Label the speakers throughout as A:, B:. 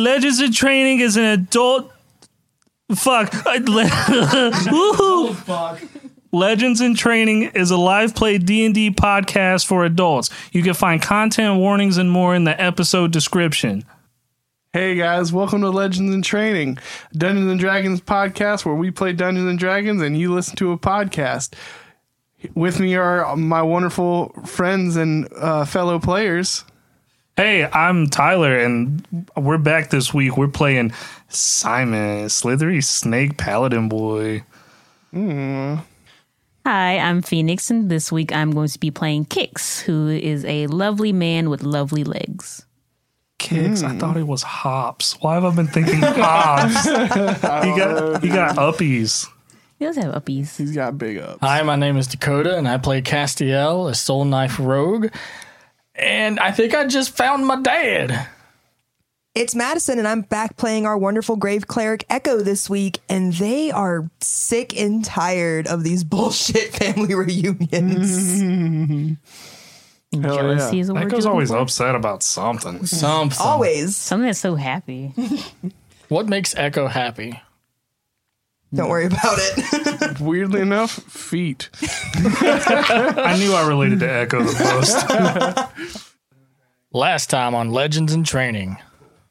A: Legends in Training is an adult. Fuck. Woohoo.
B: Fuck.
A: Legends in Training is a live play D&D podcast for adults. You can find content warnings and more in the episode description.
B: Hey guys, welcome to Legends in Training, Dungeons and Dragons podcast where we play Dungeons and Dragons and you listen to a podcast. With me are my wonderful friends and uh, fellow players.
A: Hey, I'm Tyler and we're back this week. We're playing Simon, Slithery Snake Paladin Boy. Hmm.
C: Hi, I'm Phoenix, and this week I'm going to be playing Kicks, who is a lovely man with lovely legs.
A: Kicks. I hmm. thought it was hops. Why have I been thinking hops? he got he got uppies.
C: He does have uppies.
B: He's got big ups.
D: Hi, my name is Dakota, and I play Castiel, a soul knife rogue. And I think I just found my dad.
E: It's Madison, and I'm back playing our wonderful Grave Cleric Echo this week, and they are sick and tired of these bullshit family reunions.
B: Hell
C: Jealousy
B: yeah.
C: is a word.
A: Echo's always
C: looking
A: upset about something.
D: Something.
E: Always.
C: Something that's so happy.
D: What makes Echo happy?
E: Don't worry about it.
B: Weirdly enough, feet.
A: I knew I related to Echo the most.
D: Last time on Legends in Training.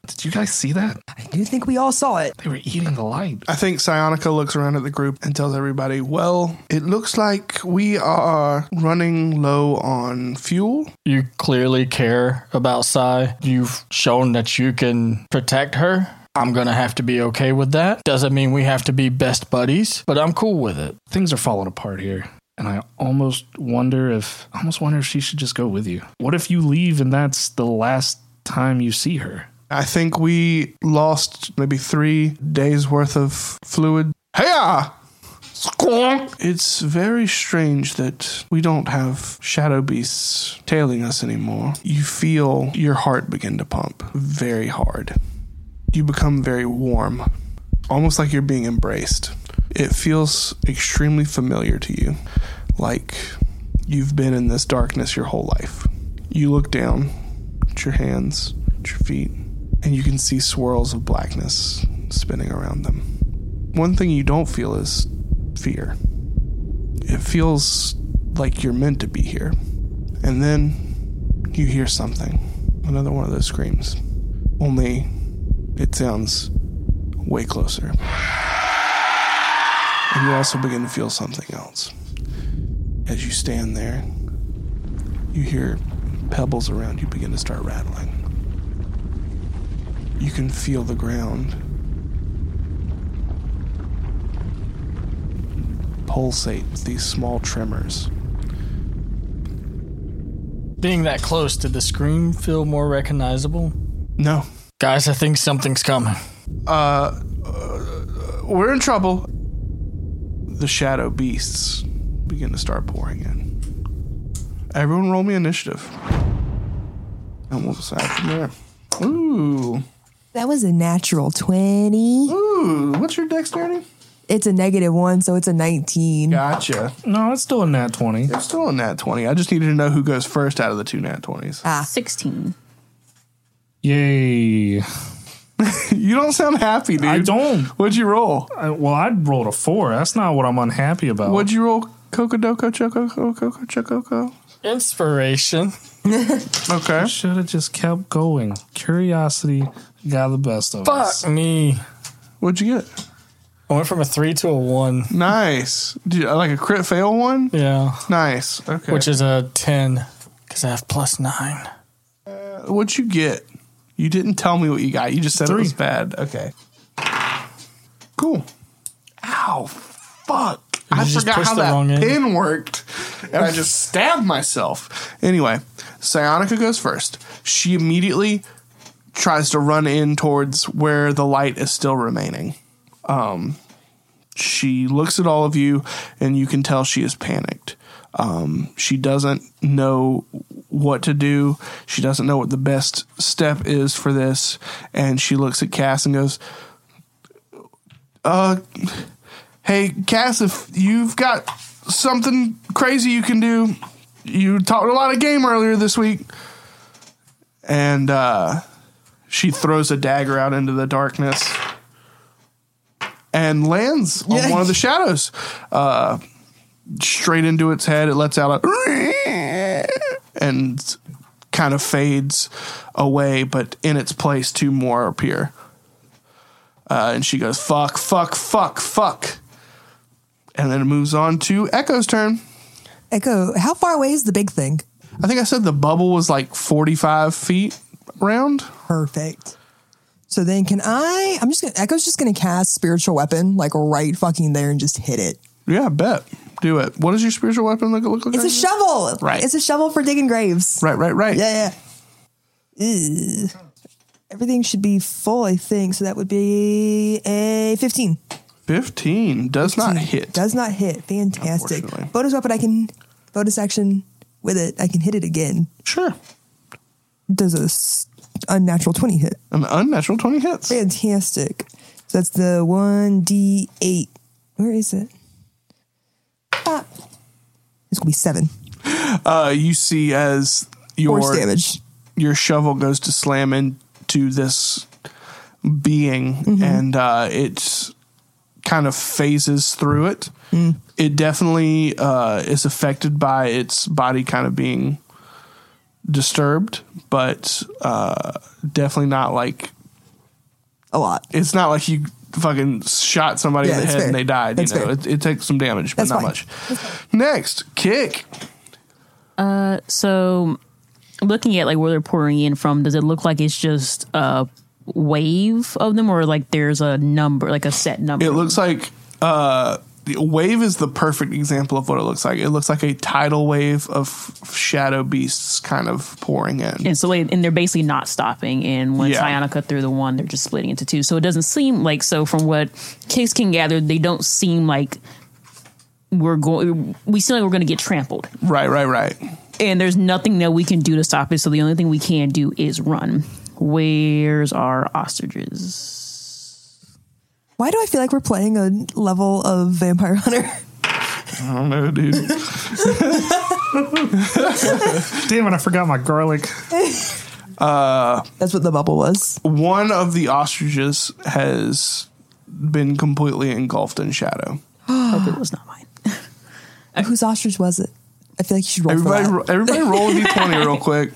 A: Did you guys see that?
E: I do think we all saw it.
A: They were eating the light.
B: I think Psionica looks around at the group and tells everybody, well, it looks like we are running low on fuel.
D: You clearly care about Sai. You've shown that you can protect her. I'm gonna have to be okay with that. Doesn't mean we have to be best buddies, but I'm cool with it.
A: Things are falling apart here. And I almost wonder if I almost wonder if she should just go with you. What if you leave and that's the last time you see her?
B: I think we lost maybe three days worth of fluid. Hey! It's very strange that we don't have shadow beasts tailing us anymore. You feel your heart begin to pump very hard. You become very warm, almost like you're being embraced. It feels extremely familiar to you, like you've been in this darkness your whole life. You look down at your hands, at your feet, and you can see swirls of blackness spinning around them. One thing you don't feel is fear. It feels like you're meant to be here. And then you hear something. Another one of those screams. Only it sounds way closer. And you also begin to feel something else. As you stand there, you hear pebbles around you begin to start rattling. You can feel the ground pulsate with these small tremors.
D: Being that close, did the scream feel more recognizable?
B: No,
D: Guys, I think something's coming.
B: uh, we're in trouble. The shadow beasts begin to start pouring in. Everyone, roll me initiative, and we'll decide from there. Ooh,
E: That was a natural 20.
B: ooh, what's your dexterity?
E: It's a negative one, so it's a 19.
B: Gotcha.
A: No, it's still a nat 20.
B: It's still a nat twenty. I just needed to know who goes first out of the two nat twenties.
C: Ah, 16.
A: Yay.
B: You don't sound happy, dude.
A: I don't.
B: What'd you roll?
A: I, well, I rolled a four. That's not what I'm unhappy about.
B: What'd you roll? Coco Doco Choco Coco Choco
D: Inspiration.
B: Okay.
A: Should have just kept going. Curiosity got the best of us.
D: Fuck me.
B: What'd you get?
D: I went from a three to a one.
B: Nice. You, like a crit fail one?
D: Yeah.
B: Nice. Okay.
D: Which is a 10 because I have plus nine.
B: Uh, what'd you get? You didn't tell me what you got. You just said it was bad. Okay. Cool. Ow. Fuck. I forgot how that
D: wrong end.
B: pin worked. And I just stabbed myself. Anyway, Psionica goes first. She immediately tries to run in towards where the light is still remaining. Um, she looks at all of you, and you can tell she is panicked. Um, she doesn't know what to do. She doesn't know what the best step is for this. And she looks at Cass and goes, Uh, hey, Cass, if you've got something crazy you can do, you talked a lot of game earlier this week. And uh, She throws a dagger out into the darkness and lands on
E: Yeah.
B: one of the shadows. Uh, straight into its head. It lets out a and kind of fades away, but in its place, two more appear. Uh, and she goes, fuck, fuck, fuck, fuck. And then it moves on to Echo's turn.
E: Echo, how far away is the big thing?
B: I think I said the bubble was like 45 feet round.
E: Perfect. So then can I I'm just gonna Echo's just gonna cast spiritual weapon like right fucking there and just hit it.
B: Yeah, I bet. Do it. What does your spiritual weapon look, look like?
E: It's a shovel.
B: Right.
E: It's a shovel for digging graves.
B: Right, right, right.
E: Yeah, yeah. Ew. Everything should be full, I think. So that would be a 15.
B: 15 does not hit.
E: Does not hit. Fantastic. Bonus weapon, I can, bonus action with it, I can hit it again.
B: Sure.
E: Does a s- unnatural 20 hit.
B: An unnatural 20 hits.
E: Fantastic. So that's the 1d8. Where is it? Ah. It's going to be seven.
B: Uh, you see as your
E: Force damage.
B: your shovel goes to slam into this being and uh, it kind of phases through it. It definitely uh, is affected by its body kind of being disturbed, but uh, definitely not like
E: A lot.
B: it's not like you fucking shot somebody
E: Yeah,
B: in the head
E: fair.
B: and they died.
E: That's
B: you know,
E: fair.
B: it, it takes some damage, but
E: That's
B: not
E: fine.
B: much. Next, kick.
C: Uh, so, looking at like where they're pouring in from, does it look like it's just a wave of them, or like there's a number, like a set number?
B: It looks like uh, the wave is the perfect example of what it looks like. It looks like a tidal wave of shadow beasts kind of pouring in.
C: and so and they're basically not stopping. And when
B: Yeah.
C: Cut through the one, they're just splitting into two. So it doesn't seem like so. From what Case can gather, they don't seem like we're going. We seem like we're going to get trampled.
B: Right, right, right.
C: and there's nothing that we can do to stop it. So the only thing we can do is run. Where's our ostriches?
E: Why do I feel like we're playing a level of Vampire Hunter?
B: I don't know, dude.
A: Damn it, I forgot my garlic.
E: That's what the bubble was.
B: One of the ostriches has been completely engulfed in shadow.
C: Hope it was not mine.
E: Whose ostrich was it? I feel like you should roll
B: Everybody,
E: for
B: ro-
E: that.
B: everybody, roll a d20 real quick.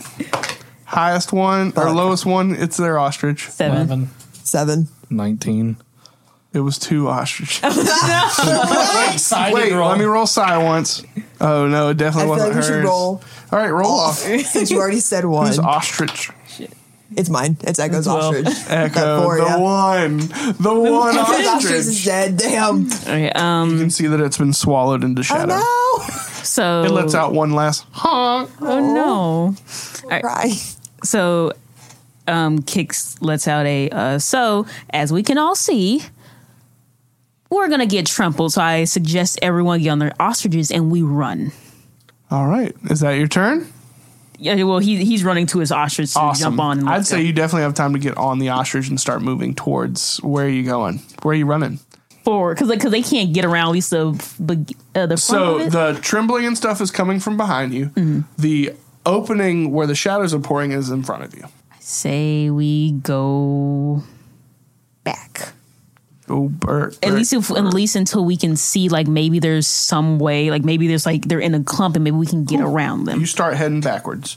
B: Highest one or lowest one, it's their ostrich.
C: Seven.
D: Eleven.
E: Seven.
A: 19.
B: It was two ostriches.
D: Excited
B: Wait,
D: roll.
B: let me roll psi once. Oh no, it
E: I
B: definitely
E: feel
B: wasn't
E: like we should
B: hers.
E: roll
B: All right, roll off.
E: since you already said one.
B: Who's ostrich?
E: It's mine. It's Echo's
C: Well,
E: ostrich.
B: Echo,
E: four,
B: the
E: yeah.
B: one, the one
E: Echo's ostrich is
B: ostrich.
E: dead. Damn.
C: Okay, um,
B: You can see that it's been swallowed into
E: Oh
B: shadow.
E: no.
C: so
B: It lets out one last honk.
C: Oh no!
E: Cry.
C: So, um, Kicks lets out a. Uh, so as we can all see, we're gonna get trampled. So I suggest everyone get on their ostriches and we run.
B: All right, is that your turn?
C: Yeah, well, he he's running to his ostrich to
B: Awesome.
C: jump on.
B: I'd say
C: go.
B: you definitely have time to get on the ostrich and start moving towards where are you going? Where are you running?
C: forward because because they can't get around at least the uh, the
B: So the trembling and stuff is coming from behind you.
C: Mm-hmm.
B: The opening where the shadows are pouring is in front of you.
C: I say we go back.
B: Oh, Bert.
C: At least if, at least until we can see like maybe there's some way like maybe there's like they're in a clump and maybe we can get around them.
B: you start heading backwards.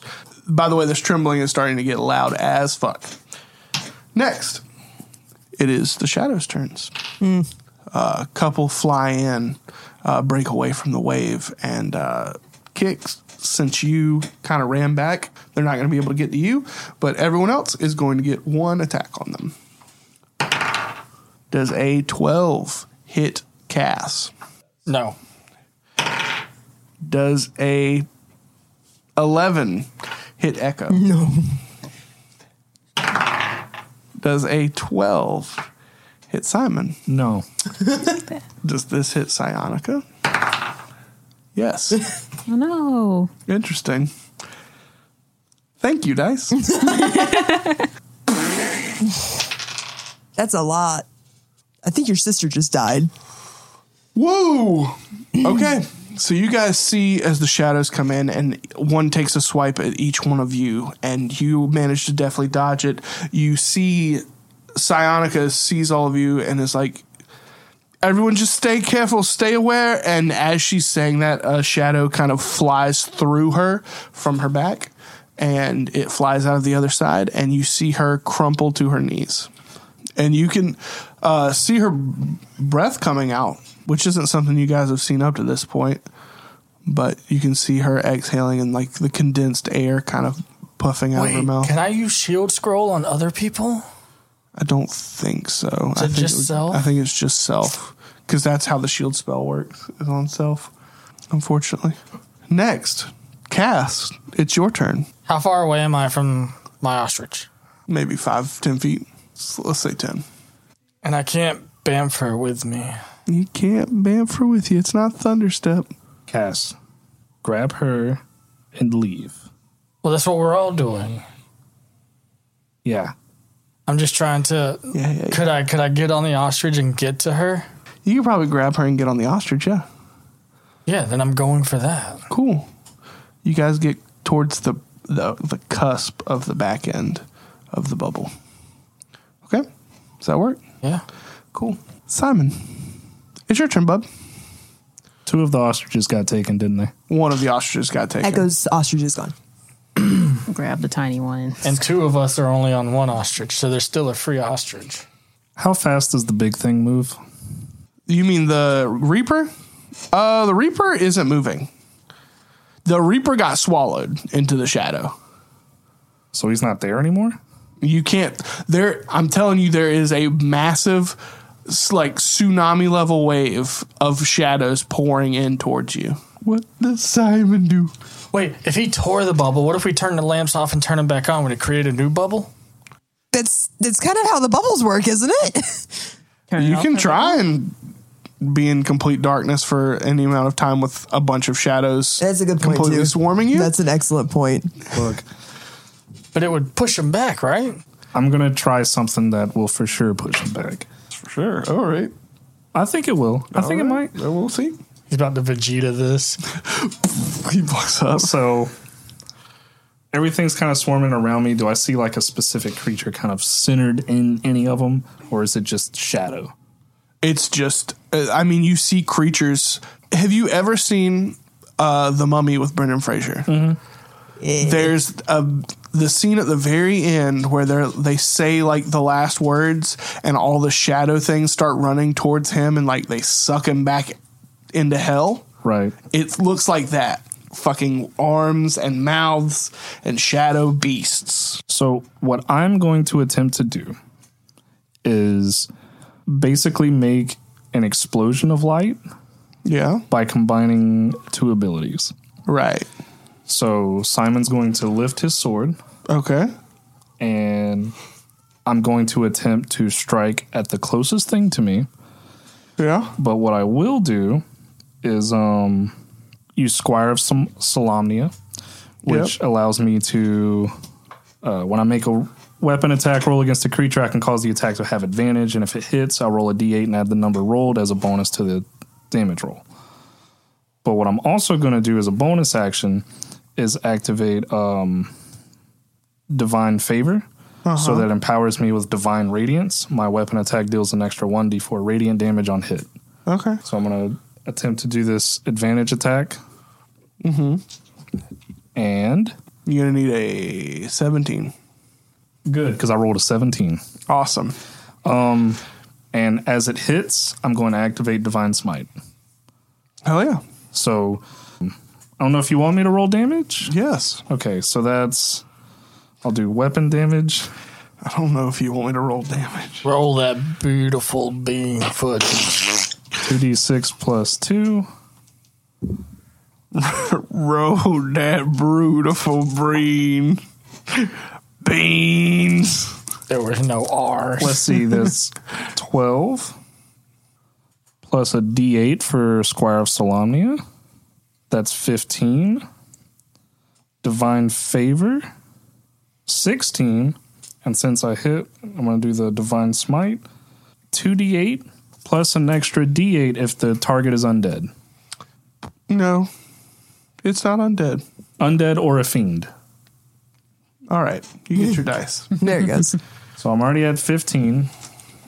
B: By the way, this trembling is starting to get loud as fuck. Next, it is the shadows' turns. A couple fly in, uh, break away from the wave, and uh, kicks. Since you kind of ran back, they're not going to be able to get to you, but everyone else is going to get one attack on them. Does a 12 hit Cass?
D: No.
B: Does a 11 hit Echo?
E: No.
B: Does a 12 hit Simon?
A: No.
B: Does this hit Psionica? Yes.
C: Oh no!
B: Interesting. Thank you, Dice.
E: That's a lot. I think your sister just died.
B: Whoa. Okay. So you guys see as the shadows come in, and one takes a swipe at each one of you, and you manage to definitely dodge it. You see Psionica sees all of you and is like, "Everyone, just stay careful, stay aware." And as she's saying that, a shadow kind of flies through her from her back, and it flies out of the other side, and you see her crumple to her knees, and you can uh, see her breath coming out, which isn't something you guys have seen up to this point but you can see her exhaling and like the condensed air kind of puffing out of her mouth.
D: can I use shield scroll on other people?
B: I don't think so. I
D: it
B: think
D: just
B: would-
D: self?
B: I think it's just self because that's how the shield spell works is on self. Unfortunately. Next, Cass. It's your turn.
D: How far away am I from my ostrich?
B: Maybe five, ten feet. Let's say ten.
D: And I can't bamf her with me.
B: You can't bamf her with you. It's not thunderstep.
A: Cass, grab her and leave.
D: Well, that's what we're all doing.
A: Yeah.
D: I'm just trying to.
B: Yeah, yeah, yeah.
D: Could I could I get on the ostrich and get to her?
B: You could probably grab her and get on the ostrich. Yeah.
D: Yeah, then I'm going for that.
B: Cool. You guys get towards the the, the cusp of the back end of the bubble. Okay. Does that work?
D: Yeah.
B: Cool. Simon, it's your turn, bub.
A: Two of the ostriches got taken, didn't they?
B: One of the ostriches got taken.
E: Echo's ostrich is gone.
C: Grab the tiny one.
D: And two of us are only on one ostrich, so there's still a free ostrich.
A: How fast does the big thing move?
B: You mean the Reaper? Uh, the Reaper isn't moving. The Reaper got swallowed into the shadow.
A: So he's not there anymore?
B: You can't. There, I'm telling you, there is a massive, like tsunami level wave of shadows pouring in towards you. What does Simon do?
D: Wait, if he tore the bubble, what if we turn the lamps off and turn them back on? Would it create a new bubble?
E: That's that's kind of how the bubbles work, isn't it?
C: Turn it
B: You can try and be in complete darkness for any amount of time with a bunch of shadows.
E: That's a good point
B: completely
E: too.
B: swarming you.
E: That's an excellent point.
A: Look,
D: But it would push him back, right?
A: I'm going to try something that will for sure push him back.
B: for sure. All right.
A: I think it will. I think it might.
B: Well, we'll see.
D: He's about to Vegeta this.
B: He walks up.
A: So everything's kind of swarming around me. Do I see like a specific creature kind of centered in any of them, or is it just shadow?
B: It's just. uh, I mean, you see creatures. Have you ever seen uh, the Mummy with Brendan Fraser? There's a the scene at the very end where they they say like the last words, and all the shadow things start running towards him, and like they suck him back into hell.
A: Right.
B: It looks like that. Fucking arms and mouths and shadow beasts.
A: So what I'm going to attempt to do is basically make an explosion of light
B: Yeah.
A: by combining two abilities.
B: Right.
A: So Simon's going to lift his sword
B: Okay.
A: and I'm going to attempt to strike at the closest thing to me.
B: Yeah.
A: But what I will do is um, use Squire of Som- Solamnia, which allows me to, uh, when I make a weapon attack roll against a creature, I can cause the attack to have advantage. And if it hits, I'll roll a d8 and add the number rolled as a bonus to the damage roll. But what I'm also going to do as a bonus action is activate um, Divine Favor. So that empowers me with Divine Radiance. My weapon attack deals an extra 1d4 radiant damage on hit.
B: Okay.
A: So I'm going to attempt to do this advantage attack. Mm-hmm. And
B: You're gonna need a 17.
A: good because I rolled a 17.
B: Awesome.
A: Um, And as it hits, I'm going to activate Divine Smite.
B: Hell yeah.
A: So I don't know if you want me to roll damage.
B: Yes.
A: Okay, so that's I'll do weapon damage.
B: I don't know if you want me to roll damage.
D: Roll that beautiful bean foot.
A: 2d6 plus 2.
B: Roll that beautiful green beans.
D: There was no R.
A: Let's see, that's 12 plus a d8 for Squire of Solamnia. That's 15. Divine Favor, 16. And since I hit, I'm going to do the Divine Smite. 2d8 plus an extra d8 if the target is undead.
B: No, it's not undead.
A: Undead or a fiend.
B: All right, you get your dice.
E: There it goes.
A: So I'm already at 15.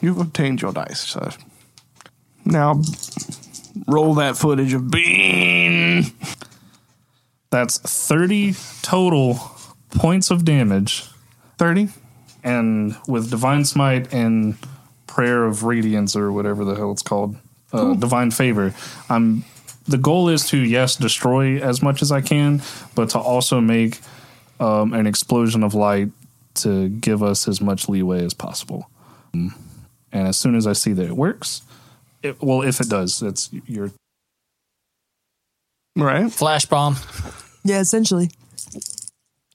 B: You've obtained your dice. So now roll that footage of Bean.
A: That's 30 total points of damage.
B: 30.
A: And with Divine Smite and Prayer of Radiance or whatever the hell it's called, uh, Divine Favor, I'm the goal is to yes destroy as much as I can, but to also make um, an explosion of light to give us as much leeway as possible. And as soon as I see that it works, it, well, if it does, it's your
B: Right.
D: Flash bomb.
E: Yeah, essentially.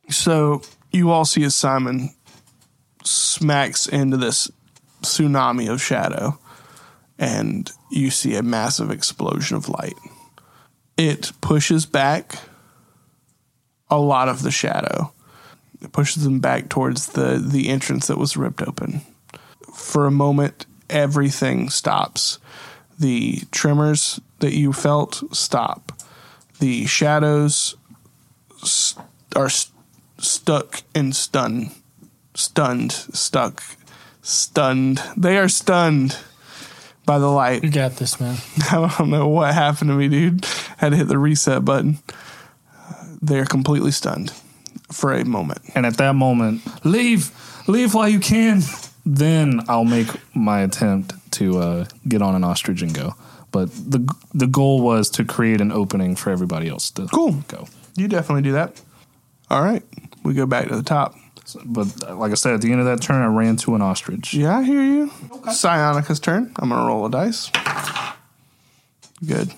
B: So you all see as Simon smacks into this tsunami of shadow, and you see a massive explosion of light. It pushes back a lot of the shadow. It pushes them back towards the, the entrance that was ripped open. For a moment, everything stops. The tremors that you felt stop. The shadows s- are st- stuck and stunned. Stunned, stuck, stunned. They are stunned by the light.
D: You got this, man.
B: I don't know what happened to me, dude. Had to hit the reset button. They're completely stunned for a moment.
A: And at that moment, leave, leave while you can. Then I'll make my attempt to uh, get on an ostrich and go. But the the goal was to create an opening for everybody else to
B: Cool.
A: go.
B: You definitely do that. All right. We go back to the top.
A: So- but uh, like I said, at the end of that turn, I ran to an ostrich.
B: Yeah, I hear you. Psionica's turn. I'm going to roll a dice. Good.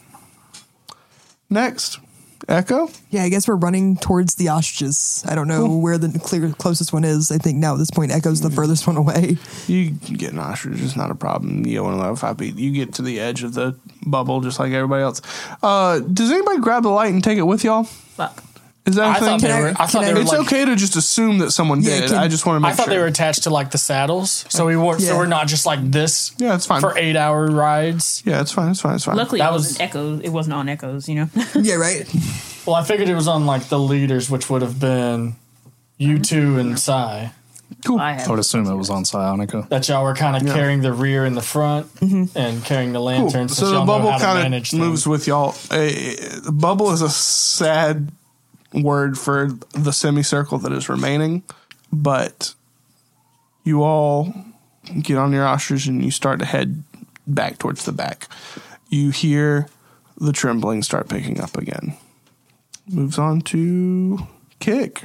B: Next, Echo.
E: Yeah, I guess we're running towards the ostriches. I don't know where the clear closest one is. I think now at this point, Echo's the furthest one away.
B: You get an ostrich. It's not a problem. You only level five feet. You get to the edge of the bubble just like everybody else. Uh, does anybody grab the light and take it with y'all?
C: Fuck.
B: Is that a
D: I
B: thing?
D: thought they
E: I-
D: were. I
E: can
D: thought
E: I-
D: they were
B: it's
D: like.
B: okay to just assume that someone
E: Yeah,
B: did.
E: can-
B: I just want to make sure.
D: I thought
B: sure.
D: they were attached to like the saddles, so we were.
E: Yeah.
D: So we're not just like this.
B: Yeah, it's fine.
D: For eight hour rides.
B: yeah, it's fine. It's fine. It's fine.
C: Luckily,
D: That
C: it
D: was-
C: wasn't echoes. It wasn't on echoes. You know.
E: Yeah, right.
D: Well, I figured it was on like the leaders, which would have been you mm-hmm. two and Psy.
B: Cool.
C: I
A: I
C: have.
A: would assume it was on Psionica.
D: That y'all were kind of
B: Yeah.
D: carrying the rear in the front mm-hmm. and carrying the
B: Cool.
D: lanterns.
B: So the bubble kind of moves with y'all. A bubble is a sad word for the semicircle that is remaining, but you all get on your ostrich and you start to head back towards the back. You hear the trembling start picking up again. Moves on to kick.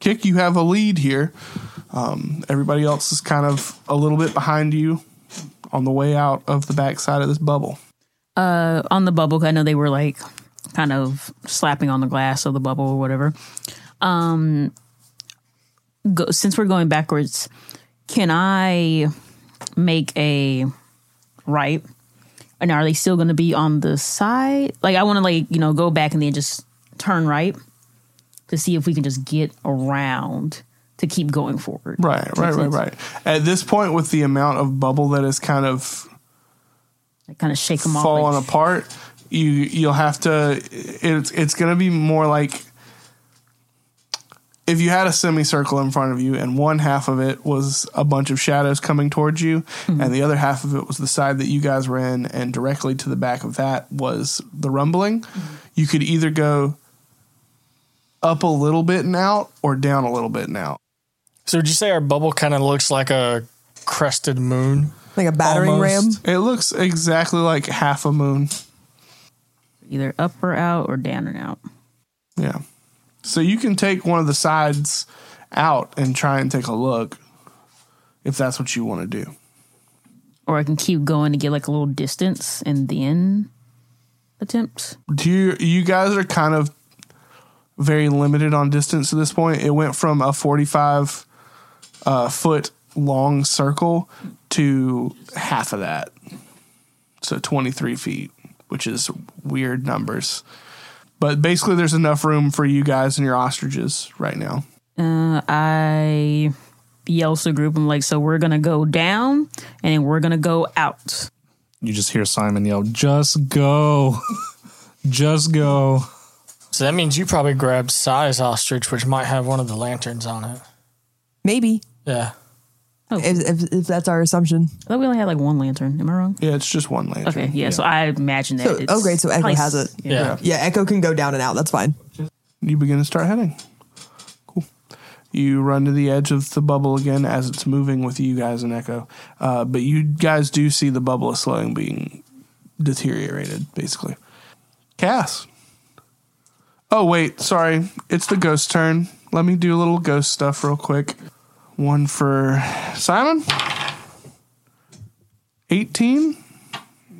B: Kick, you have a lead here. Um, everybody else is kind of a little bit behind you on the way out of the backside of this bubble.
C: uh, on the bubble. I know they were like kind of slapping on the glass of the bubble or whatever. Um, go, since we're going backwards, can I make a right? And are they still going to be on the side? Like I want to like you know go back and then just turn right to see if we can just get around to keep going forward.
B: Right, right, right, right. At this point, with the amount of bubble that is kind of
C: kind of shake them off.
B: falling
C: like-
B: apart, you you'll have to. It's it's going to be more like if you had a semicircle in front of you, and one half of it was a bunch of shadows coming towards you, hmm. and the other half of it was the side that you guys were in, and directly to the back of that was the rumbling. Hmm. You could either go up a little bit and out, or down a little bit and out.
D: So would you say our bubble kind of looks like a crested moon?
E: Like a battering
D: Almost.
E: ram.
B: It looks exactly like half a moon.
C: Either up or out or down and out.
B: Yeah. So you can take one of the sides out and try and take a look if that's what you want to do.
C: or I can keep going to get like a little distance and then attempt.
B: Do you you guys are kind of very limited on distance at this point. It went from a 45 uh, foot long circle to half of that. So 23 feet, which is weird numbers. But basically there's enough room for you guys and your ostriches right now.
C: Uh, I yell to the group. I'm like, so we're gonna go down and then we're gonna go out.
A: You just hear Simon yell, "Just go, just go.
D: So that means you probably grabbed Size Ostrich, which might have one of the lanterns on it.
E: Maybe
D: Yeah.
E: If, if, if that's our assumption.
C: I thought we only had like one lantern. Am I wrong?
B: Yeah, it's just one lantern.
C: Okay, yeah. So I imagine that.
E: So-
C: it's
E: oh, great, so Echo
C: probably-
E: has it.
D: Yeah.
E: Yeah, Echo can go down and out. That's fine.
B: You begin to start heading. Cool. You run to the edge of the bubble again as it's moving with you guys and Echo. Uh, but you guys do see the bubble is slowing, being deteriorated, basically. Cass. Oh, wait. Sorry. It's the ghost turn. Let me do a little ghost stuff real quick. One for Simon. 18.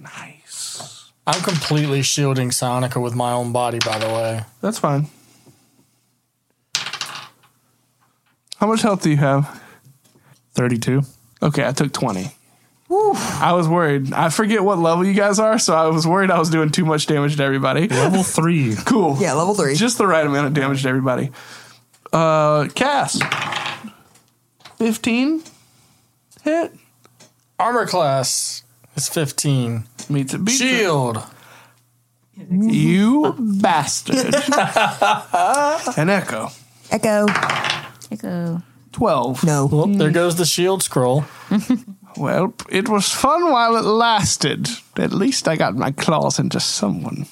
B: Nice.
D: I'm completely shielding Psionica with my own body, by the way.
B: That's fine. How much health do you have?
A: 32.
B: Okay, I took 20. I was worried. I forget what level you guys are, so I was worried I was doing too much damage to everybody.
A: Level 3.
B: Cool.
E: Yeah, level three.
B: Just the right amount of damage to everybody. Uh, Cass. 15 hit.
D: Armor class is 15.
B: Meets it. Beats it.
D: Shield.
B: You bastard. and Echo.
E: Echo.
C: Echo.
B: 12.
E: No.
D: Well, there goes the shield scroll.
B: Well, it was fun while it lasted. At least I got my claws into someone.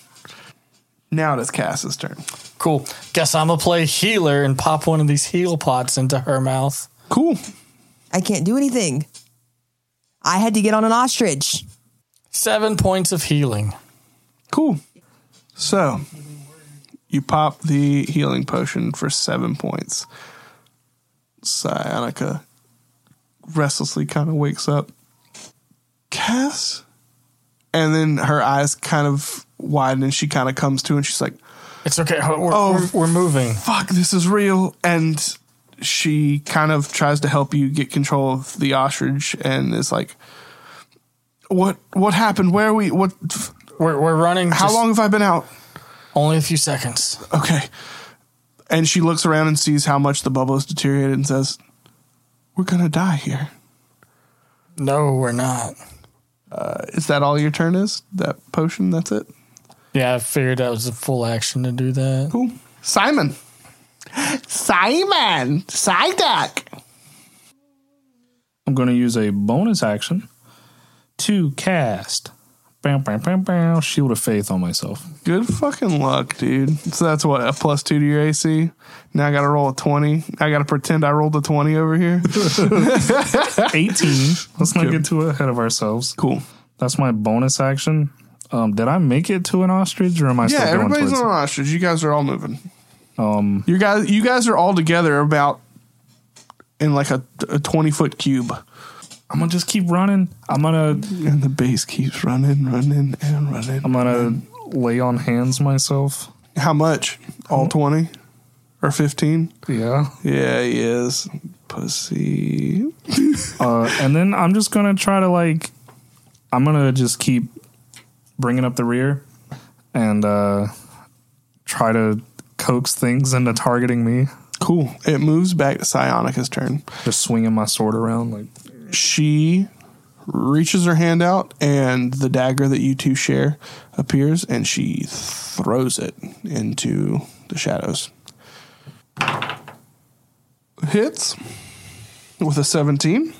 B: Now it is Cass's turn.
D: Cool. Guess I'm gonna play healer and pop one of these heal pots into her mouth.
B: Cool.
E: I can't do anything. I had to get on an ostrich.
D: Seven points of healing.
B: Cool. So, you pop the healing potion for seven points. Psionica restlessly kind of wakes up. Cass? And then her eyes kind of widen and she kind of comes to and she's like,
D: It's okay. We're,
B: Oh.
D: we're, we're moving.
B: fuck, this is real. And she kind of tries to help you get control of the ostrich and is like, what what happened? Where are we? What?
D: We're, we're running.
B: How long have I been out?
D: Only a few seconds.
B: Okay. And she looks around and sees how much the bubble has deteriorated and says, We're going to die here.
D: No, we're not.
B: Uh, is that all your turn is? That potion? That's it?
D: Yeah, I figured that was a full action to do that.
B: Cool. Simon. Simon. Psyduck.
A: I'm going to use a bonus action to cast bam, bam, bam, bam, Shield of Faith on myself.
B: Good fucking luck, dude. So that's what, a plus two to your AC? Now I got to roll a 20. I got to pretend I rolled a 20 over here.
A: 18. Let's not get too ahead of ourselves.
B: cool.
A: That's my bonus action. Um, did I make it to an ostrich or am I
B: Yeah,
A: still going
B: everybody's on an ostrich. You guys are all moving.
A: Um,
B: You guys, you guys are all together about in like a, a 20 foot cube.
A: I'm going to just keep running. I'm going to
B: And the base keeps running, running, and running.
A: I'm going to lay on hands myself.
B: How much? All 20? Or 15?
A: Yeah.
B: Yeah, he is. Pussy.
A: Uh, and then I'm just going to try to like I'm going to just keep bringing up the rear and uh try to coax things into targeting me.
B: Cool. It moves back to Psionica's turn.
A: Just swinging my sword around like
B: She reaches her hand out, and the dagger that you two share appears, and she throws it into the shadows. Hits with a 17.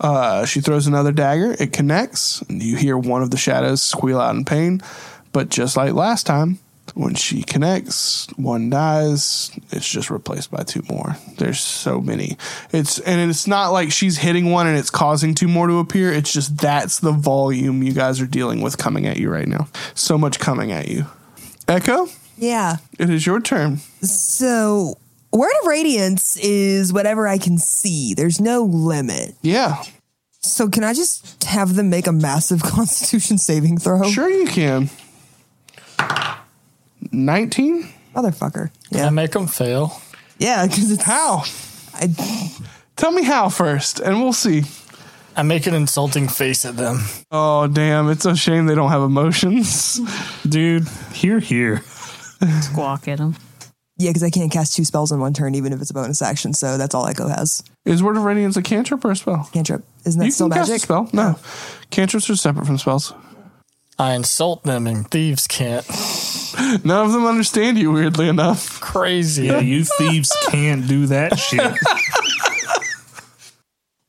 B: Uh, she throws another dagger. It connects. And you hear one of the shadows squeal out in pain. But just like last time, when she connects, one dies. It's just replaced by two more. There's so many. It's and it's not like she's hitting one and it's causing two more to appear. It's just that's the volume you guys are dealing with coming at you right now. So much coming at you. Echo,
E: Yeah.
B: it is your turn.
E: So, Word of Radiance is whatever I can see. There's no limit.
B: Yeah,
E: So, can I just have them make a massive Constitution saving throw?
B: sure you can. 19?
E: Motherfucker.
D: Can I
E: Yeah.
D: make them fail?
E: Yeah, because it's
B: How?
E: I,
B: Tell me how first, and we'll see.
D: I make an insulting face at them.
B: Oh, damn. It's a shame they don't have emotions.
A: dude, here here.
C: Squawk at him.
E: yeah, because I can't cast two spells in one turn, even if it's a bonus action. So that's all Echo has.
B: Is Word of Radiance a cantrip or a spell?
E: Cantrip. Isn't that
B: you
E: still
B: can cast a
E: magic?
B: spell. No. Oh. Cantrips are separate from spells.
D: I insult them and thieves can't.
B: None of them understand you, weirdly enough.
D: Crazy.
A: Yeah, you thieves can't do that shit.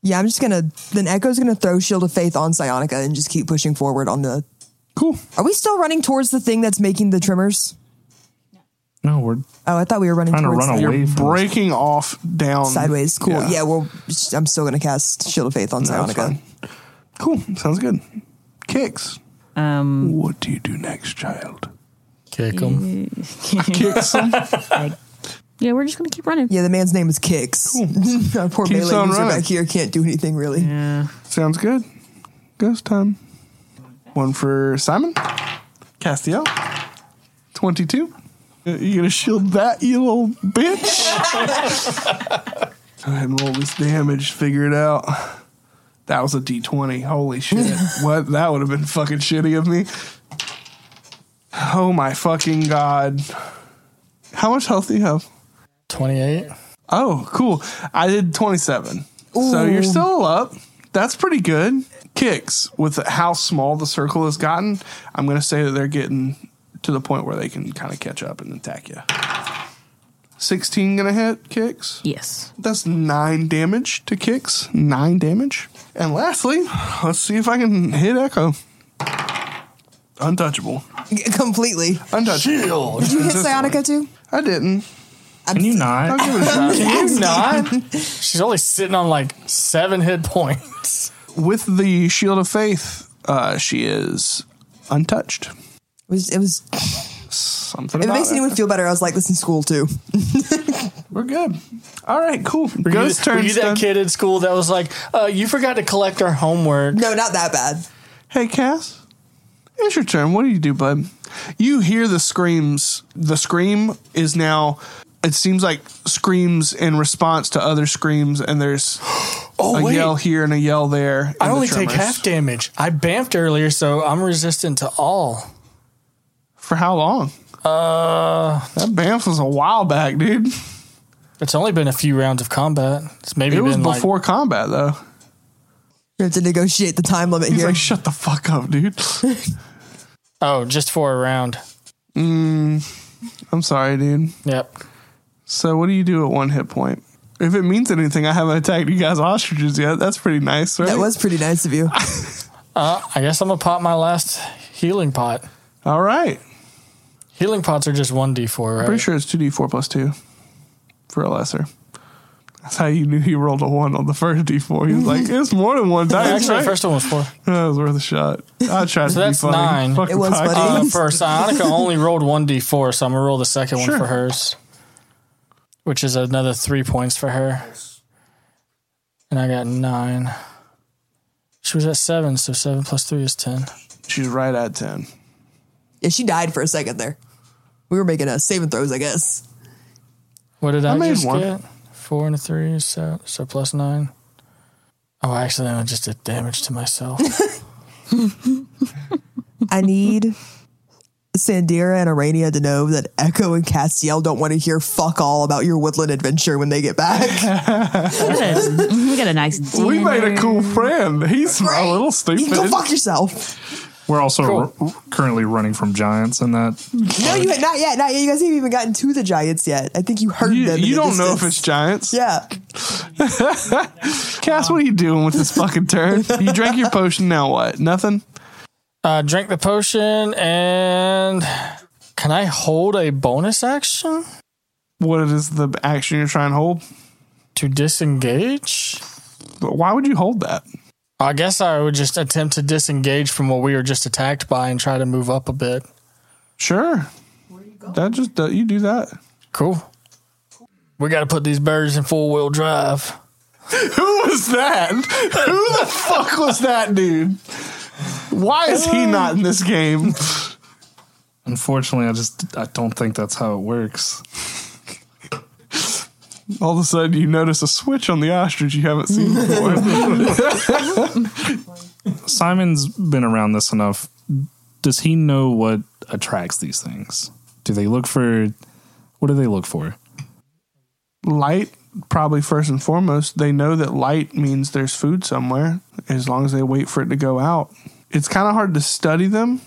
E: Yeah, I'm just gonna. Then Echo's gonna throw Shield of Faith on Psionica and just keep pushing forward on the.
B: Cool.
E: Are we still running towards the thing that's making the tremors?
A: No, we're
E: Oh, I thought we were running
A: Trying to
E: towards
A: run
E: the-
B: You're
A: away from this.
B: breaking off down
E: sideways. Cool.
B: Yeah.
E: Yeah, well, I'm still gonna cast Shield of Faith on
B: No, that's
E: Psionica.
B: fine. Cool. Sounds good. Kicks.
C: Um,
B: What do you do next, child?
D: Kick him.
B: Kicks them.
C: yeah, we're just gonna keep running.
E: Yeah, the man's name is Kicks. Our poor
B: Keeps
E: melee
B: on
E: user
B: running.
E: back here can't do anything really.
C: Yeah.
B: Sounds good. Ghost time. One for Simon. Castiel. 22. Uh, You gonna shield that, you little bitch? Go ahead and roll this damage. Figure it out. That was a d20. Holy shit. what? That would have been fucking shitty of me. Oh my fucking god. How much health do you have?
D: 28.
B: Oh, cool. I did 27. So you're still up. That's pretty good. Kicks with how small the circle has gotten. I'm going to say that they're getting to the point where they can kind of catch up and attack you. 16 going to hit kicks.
C: Yes.
B: That's nine damage to kicks. Nine damage. And lastly, let's see if I can hit Echo. Untouchable.
E: Completely.
B: Untouchable.
E: Did you hit Psionica too?
B: I didn't.
A: Can you
B: I'll
A: not?
B: give it a shot.
D: Can you not? She's only sitting on like seven hit points.
B: With the Shield of Faith, uh, she is untouched.
E: It was. It was.
B: Something
E: If it
B: about
E: makes anyone feel better, I was like this in school too.
B: We're good. All right, cool.
D: Were you,
B: Ghost
D: were
B: turn.
D: you that kid in school that was like, uh, you forgot to collect our homework?
E: No, not that bad.
B: Hey, Cass. It's your turn. What do you do, bud? You hear the screams. The scream is now. It seems like screams in response to other screams, and there's
D: Oh,
B: a
D: wait.
B: yell here and a yell there.
D: I
B: in the
D: only take half damage. I bamfed earlier, so I'm resistant to all.
B: For how long?
D: Uh,
B: That bamf was a while back, dude.
D: It's only been a few rounds of combat. It's maybe
B: It was
D: been
B: before combat, though.
E: We have to negotiate the time limit
B: He's
E: here.
B: like, shut the fuck up, dude.
D: oh, just for a round.
B: I'm sorry, dude.
D: Yep.
B: So what do you do at one hit point? If it means anything, I haven't attacked you guys ostriches yet. That's pretty nice, right?
E: that was pretty nice of you.
D: Uh, I guess I'm gonna pop my last healing pot.
B: all right.
D: Healing pots are just one d4, right?
B: I'm Pretty sure it's two d four plus two for a lesser. That's how you knew he rolled a one on the first d four. He was like, "It's more than one dice."
D: Actually,
B: right?
D: the first one was four.
B: that was worth a shot. I tried to
D: that's
B: be funny.
D: nine.
B: Fucking
E: It was
B: podcast.
E: funny.
D: Uh, for Psionica, only rolled one d4, so I'm gonna roll the second
B: Sure.
D: one for hers, which is another three points for her. And I got nine. She was at seven, so seven plus three is ten.
B: She's right at ten.
E: Yeah, she died for a second there. We were making a saving throws, I guess.
D: What did I,
B: I made
D: just
B: one.
D: get? Four and a three, so so plus nine. Oh, actually, I just did damage to myself.
E: I need Sandira and Arania to know that Echo and Castiel don't want to hear fuck all about your woodland adventure when they get back.
C: we got a nice dinner.
B: We made a cool friend. He's a little
E: you
B: stupid.
E: can go fuck yourself.
A: We're also
D: Cool.
A: r- currently running from giants, and that
E: No, you not yet, not yet. You guys haven't even gotten to the giants yet. I think you heard
B: You,
E: them.
B: you
E: the
B: don't know if it's giants.
E: Yeah.
B: Cass, what are you doing with this fucking turn? You drank your potion. Now what? Nothing.
D: uh, drink the potion, and can I hold a bonus action
B: What is the action you're trying to hold?
D: to disengage?
B: But Why would you hold that?
D: I guess I would just attempt to disengage from what we were just attacked by and try to move up a bit.
B: Sure. That just uh, you do that.
D: Cool. We got to put these birds in four wheel drive.
B: Who was that? Who the fuck was that dude? Why is he not in this game?
A: unfortunately, I just I don't think that's how it works.
B: All of a sudden, you notice a switch on the ostrich you haven't seen before.
A: Simon's been around this enough. Does he know what attracts these things? Do they look for? What do they look for?
B: light, probably first and foremost. They know that light means there's food somewhere. As long as they wait for it to go out, it's kind of hard to study them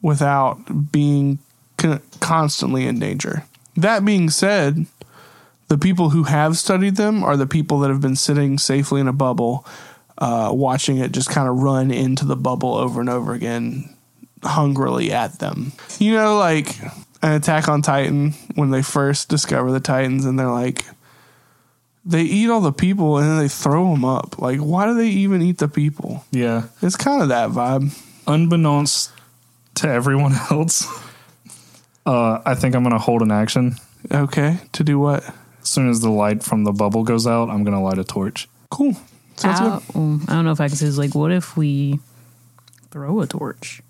B: without being con- constantly in danger. That being said, the people who have studied them are the people that have been sitting safely in a bubble, uh, watching it just kind of run into the bubble over and over again, hungrily at them. You know, like an Attack on Titan when they first discover the Titans, and they're like, they eat all the people and then they throw them up. Like, why do they even eat the people?
A: Yeah.
B: It's kind of that vibe.
A: Unbeknownst to everyone else, uh, I think I'm going to hold an action.
B: Okay, to do what?
A: As soon as the light from the bubble goes out, I'm going to light a torch.
B: Cool. Sounds
C: I,
B: good.
C: um, I don't know if I can say this. Like, what if we throw a torch?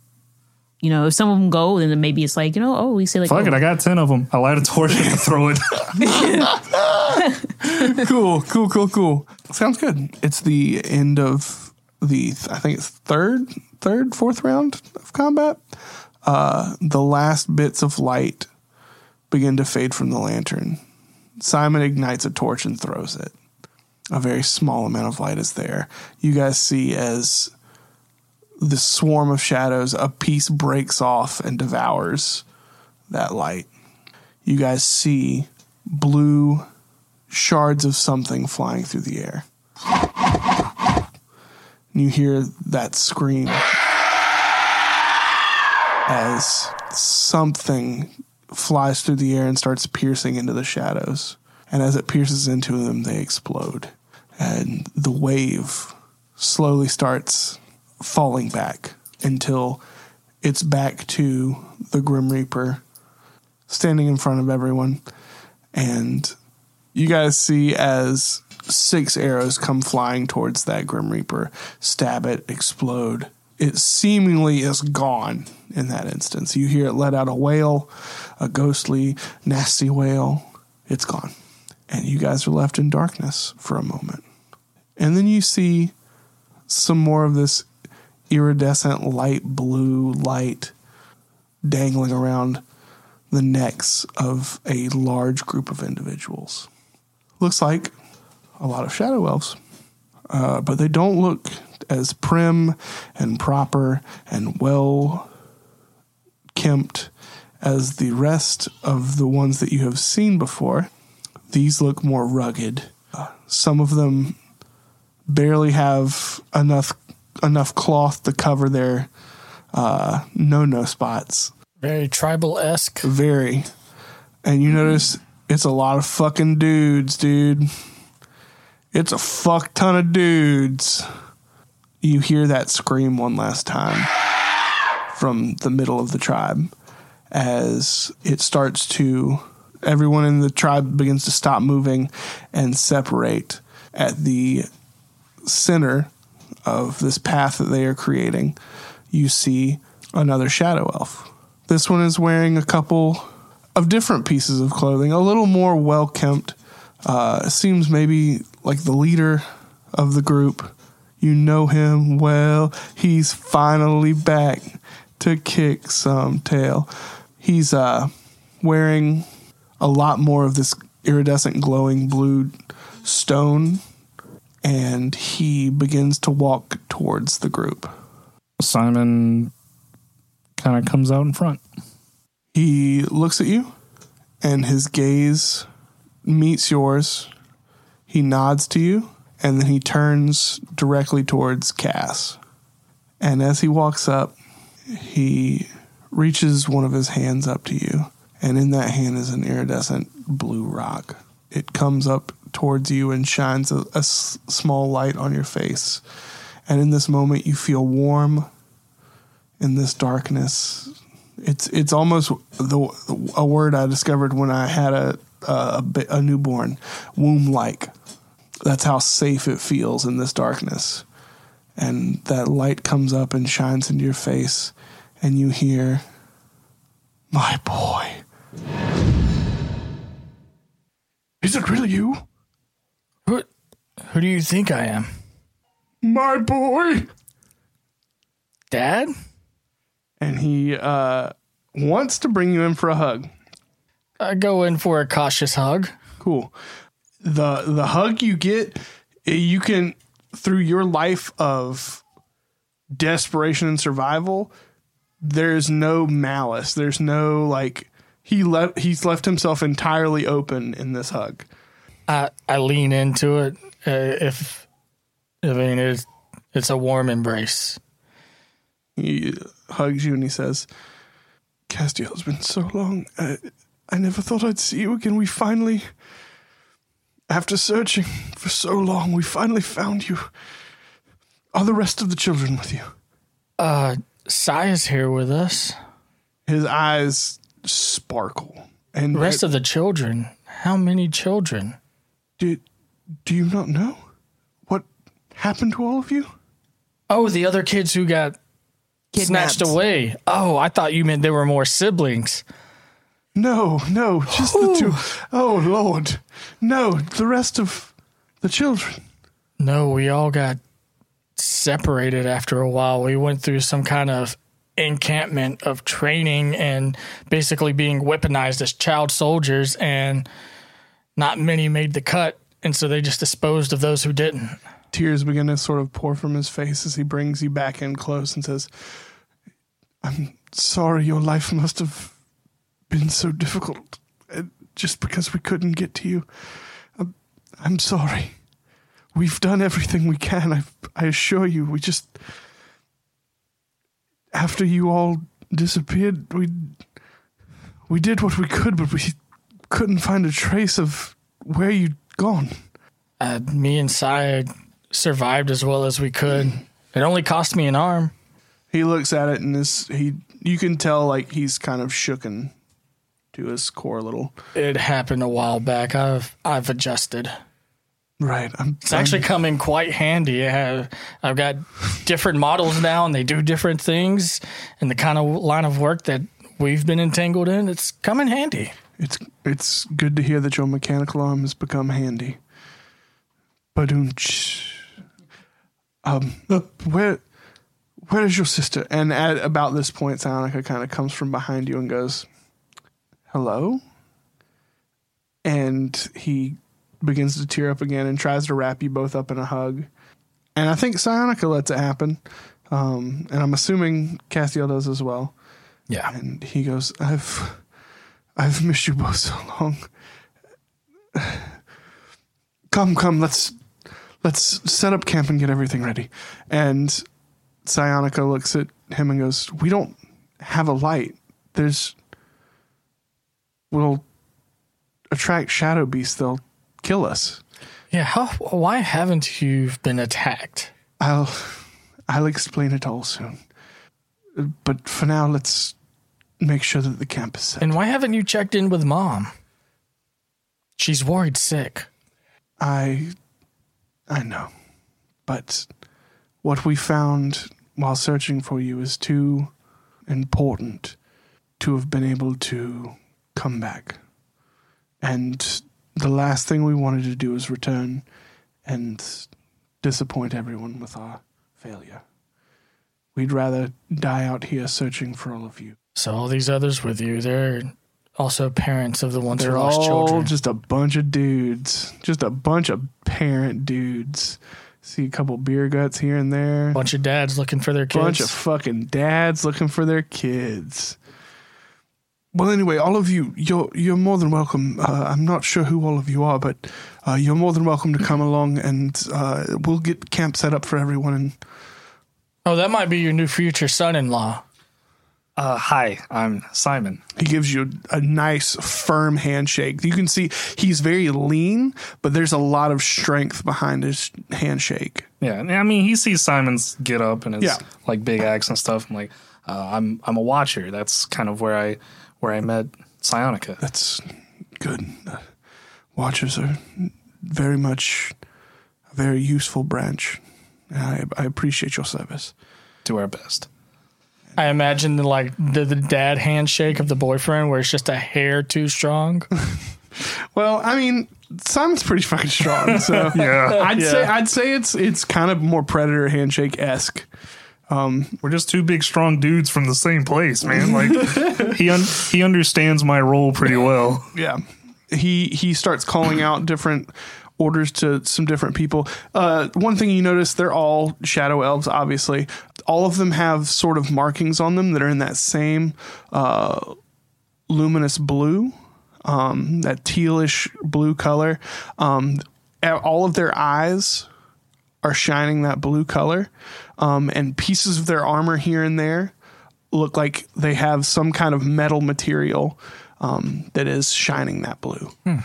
C: You know, if some of them go, then maybe it's like you know, oh, we say like,
A: Fuck
C: oh,
A: it, I got 10 of them. I light a torch and I throw it.
B: cool, cool, cool, cool. Sounds good. It's the end of the I think it's third, third, fourth round of combat. Uh, the last bits of light begin to fade from the lantern. Simon ignites a torch and throws it. A very small amount of light is there. You guys see as the swarm of shadows, a piece breaks off and devours that light. You guys see blue shards of something flying through the air. And you hear that scream as something flies through the air and starts piercing into the shadows. And as it pierces into them, they explode. And the wave slowly starts falling back until it's back to the Grim Reaper standing in front of everyone. And you guys see as six arrows come flying towards that Grim Reaper, stab it, explode. It seemingly is gone in that instance. You hear it let out a wail, a ghostly, nasty wail. It's gone. And you guys are left in darkness for a moment. And then you see some more of this iridescent light blue light dangling around the necks of a large group of individuals. Looks like a lot of shadow elves, uh, but they don't look as prim and proper and well kempt as the rest of the ones that you have seen before. These look more rugged. Some of them barely have enough enough cloth to cover their uh, no no spots.
D: Very tribal esque.
B: Very. And you notice it's a lot of fucking dudes, dude. It's a fuck ton of dudes. You hear that scream one last time from the middle of the tribe as it starts to, everyone in the tribe begins to stop moving and separate at the center of this path that they are creating. You see another shadow elf. This one is wearing a couple of different pieces of clothing, a little more well kempt. Uh, seems maybe like the leader of the group. You know him well. He's finally back to kick some tail. He's uh, wearing a lot more of this iridescent glowing blue stone, and he begins to walk towards the group.
A: Simon kind of comes out in front.
B: He looks at you, and his gaze meets yours. He nods to you, and then he turns directly towards Cass. And as he walks up, he reaches one of his hands up to you, and in that hand is an iridescent blue rock. It comes up towards you and shines a, a s- small light on your face. And in this moment, you feel warm in this darkness. It's it's almost the a word I discovered when I had a a, a newborn, womb like. That's how safe it feels in this darkness. And that light comes up and shines into your face, and you hear, "My boy." Is it really you?
D: Who, who do you think I am?
B: My boy.
D: Dad?
B: And he uh, wants to bring you in for a hug.
D: I go in for a cautious hug.
B: Cool. The the hug you get, eh, you can through your life of desperation and survival, there's no malice. There's no like he left he's left himself entirely open in this hug.
D: I I lean into it. Uh, if I mean it's it's a warm embrace.
B: He hugs you and he says, Castiel, it's been so long. I, I never thought I'd see you again. We finally, after searching for so long, we finally found you. Are the rest of the children with you?
D: Uh, Sai is here with us.
B: His eyes sparkle. And
D: The rest of the children. How many children?
B: do, do you not know what happened to all of you?
D: Oh, the other kids who got snatched away. Oh, I thought you meant there were more siblings.
B: No, no, just the two. Oh, Lord. No, the rest of the children.
D: No, we all got separated after a while. We went through some kind of encampment of training and basically being weaponized as child soldiers, and not many made the cut. And so they just disposed of those who didn't.
B: tears begin to sort of pour from his face as he brings you back in close and says, I'm sorry your life must have been so difficult uh, just because we couldn't get to you. I'm, I'm sorry. We've done everything we can. I, I assure you. We just. After you all disappeared, we. We did what we could, but we couldn't find a trace of where you'd gone.
D: Uh, me and Sai survived as well as we could. It only cost me an arm.
B: He looks at it and is he you can tell like he's kind of shooken to his core a little.
D: It happened a while back. I've I've adjusted.
B: Right. I'm
D: It's actually come in quite handy. I have, I've got different models now, and they do different things. And the kind of line of work that we've been entangled in, it's come in handy.
B: it's it's good to hear that your mechanical arm has become handy. Badunch. Um where where is your sister? And at about this point Psionica kind of comes from behind you and goes, Hello? And he begins to tear up again and tries to wrap you both up in a hug. And I think Psionica lets it happen. Um, and I'm assuming Castiel does as well.
D: Yeah.
B: And he goes, I've I've missed you both so long. Come, come, let's let's set up camp and get everything ready. And Psionica looks at him and goes, We don't have a light. There's we'll attract shadow beasts, they'll kill us.
D: Yeah. How, why haven't you been attacked?
B: I'll I'll explain it all soon. But for now let's make sure that the camp is set.
D: And why haven't you checked in with mom? She's worried sick.
B: I I know. But what we found while searching for you is too important to have been able to come back. And the last thing we wanted to do was return and disappoint everyone with our failure. We'd rather die out here searching for all of you.
D: So all these others with you, they're also parents of the ones
B: They're
D: who lost
B: all
D: children.
B: just a bunch of dudes, just a bunch of parent dudes. See a couple beer guts here and there.
D: bunch of dads looking for their kids.
B: bunch of fucking dads looking for their kids. Well, anyway, all of you, you're you're more than welcome. Uh, I'm not sure who all of you are, but uh, you're more than welcome to come along, and uh, we'll get camp set up for everyone. And
D: oh, that might be your new future son-in-law.
A: Uh, hi, I'm Simon.
B: he gives you a nice, firm handshake. You can see he's very lean, but there's a lot of strength behind his handshake.
A: Yeah, I mean, he sees Simon's get up and his
B: Yeah.
A: like big axe and stuff. I'm like, uh, I'm I'm a watcher. That's kind of where I where I met Psionica.
B: That's good. Watchers are very much a very useful branch. I, I appreciate your service.
A: Do our best.
D: I imagine the like the, the dad handshake of the boyfriend where it's just a hair too strong.
B: Well, I mean, Simon's pretty fucking strong, so
A: Yeah,
B: I'd say I'd say it's it's kind of more predator handshake esque.
A: We're just two big, strong dudes from the same place, man. Like he un- he understands my role pretty well.
B: Yeah, he he starts calling out different orders to some different people. Uh, one thing you notice, they're all shadow elves, obviously. All of them have sort of markings on them that are in that same uh, luminous blue, um, that tealish blue color. Um, all of their eyes are shining that blue color, um, and pieces of their armor here and there look like they have some kind of metal material um, that is shining that blue. And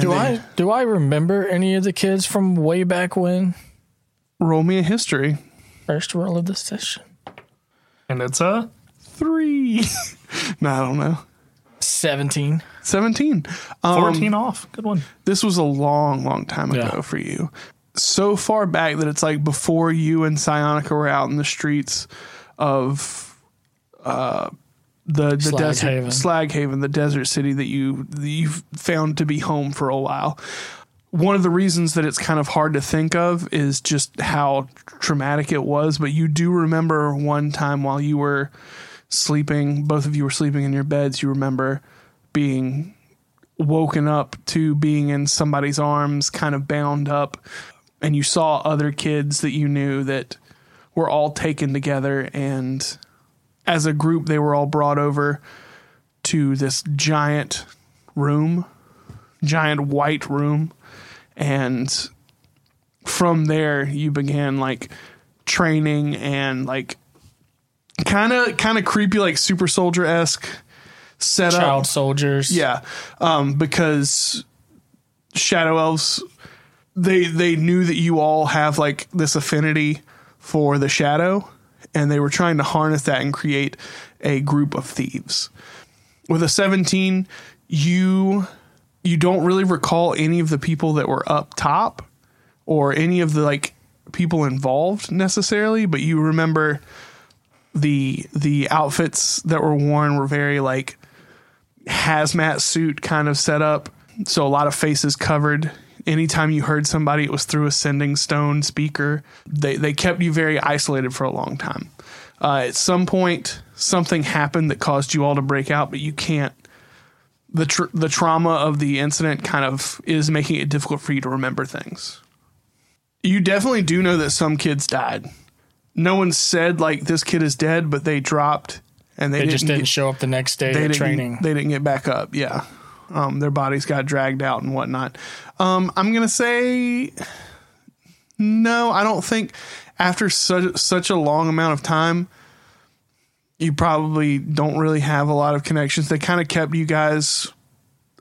D: Do
B: they-
D: I do I remember any of the kids from way back when?
B: roll me a history?
D: First roll of the session.
A: And it's a
B: Three. no, I don't know.
D: Seventeen.
B: 17. Um,
A: 14 off. Good one.
B: this was a long, long time ago
D: Yeah.
B: for you. So far back that it's like before you and Psionica were out in the streets of uh, the the
D: Slag
B: desert
D: Haven.
B: Slag Haven, the desert city that you that you found to be home for a while. One of the reasons that it's kind of hard to think of is just how traumatic it was. But you do remember one time while you were sleeping, both of you were sleeping in your beds. You remember being woken up to being in somebody's arms, kind of bound up, and you saw other kids that you knew that were all taken together, and as a group, they were all brought over to this giant room, giant white room, and from there you began like training and like kind of kind of creepy like super soldier esque setup
D: Child soldiers.
B: yeah, um, because shadow elves, they they knew that you all have like this affinity for the shadow, and they were trying to harness that and create a group of thieves. With a seventeen, you you don't really recall any of the people that were up top or any of the like people involved necessarily, but you remember the the outfits that were worn were very like hazmat suit kind of setup. So a lot of faces covered. Anytime you heard somebody, it was through a sending stone speaker. They they kept you very isolated for a long time. Uh, at some point, something happened that caused you all to break out, but you can't. The tr- the trauma of the incident kind of is making it difficult for you to remember things. You definitely do know that some kids died. No one said like this kid is dead, but they dropped and they,
D: They
B: didn't
D: just didn't
B: get-
D: show up the next day
B: they
D: training.
B: They didn't get back up. Yeah, um, their bodies got dragged out and whatnot. Um, I'm gonna say no. I don't think after such such a long amount of time, you probably don't really have a lot of connections. They kind of kept you guys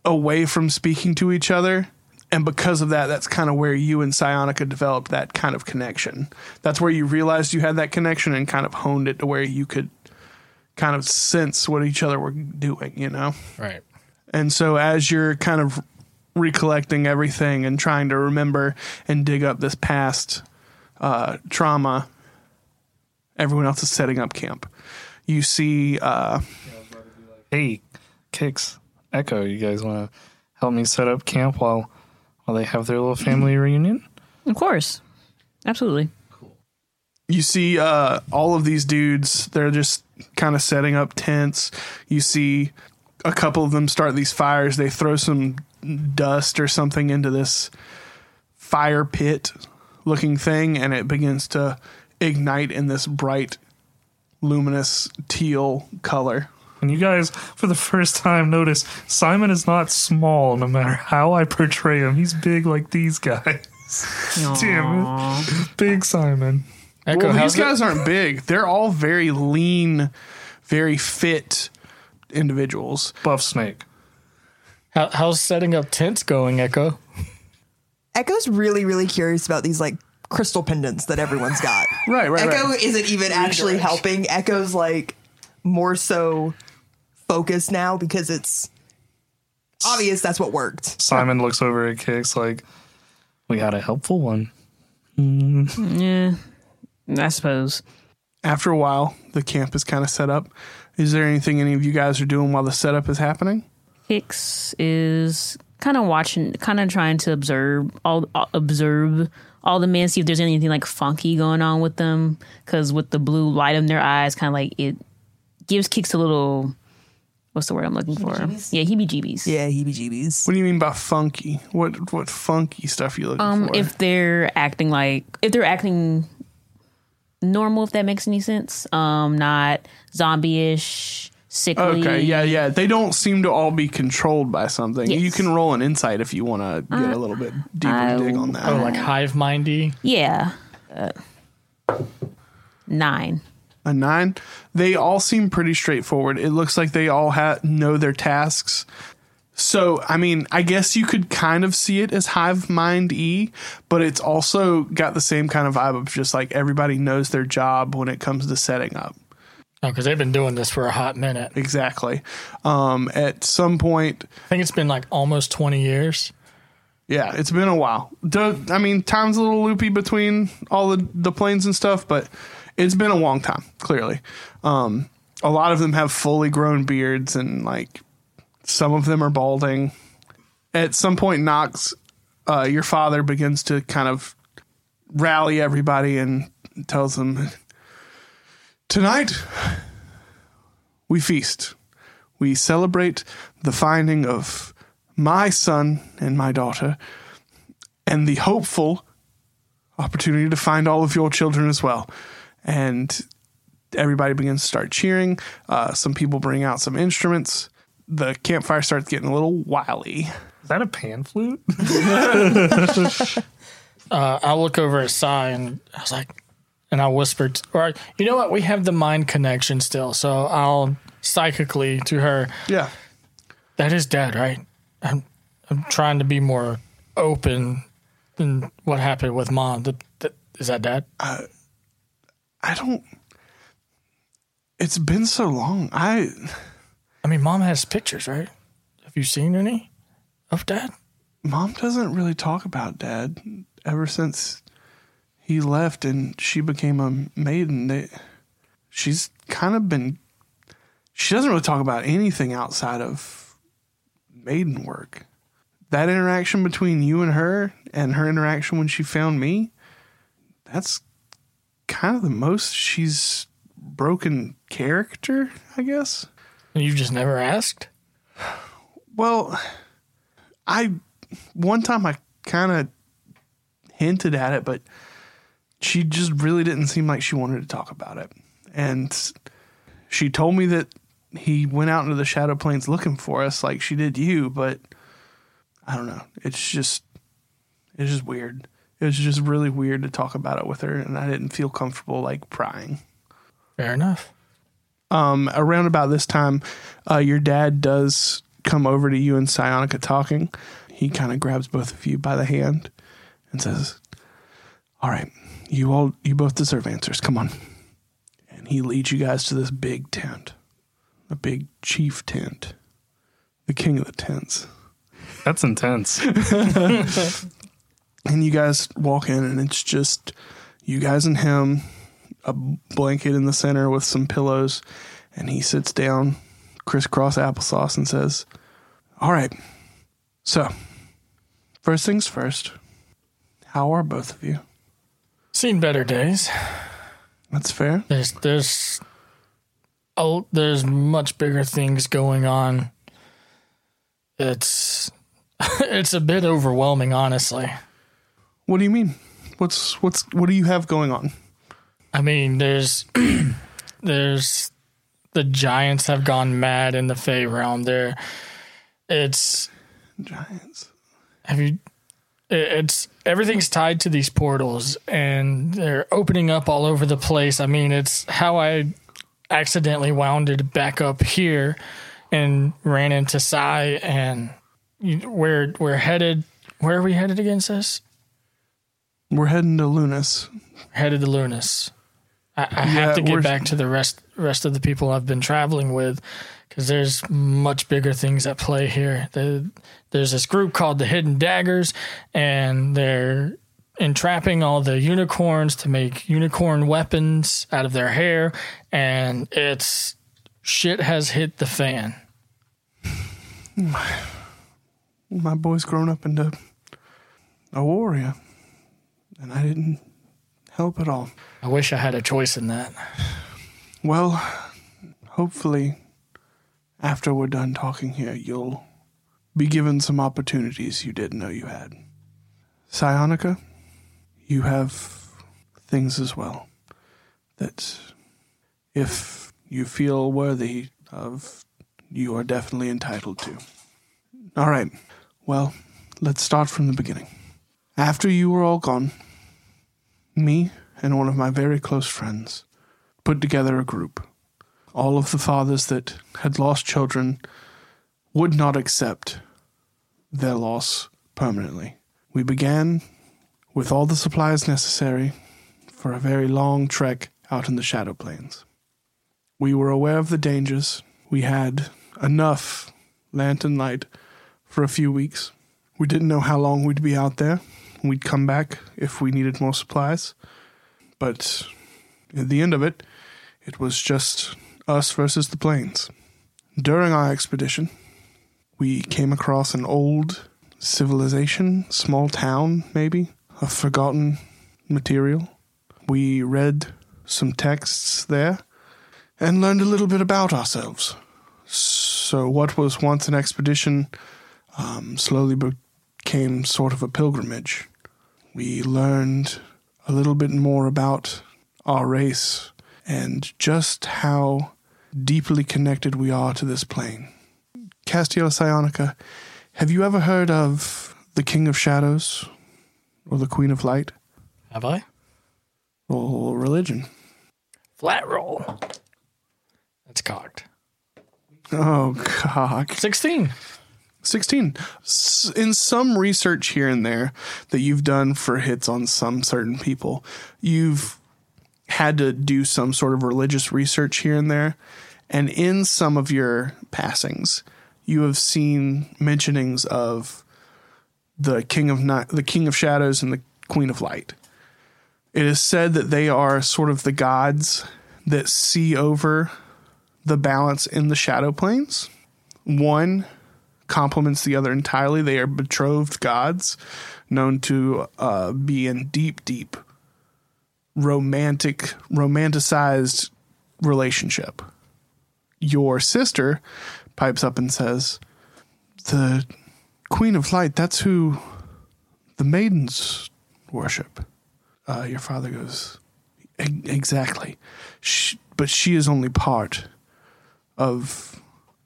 B: away from speaking to each other. And because of that, that's kind of where you and Psionica developed that kind of connection. That's where you realized you had that connection and kind of honed it to where you could kind of sense what each other were doing, you know?
D: right.
B: And so as you're kind of recollecting everything and trying to remember and dig up this past uh, trauma, everyone else is setting up camp. You see, uh,
A: Hey, Kicks, Echo, you guys want to help me set up camp while while they have their little family reunion?
C: Of course. Absolutely. Cool.
B: You see uh, all of these dudes they're just kind of setting up tents you see a couple of them start these fires they throw some dust or something into this fire pit looking thing and it begins to ignite in this bright luminous teal color
A: And you guys, for the first time, notice Simon is not small no matter how I portray him. He's big like these guys. Damn it. Big Simon.
D: Echo,
B: well
D: how's
B: these
D: it-
B: guys aren't big they're all very lean very fit individuals
A: Buff Snake.
D: how, how's setting up tents going, Echo?
E: Echo's really, really curious about these like crystal pendants that everyone's got.
B: right right
E: Echo
B: right
E: isn't even actually helping. Echo's like more so focused now because it's obvious that's what worked.
A: Simon looks over at Kicks like, we got a helpful one. Hmm.
C: Yeah. I suppose.
B: after a while, the camp is kind of set up. Is there anything any of you guys are doing while the setup is happening?
C: Hicks is kind of watching, kind of trying to observe all uh, observe all the men, see if there's anything like funky going on with them. Because with the blue light in their eyes, kind of like it gives Kicks a little what's the word I'm looking for? Yeah, heebie-jeebies.
E: Yeah, heebie-jeebies.
B: What do you mean by funky? What what funky stuff you looking
C: Um,
B: for?
C: if they're acting like if they're acting normal, if that makes any sense. Um, not zombie-ish, sickly.
B: okay, yeah, yeah. They don't seem to all be controlled by something.
C: Yes.
B: You can roll an insight if you want to get a little bit deeper
C: I
B: dig on that.
D: Oh, like hive mindy.
C: Yeah. Uh, nine.
B: a nine. They all seem pretty straightforward. It looks like they all ha- know their tasks. So, I mean, I guess you could kind of see it as Hive Mind E, but it's also got the same kind of vibe of just like everybody knows their job when it comes to setting up.
D: Oh, because they've been doing this for a hot minute.
B: Exactly. Um, at some point,
D: I think it's been like almost 20 years.
B: yeah, it's been a while. Do- I mean, time's a little loopy between all the, the planes and stuff, but it's been a long time, clearly. Um, a lot of them have fully grown beards and like some of them are balding. At some point, Knox, uh, your father begins to kind of rally everybody and tells them, Tonight, we feast. We celebrate the finding of my son and my daughter, and the hopeful opportunity to find all of your children as well. And everybody begins to start cheering. Uh, some people bring out some instruments. The campfire starts getting a little wily.
A: Is that a pan flute?
D: Uh, I look over at Sai and I was like, and I whispered, or you know what? We have the mind connection still. So I'll psychically to her,
B: Yeah.
D: that is dad, right? I'm, I'm trying to be more open than what happened with mom. That, that, is that dad?
B: I don't. It's been so long. I.
D: I mean, mom has pictures, right? Have you seen any of dad?
B: Mom doesn't really talk about dad ever since he left and she became a maiden. They, she's kind of been. She doesn't really talk about anything outside of maiden work. That interaction between you and her, and her interaction when she found me, that's kind of the most she's broken character, I guess.
D: You just never asked?
B: Well, I one time I kind of hinted at it, but she just really didn't seem like she wanted to talk about it. And she told me that he went out into the shadow planes looking for us like she did you, but I don't know. It's just it's just weird. It was just really weird to talk about it with her and I didn't feel comfortable like prying.
D: Fair enough.
B: Um, around about this time, uh, your dad does come over to you and Psionica talking. He kind of grabs both of you by the hand and says, "All right, you all, you both deserve answers. Come on." And he leads you guys to this big tent, a big chief tent, the king of the tents.
A: That's intense.
B: And you guys walk in, and it's just you guys and him, a blanket in the center with some pillows, and he sits down, crisscross applesauce, and says, All right, so first things first, how are both of you?
D: Seen better days.
B: That's fair.
D: There's there's oh there's much bigger things going on. It's it's a bit overwhelming, honestly.
B: What do you mean? What's what's what do you have going on?
D: I mean, there's there's the giants have gone mad in the Fey realm. There, it's
B: Giants.
D: have you? It's everything's tied to these portals, and they're opening up all over the place. I mean, it's how I accidentally wounded back up here and ran into Sai, and you, we're we're headed. Where are we headed against this?
B: We're heading to Lunas.
D: headed to Lunas. I, I
B: Yeah,
D: have to get back to the rest rest of the people I've been traveling with because there's much bigger things at play here. The, there's this group called the Hidden Daggers, and they're entrapping all the unicorns to make unicorn weapons out of their hair, and it's shit has hit the fan.
B: My boy's grown up into a warrior, and I didn't help at all.
D: I wish I had a choice in that.
B: Well, hopefully, after we're done talking here, you'll be given some opportunities you didn't know you had. Psionica, you have things as well that if you feel worthy of, you are definitely entitled to. All right, well, let's start from the beginning. After you were all gone, me and one of my very close friends put together a group. All of the fathers that had lost children would not accept their loss permanently. We began with all the supplies necessary for a very long trek out in the Shadow Plains. We were aware of the dangers. We had enough lantern light for a few weeks. We didn't know how long we'd be out there. We'd come back if we needed more supplies. But at the end of it, it was just us versus the plains. During our expedition, we came across an old civilization, small town, maybe, of forgotten material. We read some texts there and learned a little bit about ourselves. So, what was once an expedition um, slowly became sort of a pilgrimage. We learned a little bit more about our race and just how deeply connected we are to this plane. Castiel Psionica, have you ever heard of the King of Shadows or the Queen of Light?
D: Have I?
B: Or religion?
D: Flat roll. That's cocked.
B: Oh, cock.
D: 16.
B: 16. S- In some research here and there that you've done for hits on some certain people, you've had to do some sort of religious research here and there. And in some of your passings, you have seen mentionings of the King of Night, the King of Shadows and the Queen of Light. It is said that they are sort of the gods that see over the balance in the shadow planes. One complements the other entirely. They are betrothed gods, known to uh, be in deep, deep romantic, romanticized relationship. Your sister pipes up and says, "The Queen of Light. That's who the maidens worship." Uh, your father goes, "E- "Exactly, she, but she is only part of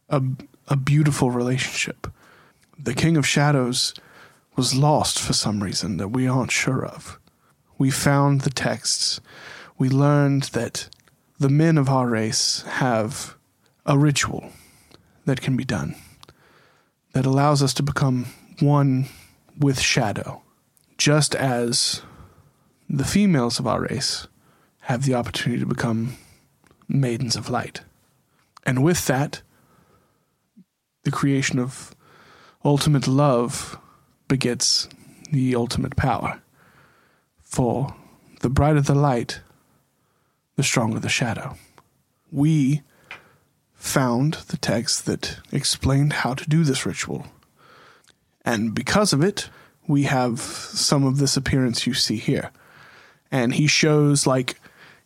B: a, a beautiful relationship. The King of Shadows was lost for some reason that we aren't sure of. We found the texts. We learned that the men of our race have a ritual that can be done that allows us to become one with shadow, just as the females of our race have the opportunity to become maidens of light. And with that, the creation of ultimate love begets the ultimate power. For the brighter the light, the stronger the shadow. We found the text that explained how to do this ritual. And because of it, we have some of this appearance you see here. And he shows like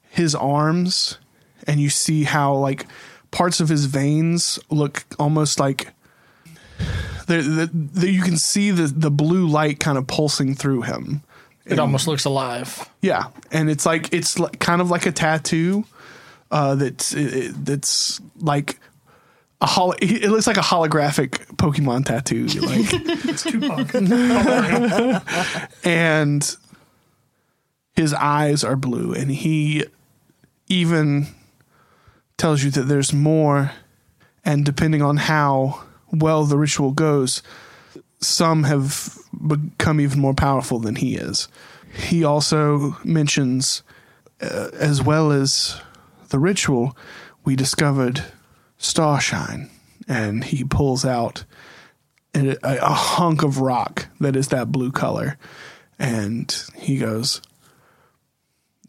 B: his arms, and you see how like parts of his veins look almost like the, the, the, you can see the, the blue light kind of pulsing through him.
D: It almost looks alive.
B: Yeah, and it's like it's like, kind of like a tattoo uh, that's it, it- that's like a holo- It looks like a holographic Pokemon tattoo. Like,
A: It's Tupac.
B: and his eyes are blue, and he even tells you that there's more. And depending on how well the ritual goes, some have become even more powerful than he is. He also mentions, uh, as well as the ritual, we discovered starshine, and he pulls out a, a hunk of rock that is that blue color, and he goes,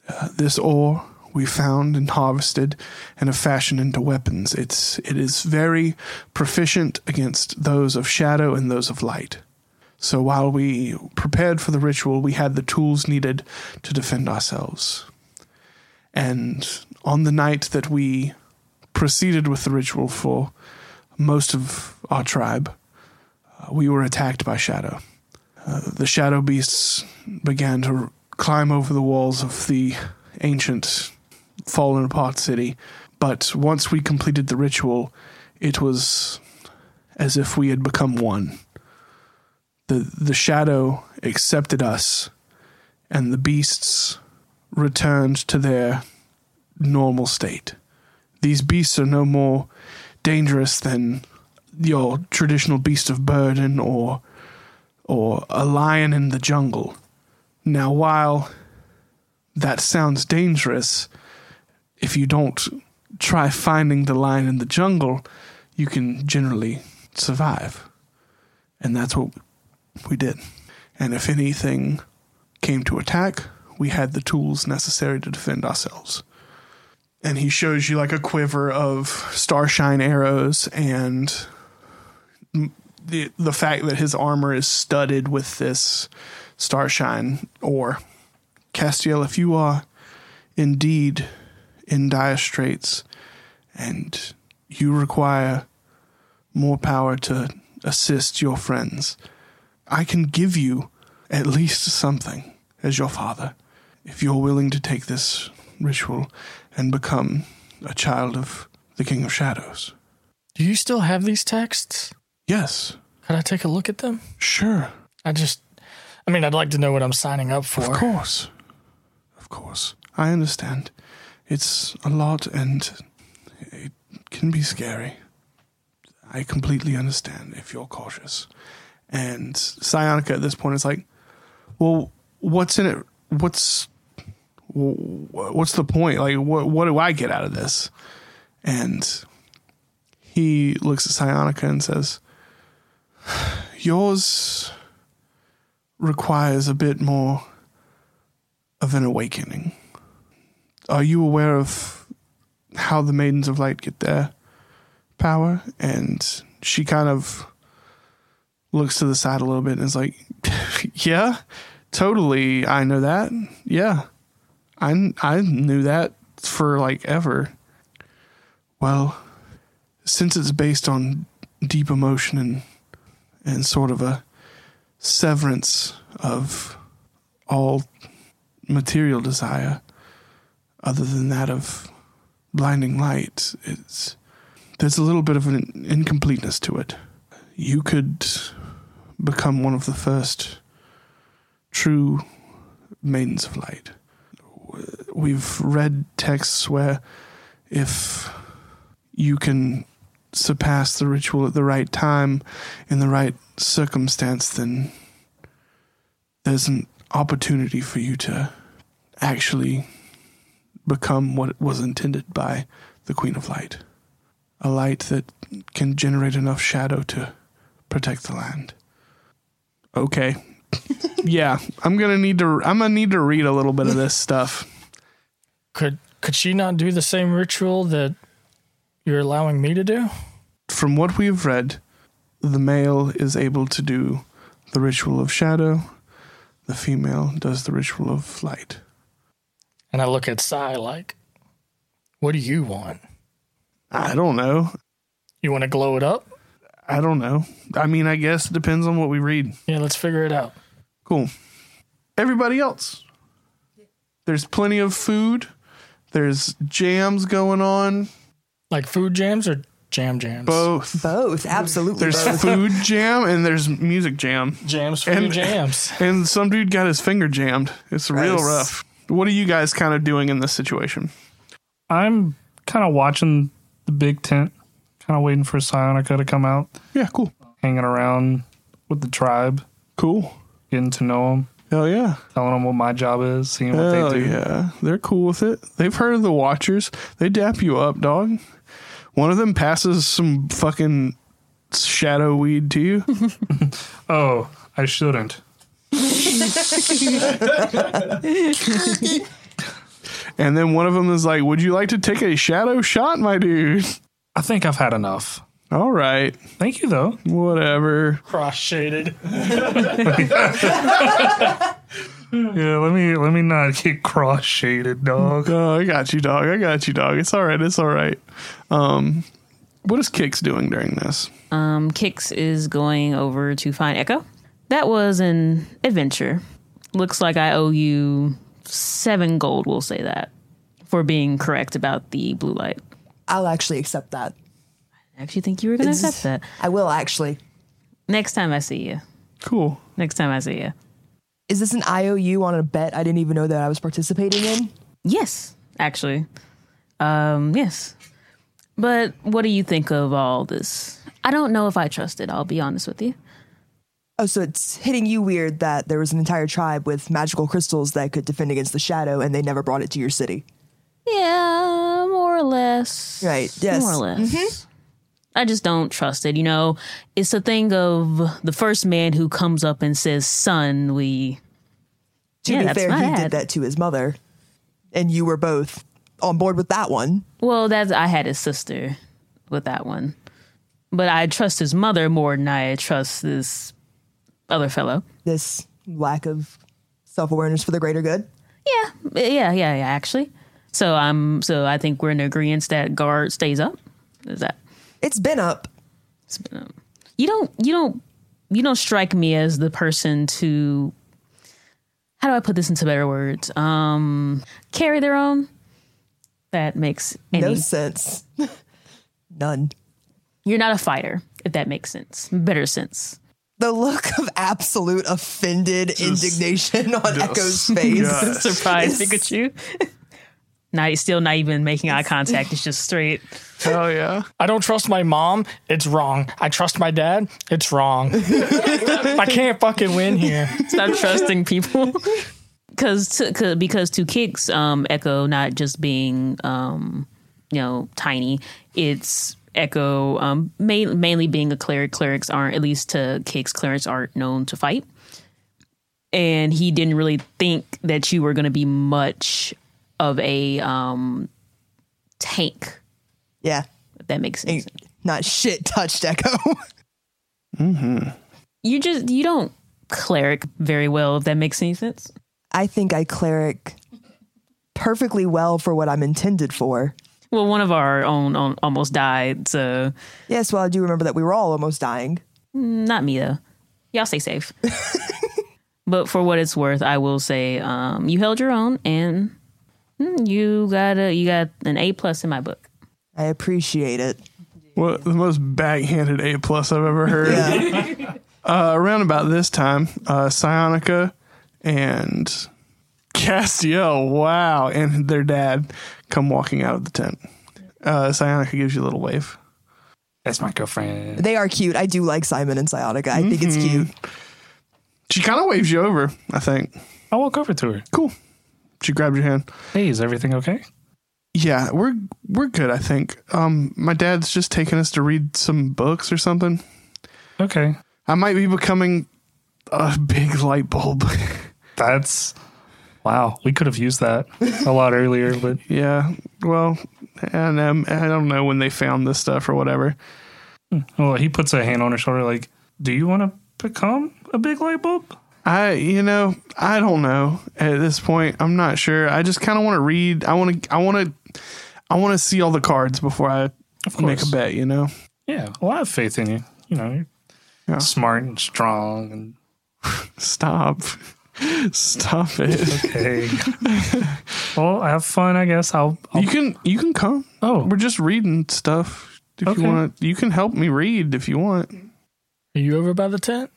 B: uh, "This ore we found and harvested and have fashioned into weapons. It's it is very proficient against those of shadow and those of light." So while we prepared for the ritual, we had the tools needed to defend ourselves. And on the night that we proceeded with the ritual for most of our tribe, uh, we were attacked by Shadow. Uh, the Shadow beasts began to climb over the walls of the ancient, fallen apart city. But once we completed the ritual, it was as if we had become one. The, the Shadow accepted us, and the beasts returned to their normal state. These beasts are no more dangerous than your traditional beast of burden or or a lion in the jungle. Now while that sounds dangerous, if you don't try finding the lion in the jungle, you can generally survive. And that's what we did. And if anything came to attack, we had the tools necessary to defend ourselves. And he shows you like a quiver of starshine arrows and the the fact that his armor is studded with this starshine ore. Castiel, if you are indeed in dire straits and you require more power to assist your friends, I can give you at least something as your father if you're willing to take this ritual and become a child of the King of Shadows.
D: Do you still have these texts?
B: Yes,
D: Could I take a look at them?
B: sure.
D: I just, I mean, I'd like to know what I'm signing up for.
B: Of course. Of course. I understand. It's a lot and it can be scary. I completely understand if you're cautious. And Psionica at this point is like, well, what's in it? What's what's the point? Like, what what do I get out of this? And he looks at Psionica and says, "Yours requires a bit more of an awakening. Are you aware of how the Maidens of Light get their power?" And she kind of looks to the side a little bit and is like, "Yeah, totally. I know that. Yeah, I I knew that for like ever. Well, since it's based on deep emotion and and sort of a severance of all material desire, other than that of blinding light, it's there's a little bit of an incompleteness to it. You could become one of the first true maidens of light. We've read texts where if you can surpass the ritual at the right time in the right circumstance, then there's an opportunity for you to actually become what was intended by the Queen of Light. A light that can generate enough shadow to protect the land. Okay. yeah, I'm gonna need to. I'm gonna need to read a little bit of this stuff.
D: Could could she not do the same ritual that you're allowing me to do?
B: From what we've read, the male is able to do the ritual of shadow. The female does the ritual of light.
D: And I look at Sai like, what do you want?
B: I don't know.
D: You want to glow it up?
B: I don't know. I mean, I guess it depends on what we read.
D: Yeah, let's figure it out.
B: Cool. Everybody else. There's plenty of food. There's jams going on.
D: Like food jams or jam jams?
B: Both.
E: Both, absolutely.
B: There's
E: both.
B: food jam and there's music jam.
D: Jams for
B: And-
D: jams.
B: And some dude got his finger jammed. It's real
E: Gross.
B: rough. What are you guys kind of doing in this situation?
A: I'm kind of watching the big tent, kind of waiting for Psionica to come out,
B: Yeah, cool.
A: hanging around with the tribe,
B: Cool.
A: getting to know them,
B: Hell yeah.
A: telling them what my job is, seeing what
B: Hell
A: they do.
B: yeah. They're cool with it. They've heard of the Watchers. They dap you up, dog. One of them passes some fucking shadow weed to you.
A: Oh, I shouldn't.
B: and then one of them is like, Would you like to take a shadow shot, my dude?
A: I think I've had enough.
B: All right.
A: Thank you, though.
B: Whatever.
D: Cross shaded.
A: Yeah, let me let me not get cross shaded, dog.
B: Oh, I got you, dog. I got you, dog. It's all right. It's all right. Um, What is Kicks doing during this?
C: Um, Kicks is going over to find Echo. That was an adventure. Looks like I owe you seven gold. We'll say that for being correct about the blue light.
E: I'll actually accept that.
C: I actually think you were going to accept that.
E: I will actually.
C: Next time I see you.
B: Cool.
C: Next time I see you.
E: Is this an IOU on a bet I didn't even know that I was participating in?
C: Yes, actually. Um, yes. But what do you think of all this? I don't know if I trust it, I'll be honest with you.
E: Oh, so it's hitting you weird that there was an entire tribe with magical crystals that could defend against the shadow and they never brought it to your city.
C: Yeah, more or less.
E: Right, yes.
C: More or less. Mm-hmm. I just don't trust it. You know, it's a thing of the first man who comes up and says, Son, we.
E: To
C: Yeah,
E: be fair, he
C: ad.
E: did that to his mother. And you were both on board with that one.
C: Well, that's I had his sister with that one. But I trust his mother more than I trust this other fellow.
E: This lack of self awareness for the greater good.
C: Yeah, yeah, yeah, yeah. Actually, so I'm so I think we're in agreement that guard stays up. Is that
E: It's been up.
C: you don't you don't you don't strike me as the person to how do I put this into better words? Um, carry their own. That makes any.
E: No sense. None.
C: You're not a fighter, if that makes sense. Better sense.
E: The look of absolute offended indignation on Echo's face.
B: God.
C: Surprise,
E: It's-
C: Pikachu. Not he's still not even making eye contact. It's just straight.
B: Hell yeah.
D: I don't trust my mom. It's wrong. I trust my dad. It's wrong. I can't fucking win here.
C: Stop trusting people. Because to, 'cause- because to kicks um, Echo not just being um, you know tiny, it's Echo um, main, mainly being a cleric. Clerics aren't at least to kicks. Clerics aren't known to fight, and he didn't really think that you were going to be much of a um, tank.
E: Yeah.
C: If that makes sense.
E: Ain't not shit touched Echo.
C: You just you don't cleric very well. If that makes any sense.
E: I think I cleric perfectly well for what I'm intended for.
C: Well, one of our own, own almost died, so
E: Yes, well, I do remember that we were all almost dying.
C: not me though. Y'all stay safe. but for what it's worth, I will say um, you held your own, and mm, you got a you got an A plus in my book.
E: I appreciate it.
B: What the most backhanded A plus I've ever heard.
E: Yeah.
B: Uh, around about this time, uh, Psionica and Castiel, wow, and their dad come walking out of the tent. Uh, Psionica gives you a little wave.
A: That's my girlfriend.
E: they are cute. I do like Simon and Psionica. I think it's cute.
B: She kind of waves you over, I think.
A: I walk over to her.
B: Cool. She grabs your hand.
A: Hey, is everything okay?
B: Yeah, we're we're good, I think. Um, my dad's just taking us to read some books or something.
A: Okay.
B: I might be becoming a big light bulb.
A: That's wow. We could have used that a lot earlier, but
B: yeah. Well, and um, I don't know when they found this stuff or whatever.
A: well, he puts a hand on her shoulder, like, "Do you want to become a big light bulb?"
B: I, you know, I don't know at this point. I'm not sure. I just kind of want to read. I want to, I want to, I want to see all the cards before I make a bet, you know?
A: Yeah. Well, I have faith in you. You know, you're
B: Yeah.
A: smart and strong and
B: Stop. Stop it.
A: okay. well, have fun. I guess I'll. I'll
B: You can, you can come.
A: oh,
B: We're just reading stuff. If
A: Okay.
B: you want you can help me read if you want.
D: Are you over by the tent?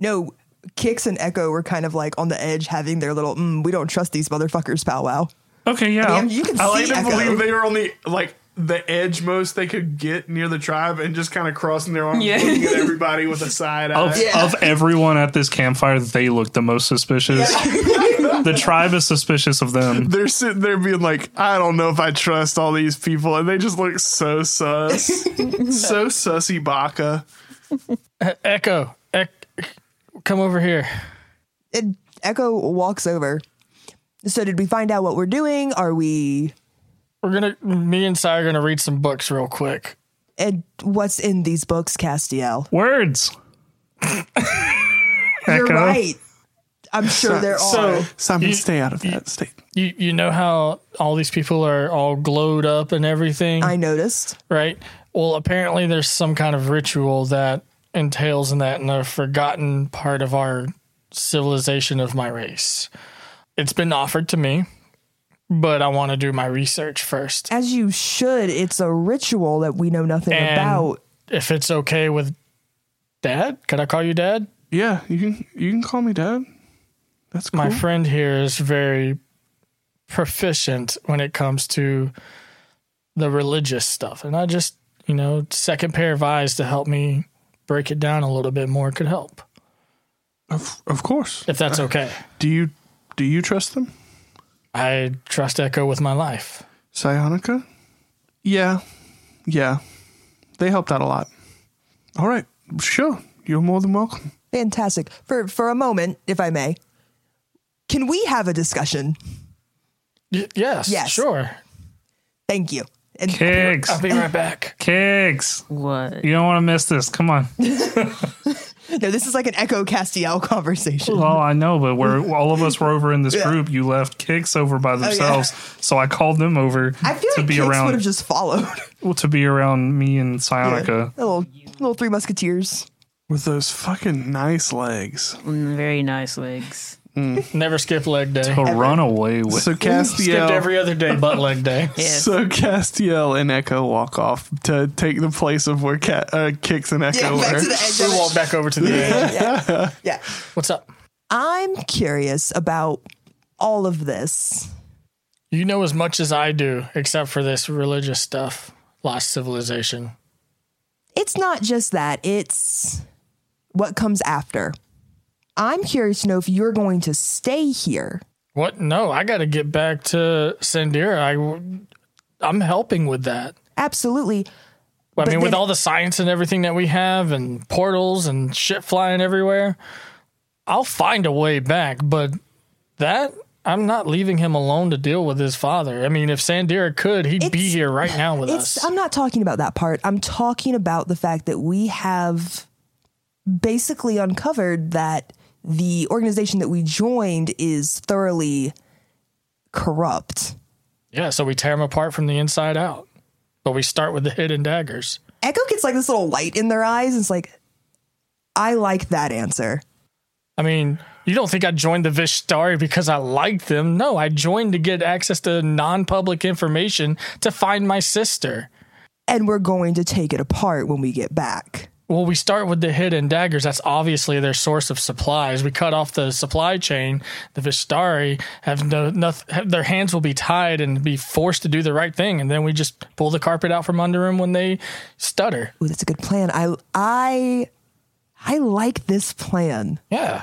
E: No, Kicks and Echo were kind of like on the edge having their little, mm, we don't trust these motherfuckers powwow.
A: okay. Yeah.
E: I mean, you can I see Echo.
B: Believe they were on the, like, the edge most they could get near the tribe and just kind of crossing their arms,
C: Yeah.
B: looking at everybody with a side eye.
A: of,
E: Yeah.
A: of everyone at this campfire, they look the most suspicious. the tribe is suspicious of them.
B: they're sitting there being like, I don't know if I trust all these people, and they just look so sus, so sussy baka.
D: E- Echo, Ec- come over here.
E: And Echo walks over. So did we find out what we're doing? Are we
D: We're gonna, me and Sai are gonna read some books real quick.
E: and what's in these books, Castiel?
A: Words.
E: You're right. I'm sure there are.
D: So-
E: are.
B: Simon,
D: You-
B: stay out of that state.
D: You you know how all these people are all glowed up and everything,
E: I noticed.
D: right? Well, apparently there's some kind of ritual that entails in that in a forgotten part of our civilization of my race. It's been offered to me, but I want to do my research first.
E: As you should. It's a ritual that we know nothing
D: And
E: about.
D: if it's okay with dad, can I call you dad?
B: Yeah, you can you can call me dad. That's cool.
D: My friend here is very proficient when it comes to the religious stuff. And I just, you know, second pair of eyes to help me break it down a little bit more could help.
B: of, of course.
D: If that's okay.
B: Do you do you trust them?
D: I trust Echo with my life.
B: Psionica? Yeah. Yeah. They helped out a lot. All right. Sure. You're more than welcome.
E: Fantastic. For for a moment, if I may, can we have a discussion?
D: Y- yes,
E: Yes.
D: sure.
E: Thank you. And
A: Kicks.
D: I'll be right back.
A: Kicks.
C: What?
A: You don't want to miss this. Come on.
E: no, this is like an Echo Castiel conversation.
A: Well, I know, but we're all of us were over in this
E: Yeah.
A: group. You left Kicks over by themselves, so I called them over
E: I feel
A: to
E: like
A: be
E: Kicks would have just followed.
A: well, to be around me and
E: Yeah.
A: Psionica.
E: A little little three musketeers.
B: With those fucking nice legs.
C: Mm, Very nice legs.
D: Never skip leg day.
A: To run away with.
B: So Castiel.
D: Skipped every other day but leg day.
C: Yes.
B: So Castiel and Echo walk off to take the place of where Cat uh, Kicks and Echo
E: Yeah, back
B: were.
E: to the edge
D: We walk back over to the edge.
E: Yeah. yeah.
D: What's up?
E: I'm curious about all of this.
D: You know as much as I do, except for this religious stuff. Lost civilization.
E: It's not just that, it's what comes after. I'm curious to know if you're going to stay here.
D: What? No, I got to get back to Sandira. I, I'm helping with that.
E: Absolutely.
D: I mean, with all the science and everything that we have, and portals and shit flying everywhere, I'll find a way back. But that, I'm not leaving him alone to deal with his father. I mean, if Sandira could, he'd be here right now with
E: It's
D: us.
E: I'm not talking about that part. I'm talking about the fact that we have basically uncovered that the organization that we joined is thoroughly corrupt.
D: yeah, so we tear them apart from the inside out. But we start with the hidden daggers.
E: Echo gets like this little light in their eyes. It's like, I like that answer.
D: I mean, you don't think I joined the Vishtari because I liked them? No, I joined to get access to non-public information to find my sister.
E: And we're going to take it apart when we get back.
D: Well, we start with the hidden daggers. That's obviously their source of supplies. We cut off the supply chain. The Vishtari have no, nothing, have, their hands will be tied and be forced to do the right thing. And then we just pull the carpet out from under them when they stutter.
E: Ooh, that's a good plan. I I I like this plan.
D: Yeah.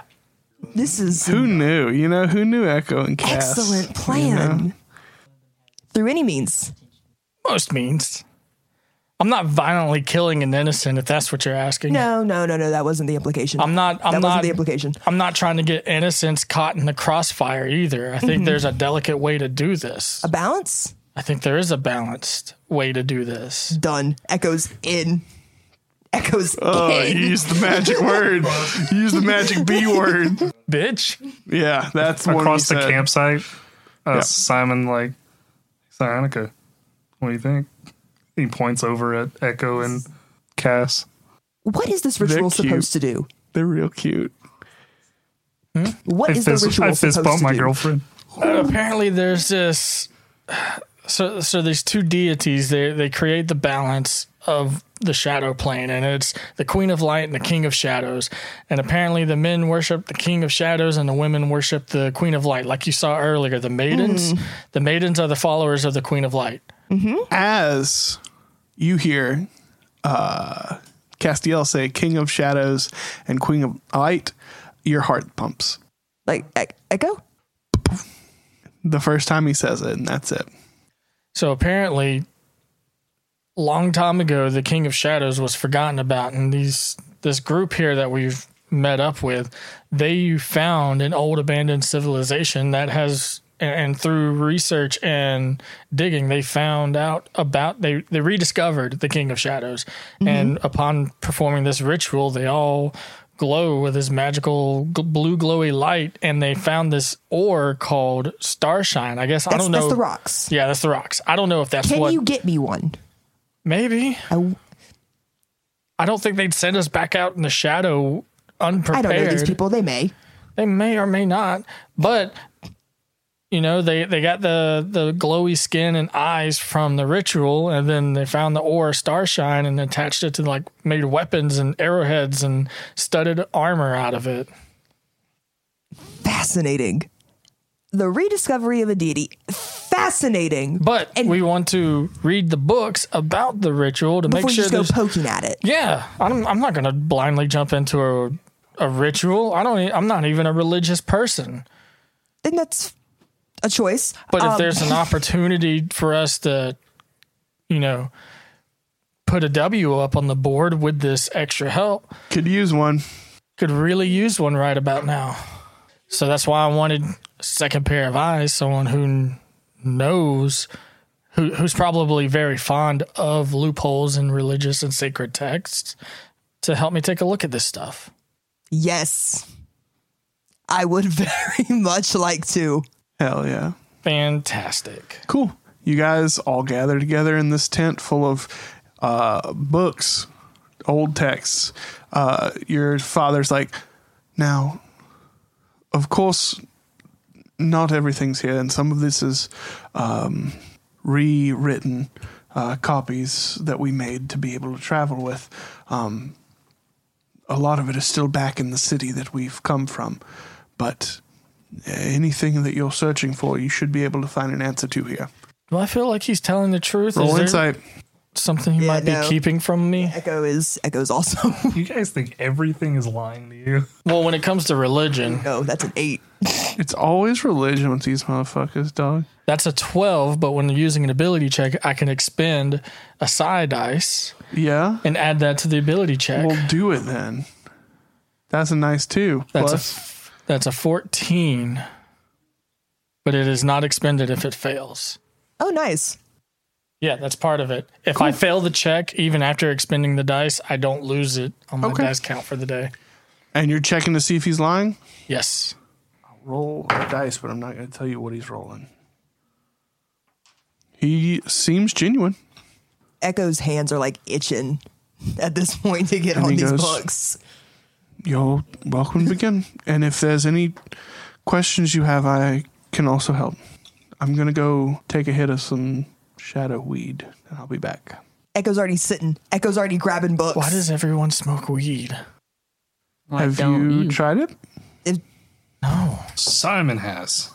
E: This is
B: Who knew? You know, who knew Echo and Cass?
E: excellent
B: you
E: plan.
B: know?
E: Through any means.
D: Most means. I'm not violently killing an innocent if that's what you're asking.
E: No, no, no, no. That wasn't the implication.
D: I'm not. I'm
E: that
D: not.
E: wasn't the implication.
D: I'm not trying to get innocents caught in the crossfire either. I
E: Mm-hmm.
D: think there's a delicate way to do this.
E: A balance?
D: I think there is a balanced way to do this.
E: Done. Echoes in. Echoes
B: Oh, you
E: in.
B: used the magic word. You used the magic B word.
D: Bitch.
B: Yeah, that's the one
A: Across
B: he
A: the
B: said.
A: campsite, uh,
B: Yeah.
A: Simon, like, Psionica, what do you think? He points over at Echo and Cass.
E: What is this ritual
B: They're cute.
E: supposed to do?
B: They're real cute.
E: What
A: I
E: is the
A: fist,
E: ritual
A: I fist
E: supposed
A: bump
E: to
A: my
E: do?
A: girlfriend.
D: Uh, apparently, there's this. So, so these two deities they they create the balance of the shadow plane, and it's the Queen of Light and the King of Shadows. And apparently, the men worship the King of Shadows, and the women worship the Queen of Light. Like you saw earlier, the maidens, the maidens are the followers of the Queen of Light.
B: As you hear uh, Castiel say King of Shadows and Queen of Light, your heart pumps.
E: Like e- Echo?
B: The first time he says it, and that's it.
D: So apparently, long time ago, the King of Shadows was forgotten about, and these this group here that we've met up with, they found an old abandoned civilization that has, and, and through research and digging, they found out about they they rediscovered the King of Shadows, mm-hmm. and upon performing this ritual, they all glow with this magical g- blue glowy light, and they found this ore called Starshine. I guess I
E: That's,
D: don't know.
E: that's the rocks.
D: Yeah, that's the rocks. I don't know if that's
E: Can
D: what.
E: you get me one?
D: maybe
E: I,
D: I don't think they'd send us back out in the shadow unprepared I
E: don't know these people. They may.
D: They may or may not, but you know they they got the the glowy skin and eyes from the ritual, and then they found the ore starshine and attached it to like made weapons and arrowheads and studded armor out of it.
E: Fascinating. The rediscovery of a deity. Fascinating.
D: But
E: And-
D: we want to read the books about the ritual to make
E: you
D: sure
E: just go poking at it.
D: yeah. I'm I'm not going to blindly jump into a a ritual. I don't. i'm not even a religious person.
E: Then that's a choice.
D: But if
E: Um,
D: there's an opportunity for us to, you know, put a W up on the board with this extra help,
B: Could use one.
D: could really use one right about now. So that's why I wanted a second pair of eyes, someone who knows, who, who's probably very fond of loopholes in religious and sacred texts, to help me take a look at this stuff.
E: Yes. I would very much like to.
B: Hell yeah.
D: Fantastic.
B: Cool. You guys all gather together in this tent full of uh, books, old texts. Uh, your father's like, now, of course, not everything's here, and some of this is um, rewritten uh, copies that we made to be able to travel with. Um, a lot of it is still back in the city that we've come from, but anything that you're searching for, you should be able to find an answer to here.
D: Do I feel like he's telling the truth?
B: Roll
D: Is there
B: insight.
D: something he
E: Yeah,
D: might be keeping from me?
E: Echo is Echo's also.
A: You guys think everything is lying to you?
D: Well, when it comes to religion,
E: no, that's an eight.
B: It's always religion with these motherfuckers, dog.
D: that's a 12, but when you're using an ability check, I can expend a side dice
B: Yeah.
D: and add that to the ability check.
B: Well, do it then. That's a nice two.
D: that's
B: Plus,
D: a that's a 14. But it is not expended if it fails.
E: Oh, nice.
D: Yeah, that's part of it. If I fail the check, even after expending the dice, I don't lose it on my
B: Okay.
D: dice count for the day.
B: and you're checking to see if he's lying.
D: Yes.
B: Roll a dice, but I'm not going to tell you what he's rolling. He seems genuine.
E: Echo's hands are like itching at this point to get
B: And
E: on these
B: goes-
E: books.
B: You're welcome to begin. and if there's any questions you have, I can also help. I'm going to go take a hit of some shadow weed, and I'll be back.
E: Echo's already sitting. Echo's already grabbing books.
D: Why does everyone smoke weed?
C: Why
B: have
C: don't
B: you tried it?
E: If-
D: No.
A: Simon has.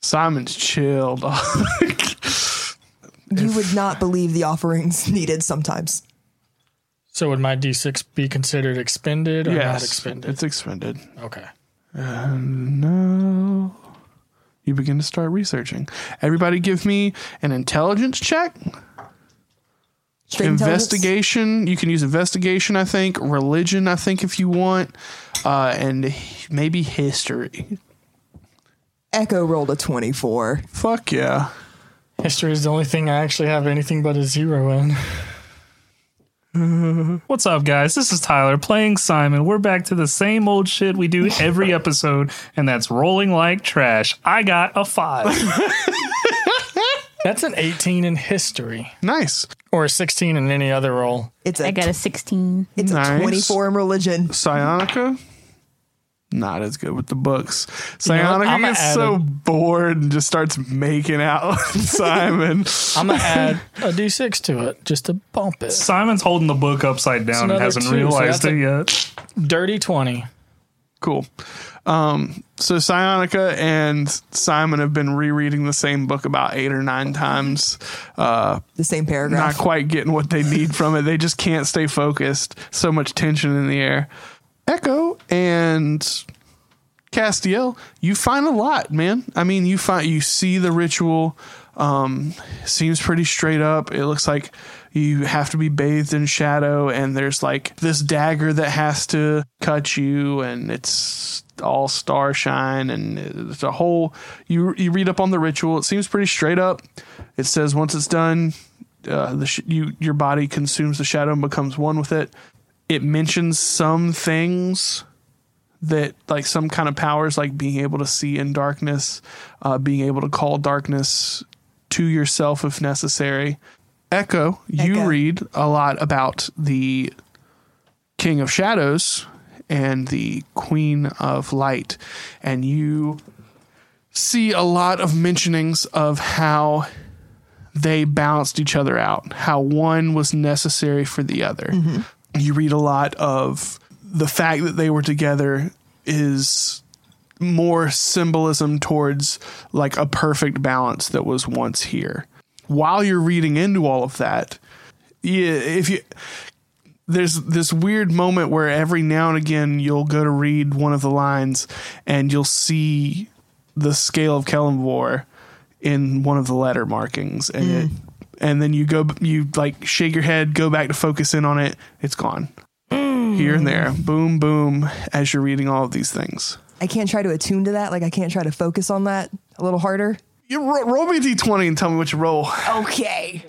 B: Simon's chilled. dog.
E: you would not believe the offerings needed sometimes.
D: So would my D6 be considered expended or not
B: yes,
D: expended?
B: it's expended.
D: okay.
B: No. You begin to start researching. Everybody give me an intelligence check.
E: Straight intelligence?
B: investigation. You can use investigation, I think. Religion, I think, if you want. Uh, and maybe history.
E: Echo rolled a 24.
B: Fuck yeah.
D: History is the only thing I actually have anything but a zero in.
A: What's up, guys? This is Tyler playing Simon. We're back to the same old shit we do every episode, and that's rolling like trash. I got a five.
D: That's an 18 in history
B: Nice.
D: or a 16 in any other role.
E: It's a
C: I got a 16.
E: it's
B: Nice.
E: a 24 in religion.
B: Psionica. Not as good with the books.
D: know what?
B: Psionica
D: I'ma
B: gets so
D: a-
B: bored and just starts making out with Simon.
D: I'm going to add a d6 to it just to bump it.
A: Simon's holding the book upside down and hasn't
D: two,
A: realized
D: that's
A: it yet.
D: Dirty 20.
B: Cool. Um, so Psionica and Simon have been rereading the same book about eight or nine times. Uh,
E: The same paragraph.
B: not quite getting what they need from it. They just can't stay focused. So much tension in the air. Echo and Castiel, you find a lot, man. I mean, you find you see the ritual. Um, seems pretty straight up. It looks like you have to be bathed in shadow, and there's like this dagger that has to cut you, and it's all starshine, and it's a whole. You you read up on the ritual. It seems pretty straight up. It says once it's done, uh, the sh- you your body consumes the shadow and becomes one with it. It mentions some things that like some kind of powers like being able to see in darkness uh, being able to call darkness to yourself if necessary. Echo you read a lot about the king of shadows and the queen of light and you see a lot of mentionings of how they balanced each other out, how one was necessary for the other. You read a lot of the fact that they were together is more symbolism towards like a perfect balance that was once here. While you're reading into all of that, yeah, if you there's this weird moment where every now and again you'll go to read one of the lines and you'll see the scale of Kellenvor in one of the letter markings and it, mm. And then you go you like shake your head go back to focus in on it it's gone here and there boom boom as you're reading all of these things
E: I can't try to attune to that. Like I can't try to focus on that a little harder.
B: you ro- roll me a d20 and tell me what you roll
E: Okay.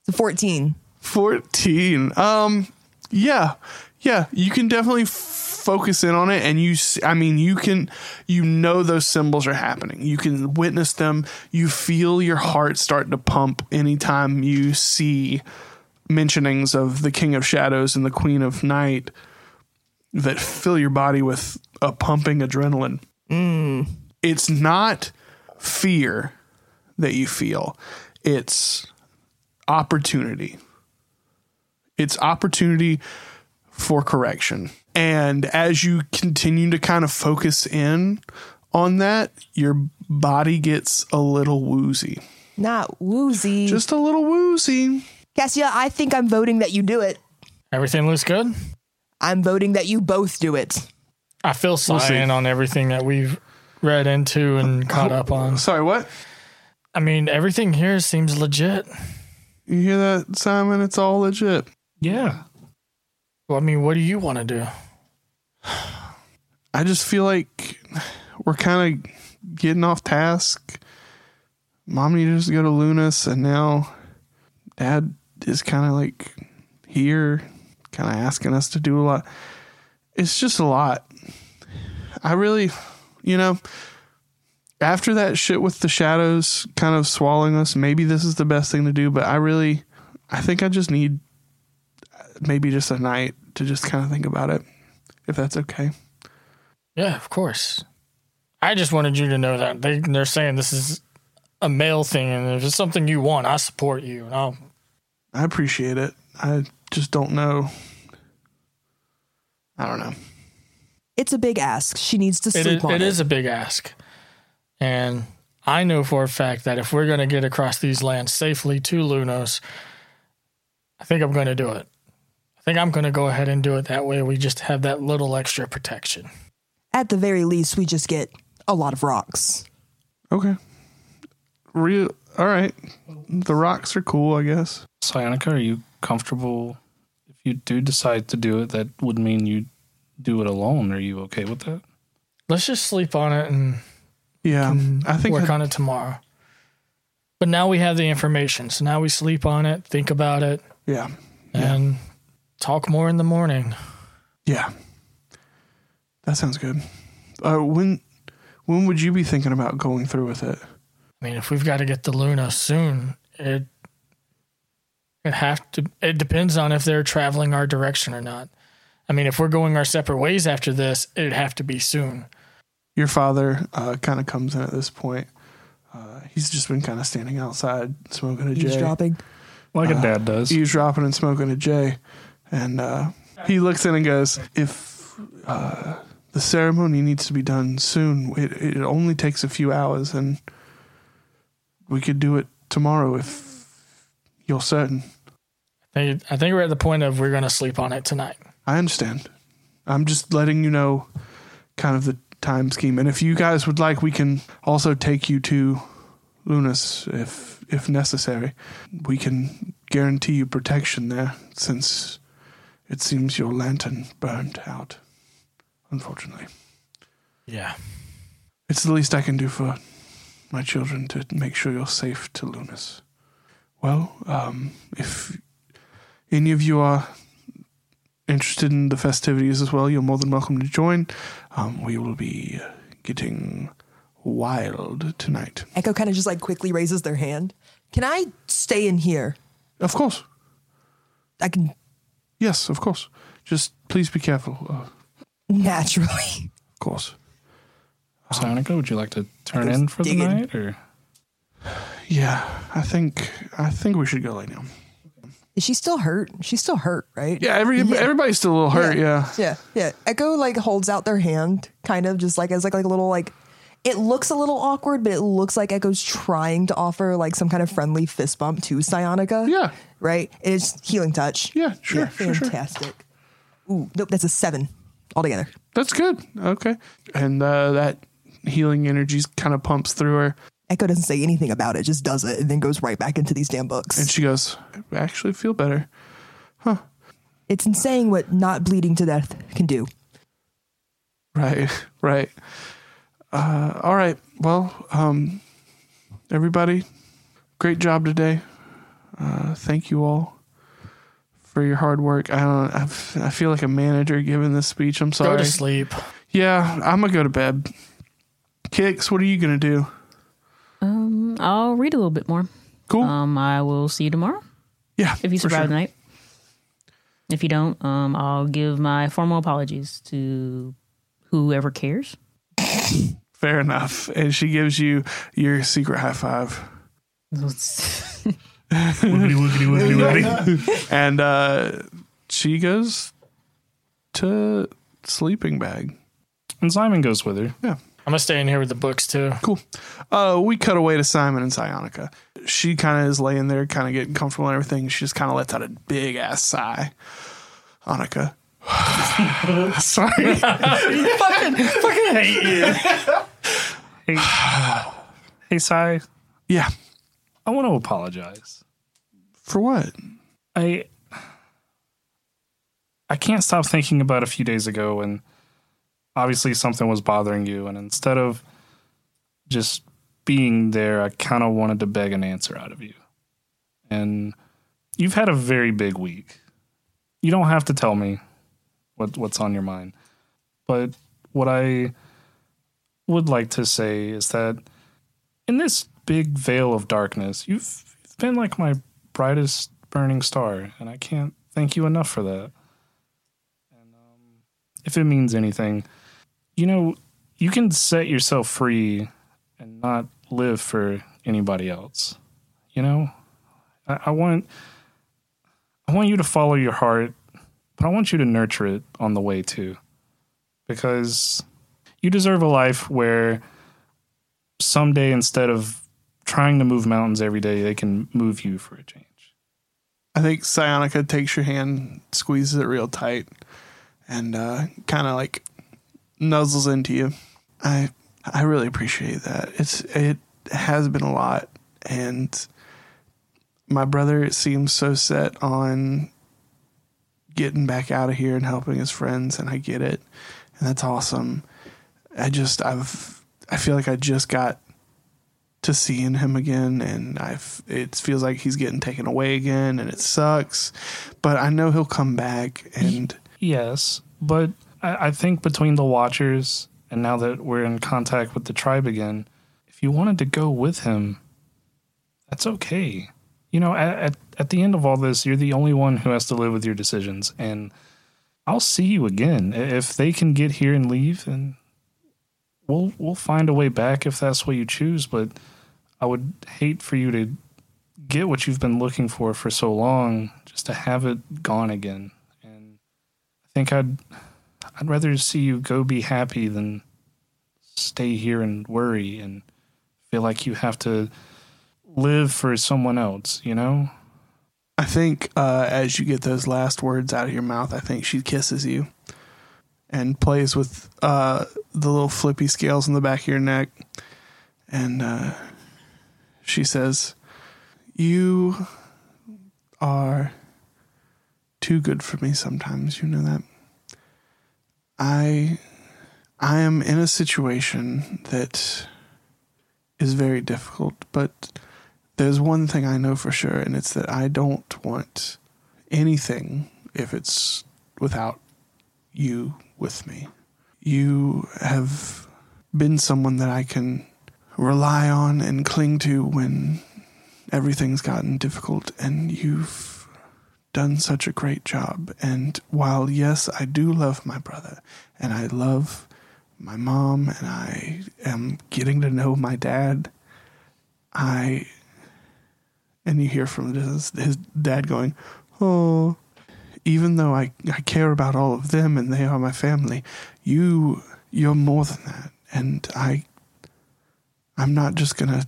E: It's a 14.
B: 14 um yeah yeah you can definitely f- focus in on it and you—I mean you can you know those symbols are happening. You can witness them. You feel your heart start to pump anytime you see mentionings of the king of shadows and the queen of night that fill your body with a pumping adrenaline. Mm. It's not fear that you feel. It's opportunity. It's opportunity for correction. And as you continue to kind of focus in on that, your body gets a little woozy.
E: Not woozy.
B: Just a little woozy.
E: Cassia, I think I'm voting that you do it.
D: Everything looks good.
E: I'm voting that you both do it.
D: I feel
B: see.
D: cyan on everything that we've read into and caught up on.
B: Sorry, what?
D: I mean, everything here seems legit.
B: You hear that, Simon? It's all legit.
A: Yeah.
D: Well, I mean, what do you want to do?
B: I just feel like we're kind of getting off task. Mom needed to go to Lunas, and now Dad is kind of like here, kind of asking us to do a lot. It's just a lot. I really, you know, after that shit with the shadows kind of swallowing us, maybe this is the best thing to do, but I really, I think I just need maybe just a night to just kind of think about it, if that's okay.
D: Yeah, of course. I just wanted you to know that they they're saying this is a male thing, and if it's something you want, I support you. And I'll
B: I appreciate it. I just don't know. I don't know.
E: It's a big ask. She needs to sleep
D: is,
E: on
D: it
E: it.
D: is a big ask. And I know for a fact that if we're going to get across these lands safely to Lunos, I think I'm going to do it. I think I'm going to go ahead and do it that way. We just have that little extra protection.
E: At the very least, we just get a lot of rocks.
B: Okay. Real. All right. The rocks are cool, I guess.
A: Psionica, are you comfortable if you do decide to do it? That would mean you do it alone. Are you okay with that?
D: Let's just sleep on it and
B: Yeah. I think.
D: work
B: I-
D: on it tomorrow. But now we have the information. So now we sleep on it, think about it,
B: yeah.
D: and talk more in the morning.
B: Yeah. That sounds good. Uh, when when would you be thinking about going through with it?
D: I mean, if we've got to get the Luna soon, it it have to. It depends on if they're traveling our direction or not. I mean, if we're going our separate ways after this, it'd have to be soon.
B: Your father uh, kind of comes in at this point. Uh, he's just been kind of standing outside smoking a J.
E: Eavesdropping.
A: Like a dad does.
B: eavesdropping and smoking a J. And uh, he looks in and goes, If uh, the ceremony needs to be done soon, it, it only takes a few hours, and we could do it tomorrow if you're certain.
D: I think, I think we're at the point of we're going to sleep on it tonight.
B: I understand. I'm just letting you know kind of the time scheme. And if you guys would like, we can also take you to Lunas if if necessary. We can guarantee you protection there since it seems your lantern burned out. Unfortunately.
D: Yeah.
B: It's the least I can do for my children to make sure you're safe to Lunas. Well, um, if any of you are interested in the festivities as well, you're more than welcome to join. Um, we will be getting wild tonight.
E: Echo kind of just like quickly raises their hand. Can I stay in here?
B: Of course.
E: I can
B: Yes, of course. Just please be careful. Uh,
E: naturally.
B: of course.
A: Psionica, would you like to turn in for the
E: digging.
A: night, or
B: Yeah, I think I think we should go lay down.
E: Is she still hurt? She's still hurt, right?
B: Yeah, every everybody's still a little hurt. Yeah.
E: Yeah. Yeah. Echo like holds out their hand, kind of just like as like like a little like it looks a little awkward, but it looks like Echo's trying to offer like some kind of friendly fist bump to Psionica.
B: Yeah.
E: Right? And it's healing touch.
B: Yeah, sure, sure, sure.
E: fantastic. Ooh, nope, that's a seven altogether.
B: That's good. Okay. And uh, that healing energy kind of pumps through her,
E: Echo doesn't say anything about it, just does it, and then goes right back into these damn books.
B: and she goes, "I actually feel better." Huh.
E: It's insane what not bleeding to death can do.
B: Right, right. Uh, all right. Well, um, everybody, great job today. Uh, thank you all for your hard work. I don't. I, f- I feel like a manager giving this speech. I'm sorry.
D: Go
B: sorry.
D: to sleep.
B: Yeah, I'm gonna go to bed. Kicks, what are you gonna do?
C: Um, I'll read a little bit more.
B: Cool.
C: Um, I will see you tomorrow
B: yeah.
C: if you
B: for
C: survive
B: sure.
C: the night. If you don't, um, I'll give my formal apologies to whoever cares.
B: Fair enough. And she gives you your secret high five.
A: wiggity wiggity wiggity wiggity?
B: And uh, she goes to sleeping bag.
A: and Simon goes with her.
B: Yeah.
D: I'm gonna stay in here with the books too.
B: Cool. Uh, we cut away to Simon and Psionica. She kind of is laying there, kind of getting comfortable and everything. She just kind of lets out a big ass sigh. Annika. Sorry.
A: Hey, hey, Sai,
B: yeah.
A: I want to apologize.
B: For what?
A: I I can't stop thinking about a few days ago and obviously something was bothering you and instead of just being there I kind of wanted to beg an answer out of you. And you've had a very big week. You don't have to tell me what what's on your mind. But what I would like to say is that in this big veil of darkness, you've, been like my brightest burning star, and I can't thank you enough for that. And um, if it means anything, you know, you can set yourself free and not live for anybody else. You know, I, I want I want you to follow your heart, but I want you to nurture it on the way too, because you deserve a life where someday instead of trying to move mountains every day, they can move you for a change.
B: I think Psionica takes your hand, squeezes it real tight, and uh, kind of like nuzzles into you. I I really appreciate that. It's it has been a lot, and my brother seems so set on getting back out of here and helping his friends, and I get it, and that's awesome. I just I've I feel like I just got to seeing him again and I it feels like he's getting taken away again and it sucks but I know he'll come back and
A: Yes, but I, I think between the Watchers and now that we're in contact with the tribe again, if you wanted to go with him, that's okay. You know, at, at at the end of all this, you're the only one who has to live with your decisions, and I'll see you again if they can get here and leave, and we'll we'll find a way back if that's what you choose. But I would hate for you to get what you've been looking for for so long just to have it gone again. And I think I'd I'd rather see you go be happy than stay here and worry and feel like you have to live for someone else, you know?
B: I think uh, as you get those last words out of your mouth I think she kisses you and plays with uh, the little flippy scales in the back of your neck. And uh, she says you are too good for me sometimes you know that. I I am in a situation that is very difficult, but there's one thing I know for sure, and it's that I don't want anything, if it's without you with me. You have been someone that I can rely on and cling to when everything's gotten difficult, and you've done such a great job. And while, yes, I do love my brother, and I love my mom, and I am getting to know my dad, I. And you hear from his, his dad going, Oh, even though I, I care about all of them and they are my family, you you're more than that. And I I'm not just gonna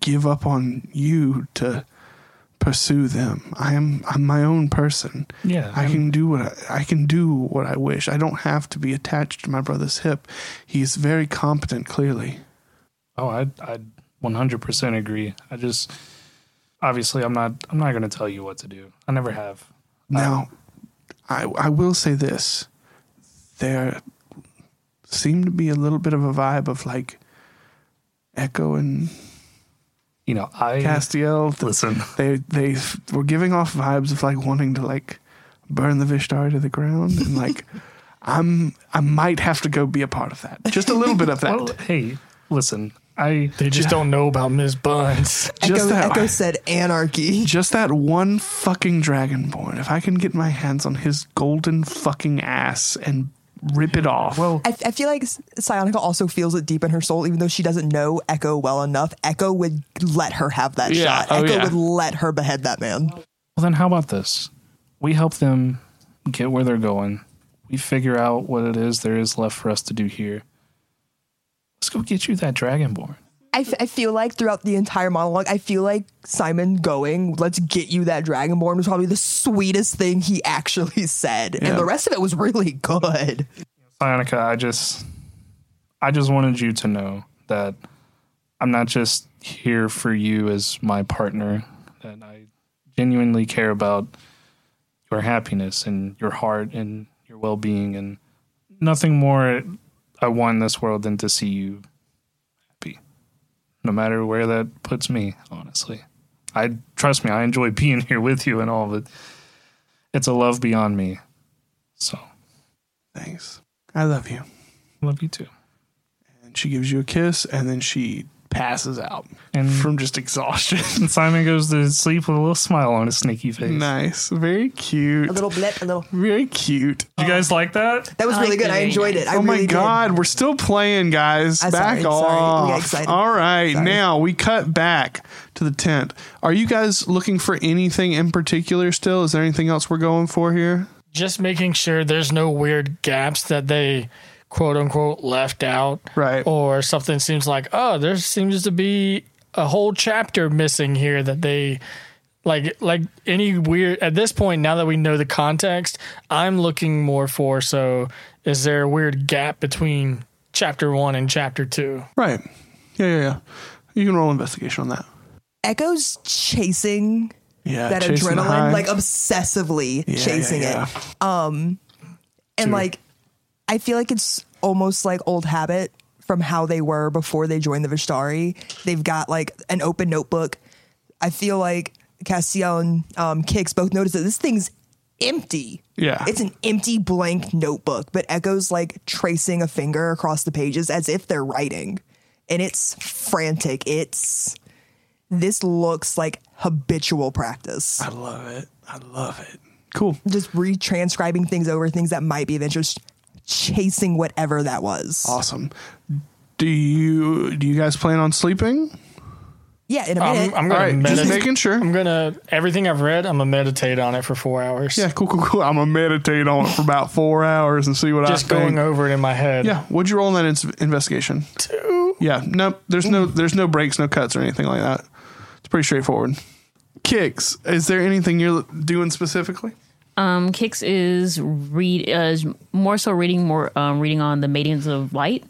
B: give up on you to pursue them. I am I'm my own person.
A: Yeah,
B: I can do what I, I can do what I wish. I don't have to be attached to my brother's hip. He's very competent, clearly.
A: Oh, I I 100% agree. I just obviously I'm not I'm not going to tell you what to do. I never have.
B: Now, I I will say this: there seemed to be a little bit of a vibe of like Echo and
A: You know, I
B: Castiel.
A: listen.
B: They they were giving off vibes of like wanting to like burn the Vishtari to the ground, and like I'm I might have to go be a part of that. Just a little bit of that.
A: Well, hey, listen. I
D: They just don't know about Ms. Buns.
B: just
E: Echo,
B: that.
E: Echo said anarchy.
B: just that one fucking dragonborn. If I can get my hands on his golden fucking ass and rip it off.
A: well,
E: I, I feel like Psionica also feels it deep in her soul, even though she doesn't know Echo well enough. Echo would let her have that
B: Yeah.
E: shot.
B: Oh,
E: Echo
B: yeah.
E: would let her behead that man.
A: Well, then how about this? We help them get where they're going. We figure out what it is there is left for us to do here. Let's go get you that dragonborn.
E: I, f- I feel like throughout the entire monologue, I feel like Simon going, let's get you that Dragonborn was probably the sweetest thing he actually said.
B: Yeah.
E: And the rest of it was really good.
A: Psionica, I just I just wanted you to know that I'm not just here for you as my partner, that I genuinely care about your happiness and your heart and your well being and nothing more I want this world than to see you happy. No matter where that puts me, honestly. I trust me, I enjoy being here with you and all of it. It's a love beyond me. So
B: Thanks. I love you.
A: love you too.
B: And she gives you a kiss and then she passes out
A: And
B: from just exhaustion.
A: And Simon goes to sleep with a little smile on his sneaky face.
B: nice. Very cute.
E: A little blip, a little.
B: Very cute.
A: Did you guys like that?
E: That was
C: I
E: really good. I enjoyed
C: nice.
E: it. I
B: oh my
E: really
B: god, we're still playing, guys.
E: I'm
B: back
E: sorry, sorry.
B: Off.
E: excited.
B: All right,
E: Sorry.
B: now we cut back to the tent. Are you guys looking for anything in particular still? Is there anything else we're going for here?
D: Just making sure there's no weird gaps that they quote unquote left out.
B: Right.
D: Or something seems like, oh, there seems to be a whole chapter missing here that they like like any weird at this point now that we know the context i'm looking more for so is there a weird gap between chapter one and chapter two
B: Right. Yeah, yeah, yeah. You can roll investigation on that.
E: Echo's chasing
B: Yeah.
E: that
B: chasing the high.
E: adrenaline, like obsessively
B: Yeah,
E: chasing
B: yeah,
E: it. Um, and like, I feel like it's almost like old habit from how they were before they joined the Vishtari. They've got like an open notebook. I feel like Castiel and um, Kicks both noticed that this thing's empty.
B: Yeah.
E: It's an empty blank notebook, but Echo's like tracing a finger across the pages as if they're writing. And it's frantic. It's this looks like habitual practice.
B: I love it. I love it. Cool.
E: Just retranscribing things over, things that might be of interest, chasing whatever that was.
B: Awesome. Do you do you guys plan on sleeping?
E: Yeah, in a minute.
D: i'm, I'm gonna
B: right, just making sure.
D: i'm gonna everything i've read i'm gonna meditate on it for four hours
B: Yeah, cool, cool, cool. I'm gonna meditate on it for about four hours and see what
D: just
B: I think.
D: going over it in my head
B: Yeah, what'd you roll on that ins- investigation?
D: Two.
B: Yeah, no, there's no, there's no breaks, no cuts, or anything like that. It's pretty straightforward. Kicks. Is there anything you're doing specifically?
C: Um, Kicks is read uh, is more so reading more um, reading on the Maidens of Light,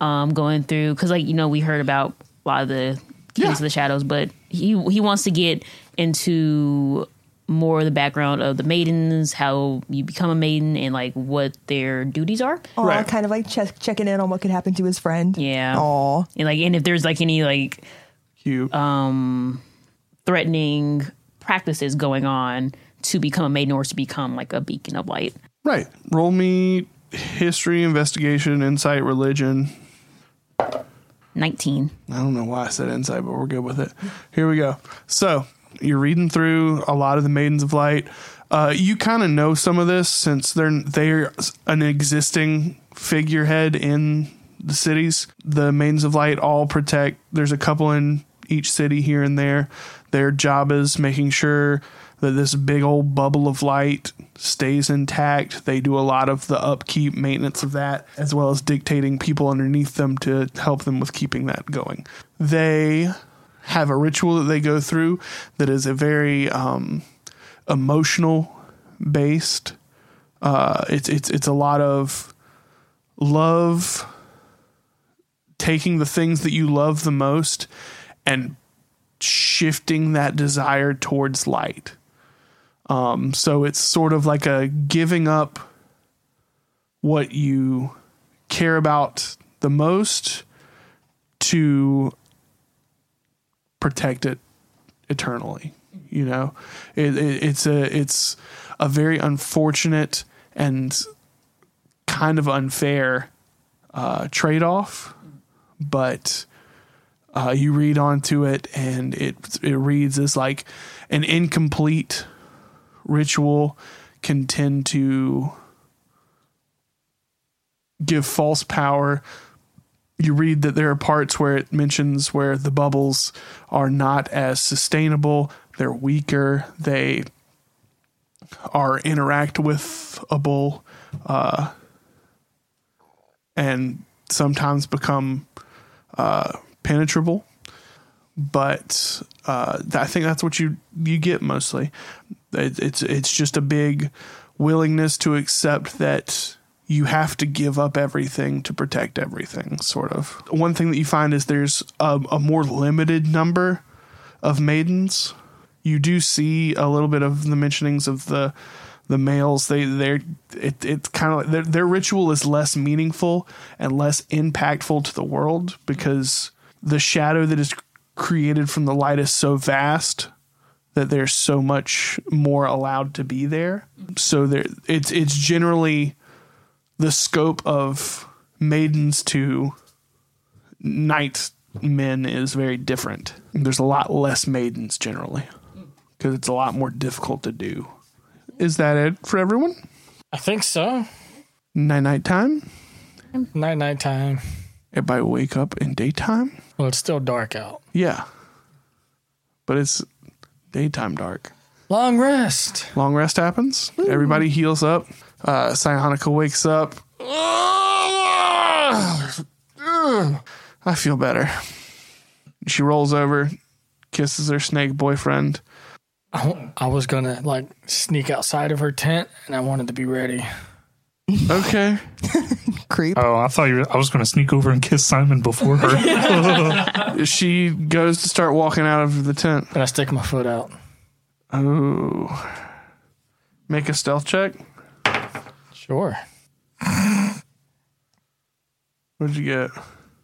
C: um, going through because like you know we heard about a lot of the Kings
B: Yeah.
C: of the Shadows, but he he wants to get into more of the background of the maidens, how you become a maiden, and like what their duties are.
E: Aw,
B: right.
E: kind of like check, checking in on what could happen to his friend.
C: Yeah,
E: Aw.
C: and like and if there's like any like
B: Cute.
C: threatening practices going on to become a maiden or to become like a beacon of light.
B: Right. Roll me history, investigation, insight, religion.
C: 19.
B: I don't know why I said insight, but we're good with it. Here we go. So you're reading through a lot of the Maidens of Light. Uh, you kind of know some of this since they're they're an existing figurehead in the cities. The Maidens of Light all protect. There's a couple in each city here and there. Their job is making sure that this big old bubble of light stays intact. They do a lot of the upkeep, maintenance of that, as well as dictating people underneath them to help them with keeping that going. They have a ritual that they go through that is a very um, emotional based. Uh, it's it's it's a lot of love, taking the things that you love the most and shifting that desire towards light. Um, so it's sort of like a giving up what you care about the most to protect it eternally. You know, it, it, it's a it's a very unfortunate and kind of unfair uh, trade off, but uh, you read onto it and it it reads as like an incomplete ritual can tend to give false power. You read that there are parts where it mentions where the bubbles are not as sustainable, they're weaker, they are interact with a bull, uh, and sometimes become uh, penetrable. But uh, I think that's what you you get mostly. It, it's it's just a big willingness to accept that you have to give up everything to protect everything. Sort of. One thing that you find is there's a, a more limited number of maidens. You do see a little bit of the mentionings of the the males. They they're it, it's kind of like their, their ritual is less meaningful and less impactful to the world because the shadow that is created from the light is so vast that there's so much more allowed to be there. So there it's it's generally the scope of maidens to night men is very different. There's a lot less maidens generally because it's a lot more difficult to do. Is that it for everyone?
D: I think so.
B: Night night time.
D: Night night time.
B: Everybody wake up in daytime.
D: Well, it's still dark out.
B: Yeah, but it's daytime dark.
D: Long rest.
B: Long rest happens. Everybody heals up. Uh, Hanukkah wakes up. I feel better. She rolls over, kisses her snake boyfriend.
D: I, I was gonna like sneak outside of her tent, and I wanted to be ready.
B: Okay.
E: Creep.
A: Oh, I thought you were, I was going to sneak over and kiss Simon before her.
B: She goes to start walking out of the tent.
D: And I stick my foot out.
B: Oh. Make a stealth check.
D: Sure.
B: What'd you get?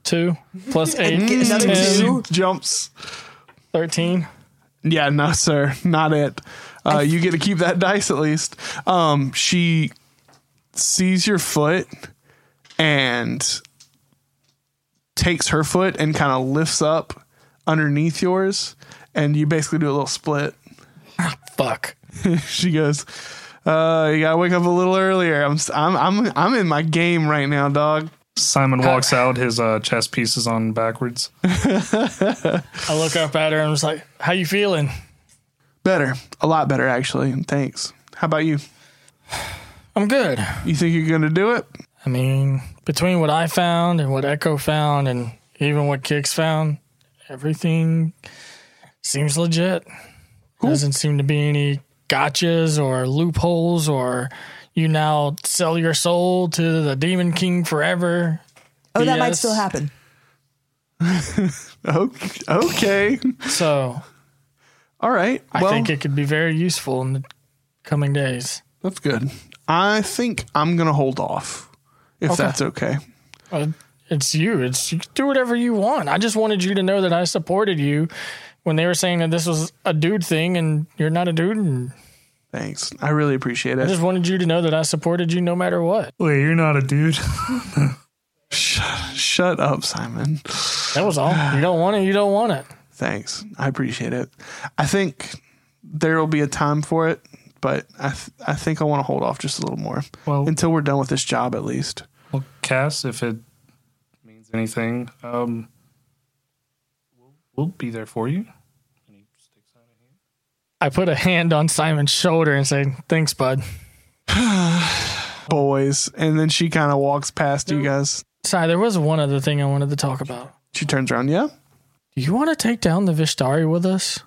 D: Two plus eight.
E: Get another
D: 10,
E: two.
B: Jumps.
D: 13.
B: Yeah, no, sir, not it. Uh, you get to keep that dice at least. Um, she sees your foot and takes her foot and kind of lifts up underneath yours, and you basically do a little split.
D: Fuck.
B: she goes, uh, "You gotta wake up a little earlier. I'm, s- I'm, I'm, I'm in my game right now, dog."
A: Simon walks out, his uh, chest pieces on backwards.
D: I look up at her and was like, "How you feeling?"
B: Better, a lot better actually. And thanks. How about you?
D: I'm good.
B: You think you're gonna do it?
D: I mean, between what I found and what Echo found, and even what Kicks found, everything seems legit. Doesn't seem to be any gotchas or loopholes or you now sell your soul to the Demon King forever.
E: Oh, that might still happen.
B: Okay. okay.
D: So
B: All right.
D: I
B: well,
D: think it could be very useful in the coming days.
B: that's good. I think I'm gonna hold off if
D: Okay.
B: that's okay.
D: Uh, it's you. It's you do whatever you want. I just wanted you to know that I supported you when they were saying that this was a dude thing and you're not a dude. And
B: Thanks. I really appreciate it.
D: I just wanted you to know that I supported you no matter what.
A: Wait, you're not a dude.
B: Shut up, Simon.
D: That was all. You don't want it, you don't want it.
B: Thanks. I appreciate it. I think there will be a time for it, but I th- I think I want to hold off just a little more
A: Well,
B: until we're done with this job at least.
A: well, Cass, if it means anything, um, we'll, we'll be there for you. And he sticks out a hand.
D: I put a hand on Simon's shoulder and say, Thanks, bud.
B: Boys, and then she kind of walks past you guys.
D: Sorry, there was one other thing I wanted to talk about.
B: She turns around. Yeah.
D: Do you want to take down the Vishtari with us?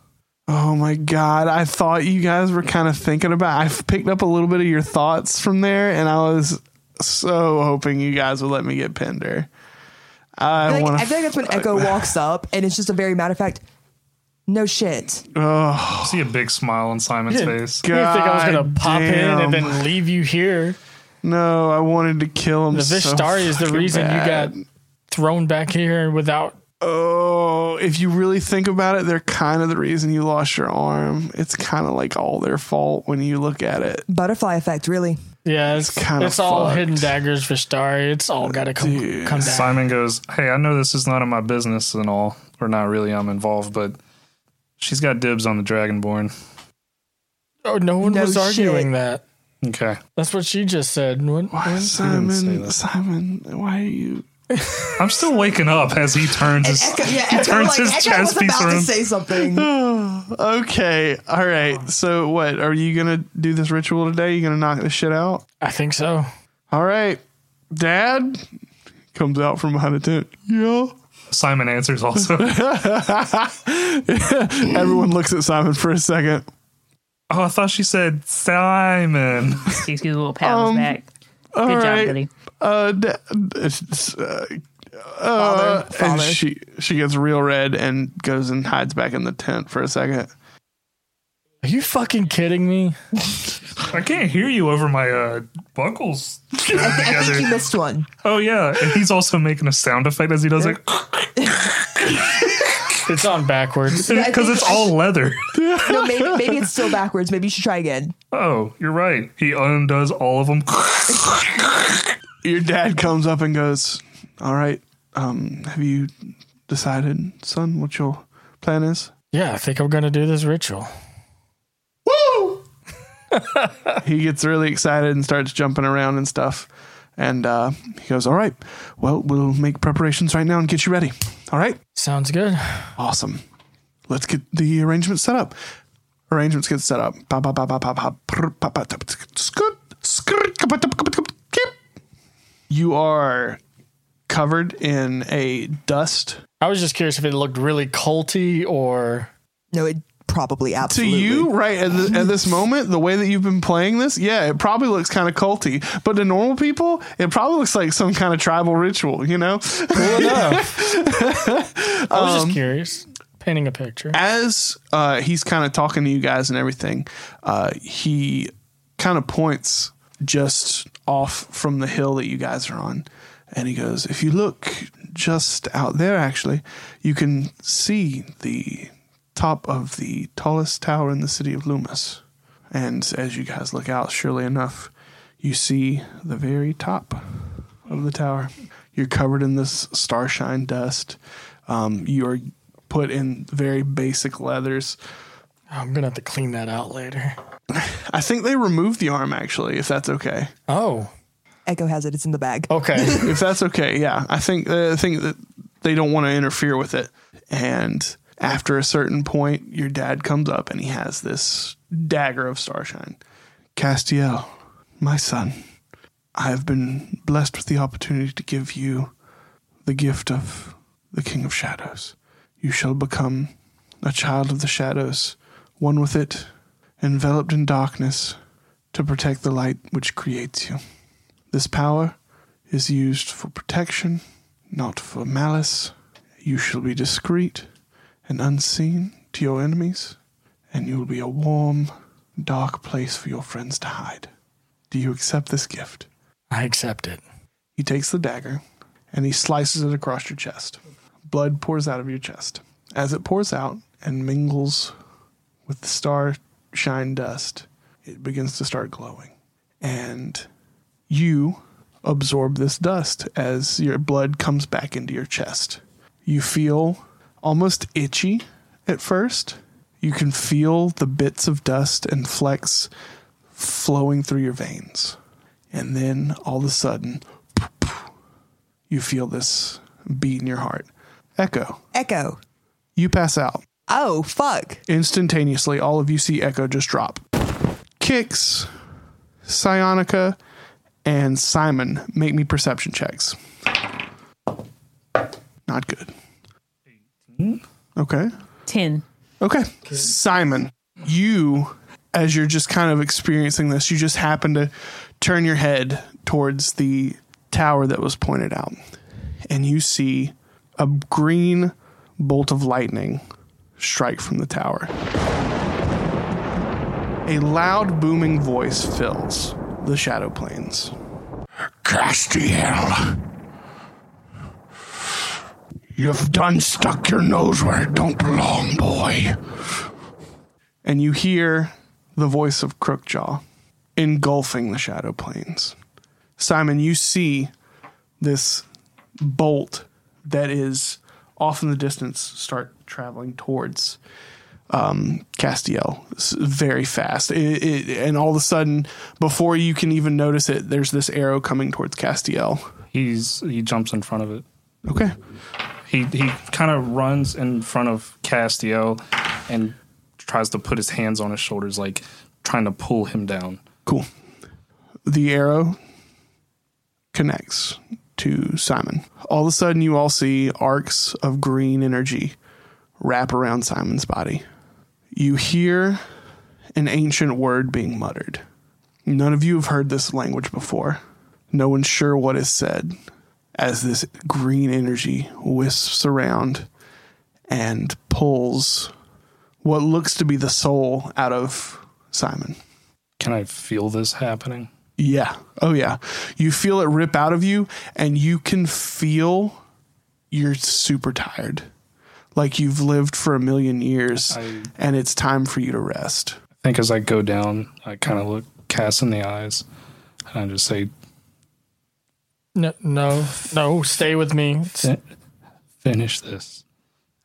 B: Oh my god! I thought you guys were kind of thinking about. I've picked up a little bit of your thoughts from there, and I was so hoping you guys would let me get Pender. I
E: Like,
B: want
E: I feel like that's when Echo walks up, and it's just a very matter of fact. No shit.
B: Oh,
A: I see a big smile on Simon's face.
D: You didn't think I was gonna pop in and then leave you here?
B: no! I wanted to kill him.
D: The
B: so
D: is the reason
B: bad.
D: you got thrown back here without.
B: Oh, if you really think about it, they're kind of the reason you lost your arm. It's kind of like all their fault when you look at it.
E: Butterfly effect, really.
D: Yeah, it's,
B: kinda
D: it's all
B: fucked.
D: hidden daggers, for Starry. It's all uh, got to come,
B: Dude.
D: come back.
A: Simon goes, Hey, I know this is none of my business and all, or not really, I'm involved, but she's got dibs on the Dragonborn.
D: Oh, no one
E: No
D: was
E: shit.
D: arguing that.
A: Okay.
D: That's what she just said. What-
B: Why,
D: what?
B: Simon? Simon, why are you?
A: I'm still waking up as he turns his,
E: yeah,
A: he turns his chest piece around.
E: To say something.
B: Okay, all right. So, what are you gonna do this ritual today? You gonna knock this shit out?
D: I think so.
B: All right, Dad comes out from behind the tent. Yeah.
A: Simon answers also.
B: Everyone looks at Simon for a second.
A: Oh, I thought she said Simon.
C: He gives a little pat on
B: Um,
C: his back.
B: All
C: Good
B: right.
C: job, buddy.
B: Uh, d- it's, uh,
E: Father,
B: uh, and
E: father.
B: she she gets real red and goes and hides back in the tent for a second.
D: Are you fucking kidding me?
A: I can't hear you over my uh, buckles.
E: I think you missed one.
A: Oh yeah, and he's also making a sound effect as he does it
D: It's on backwards.
A: because it's all leather.
E: No, maybe maybe it's still backwards. Maybe you should try again.
A: Oh, you're right. He undoes all of them.
B: Your dad comes up and goes, "All right, um, have you decided, son, what your plan is?"
D: Yeah, I think I'm going to do this ritual.
B: Woo! he gets really excited and starts jumping around and stuff. And uh, he goes, All right, well, we'll make preparations right now and get you ready. All right?
D: Sounds good.
B: Awesome. Let's get the arrangements set up. Arrangements get set up. You are covered in a dust.
D: I was just curious if it looked really culty or.
E: No, it probably absolutely To
B: you, right at, the, at this moment, the way that you've been playing this, yeah, it probably looks kind of culty. But to normal people, it probably looks like some kind of tribal ritual, you know?
D: Cool enough. I was just curious. Painting a picture.
B: as uh, he's kind of talking to you guys and everything, uh, he kind of points just off from the hill that you guys are on. And he goes, If you look just out there, actually, you can see the top of the tallest tower in the city of Loomis. And as you guys look out, surely enough, you see the very top of the tower. You're covered in this starshine dust. Um, you are put in very basic leathers.
D: I'm going to have to clean that out later.
B: I think they removed the arm actually, if that's okay.
D: Oh,
E: Echo has it. It's in the bag.
D: okay.
B: if that's okay, yeah. I think uh, I think that they don't want to interfere with it. And after a certain point, your dad comes up and he has this dagger of starshine. Castiel, my son, I have been blessed with the opportunity to give you the gift of the King of Shadows. You shall become a child of the shadows, one with it, enveloped in darkness, to protect the light which creates you. This power is used for protection, not for malice. You shall be discreet and unseen to your enemies, and you will be a warm, dark place for your friends to hide. Do you accept this gift?
D: I accept it.
B: He takes the dagger and he slices it across your chest. Blood pours out of your chest. As it pours out and mingles with the star shine dust, it begins to start glowing. And you absorb this dust as your blood comes back into your chest. You feel almost itchy at first. You can feel the bits of dust and flecks flowing through your veins. And then all of a sudden, you feel this beat in your heart. Echo,
E: Echo.
B: you pass out.
E: Oh, fuck.
B: Instantaneously, all of you see Echo just drop. Kicks, Psionica, and Simon make me perception checks. Not good. Okay.
C: 10.
B: Okay. Simon, you, as you're just kind of experiencing this, you just happen to turn your head towards the tower that was pointed out. And you see a green bolt of lightning strike from the tower. A loud, booming voice fills the shadow plains.
F: Castiel. You've done stuck your nose where it don't belong, boy.
B: and you hear the voice of Crookjaw engulfing the shadow plains. Simon, you see this bolt that is off in the distance start traveling towards um, Castiel very fast. It, it, and all of a sudden, before you can even notice it, there's this arrow coming towards Castiel.
A: He's he jumps in front of it.
B: Okay.
A: He he kind of runs in front of Castiel and tries to put his hands on his shoulders, like trying to pull him down.
B: Cool. The arrow connects to Simon. All of a sudden, you all see arcs of green energy wrap around Simon's body. You hear an ancient word being muttered. None of you have heard this language before. No one's sure what is said as this green energy wisps around and pulls what looks to be the soul out of Simon.
A: Can I feel this happening?
B: Yeah. Oh, yeah. You feel it rip out of you, and you can feel you're super tired. Like you've lived for a million years,
A: I-
B: and it's time for you to rest.
A: I think as I go down, I kind of look Cass in the eyes, and I just say,
D: No, no, no. Stay with me.
A: "Fi- "Finish this."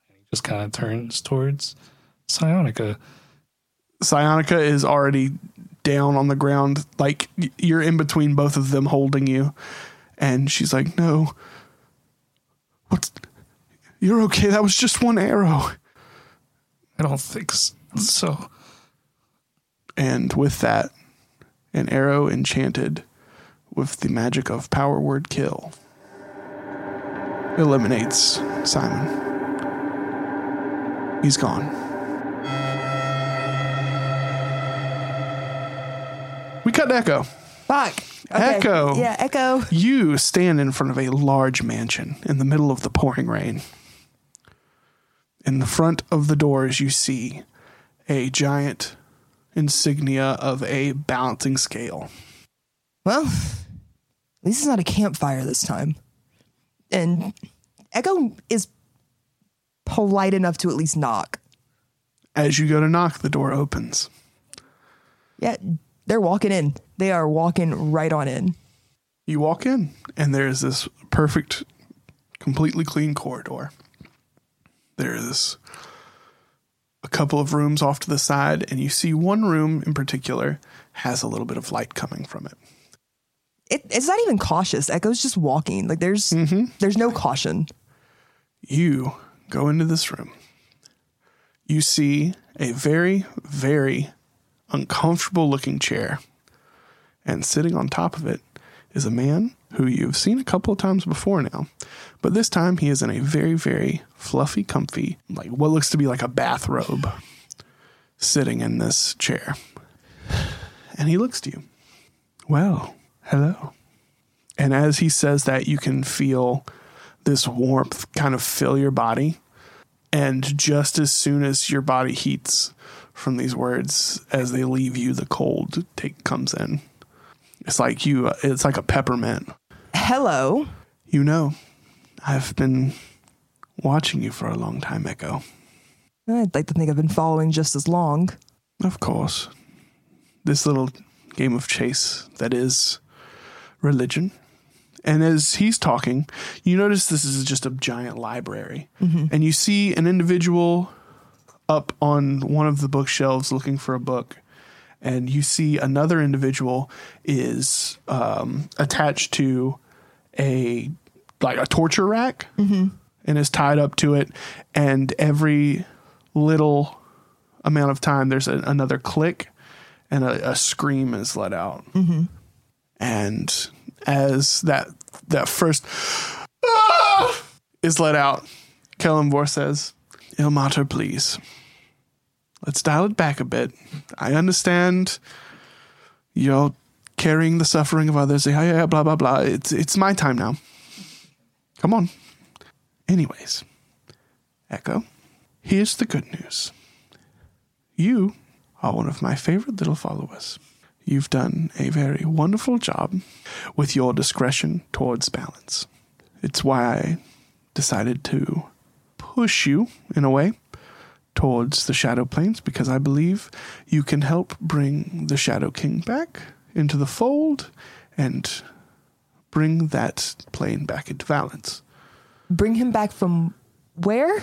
A: And he just kind of turns towards Psionica.
B: Psionica is already down on the ground. Like you're in between both of them holding you. And she's like, No. What's. You're okay. That was just one arrow.
A: I don't think so.
B: And with that, an arrow enchanted with the magic of power word kill eliminates Simon. He's gone. We cut to Echo.
E: Fuck. Okay.
B: Echo.
E: Yeah, Echo.
B: You stand in front of a large mansion in the middle of the pouring rain. In the front of the doors, you see a giant insignia of a balancing scale.
E: Well, at least it's not a campfire this time. And Echo is polite enough to at least knock.
B: As you go to knock, the door opens.
E: Yeah, they're walking in. They are walking right on in.
B: You walk in, and there's this perfect, completely clean corridor. There's a couple of rooms off to the side, and you see one room in particular has a little bit of light coming from it.
E: It, it's not even cautious. Echo's just walking. Like there's mm-hmm. there's no caution.
B: You go into this room. You see a very, very uncomfortable looking chair. And sitting on top of it is a man who you've seen a couple of times before now. But this time he is in a very, very fluffy, comfy, like what looks to be like a bathrobe, sitting in this chair. And he looks to you. Well, hello. And as he says that, you can feel this warmth kind of fill your body. And just as soon as your body heats from these words, as they leave you, the cold take comes in. It's like you. uh, It's like a peppermint.
E: Hello.
B: You know, I've been watching you for a long time, Echo.
E: I'd like to think I've been following just as long.
B: Of course. this little game of chase that is religion. And as he's talking, you notice this is just a giant library. And you see an individual up on one of the bookshelves looking for a book. And you see another individual is um, attached to a like a torture rack and is tied up to it. And every little amount of time, there's a, another click and a, a scream is let out. And as that that first "Ah!" is let out, Kelemvor says, Ilmater, please. Let's dial it back a bit. I understand you're carrying the suffering of others. Yeah, yeah, blah, blah, blah. It's, it's my time now. Come on. Anyways, Echo, here's the good news. You are one of my favorite little followers. You've done a very wonderful job with your discretion towards balance. It's why I decided to push you, in a way, towards the Shadow Planes because I believe you can help bring the Shadow King back into the fold and bring that plane back into balance.
E: Bring him back from where?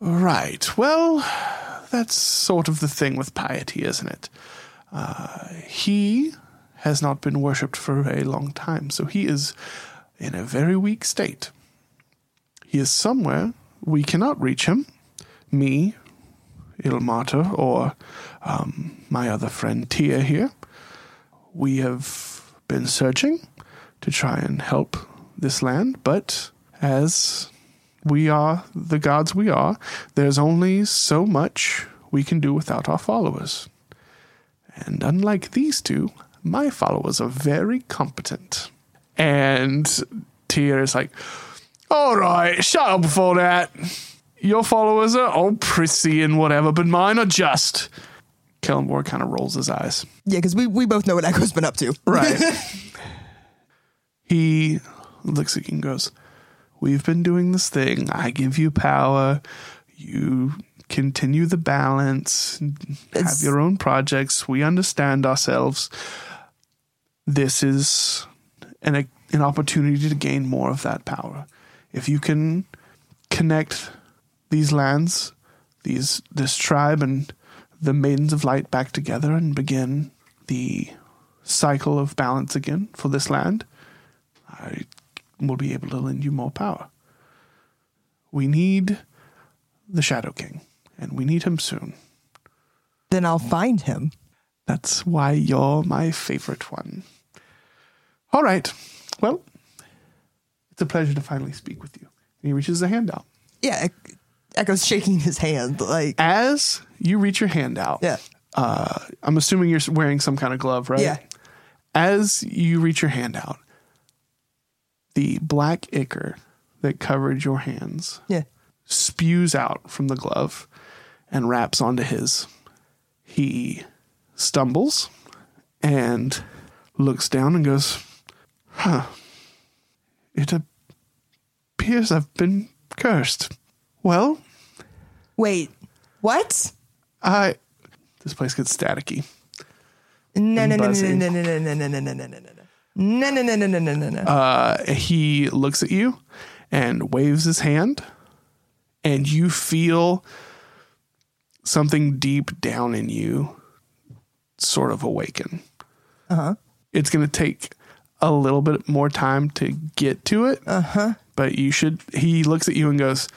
B: Right. Well, that's sort of the thing with piety, isn't it? Uh, he has not been worshipped for a very long time, so he is in a very weak state. He is somewhere. We cannot reach him. Me, Ilmater, or um, my other friend Tia here. We have been searching to try and help this land, but as we are the gods we are, there's only so much we can do without our followers. And unlike these two, my followers are very competent. And Tia is like, all right, shut up before that. Your followers are all prissy and whatever, but mine are just. Kelemvor kind of rolls his eyes.
E: Yeah, because we, we both know what Echo's been up to.
B: Right. he looks at you and goes, We've been doing this thing. I give you power. You continue the balance, have your own projects. We understand ourselves. This is an, an opportunity to gain more of that power. If you can connect these lands, these this tribe and the maidens of light back together and begin the cycle of balance again for this land, I will be able to lend you more power. We need the Shadow King, and we need him soon.
E: Then I'll find him.
B: That's why you're my favorite one. All right. Well, it's a pleasure to finally speak with you. And he reaches a hand out.
E: Yeah, Echo's shaking his hand. Like,
B: As you reach your hand out,
E: yeah.
B: uh, I'm assuming you're wearing some kind of glove, right?
E: Yeah.
B: As you reach your hand out, the black ichor that covered your hands
E: Yeah.
B: spews out from the glove and wraps onto his. He stumbles and looks down and goes, Huh. It appears I've been cursed. Well,
E: Wait, what?
B: I. This place gets staticky.
E: No, no, no, no, no, no, no, no, no, no, no, no, no. No, no, no, no, no, no, no, no.
B: Uh, he looks at you and waves his hand, and you feel something deep down in you sort of awaken. Uh huh. It's going to take a little bit more time to get to it. Uh huh. But you should. He looks at you and goes,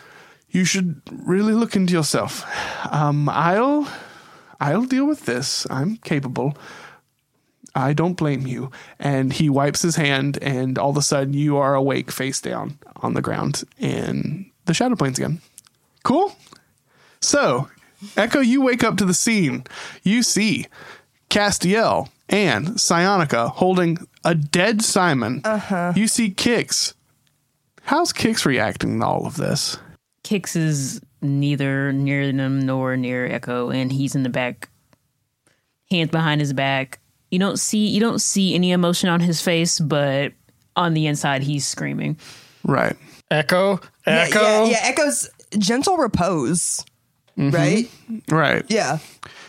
B: "You should really look into yourself. Um, I'll, I'll deal with this. I'm capable." I don't blame you. And he wipes his hand, and all of a sudden, you are awake, face down on the ground in the Shadow Plains again. Cool. So, Echo, you wake up to the scene. You see Castiel and Psionica holding a dead Simon. Uh-huh. You see Kicks. How's Kicks reacting to all of this?
C: Kicks is neither near them nor near Echo, and he's in the back, hands behind his back. You don't see you don't see any emotion on his face, but on the inside, he's screaming.
B: Right.
D: Echo,
E: Yeah,
D: Echo.
E: Yeah, yeah, Echo's gentle repose. Right?
B: Right.
E: Yeah.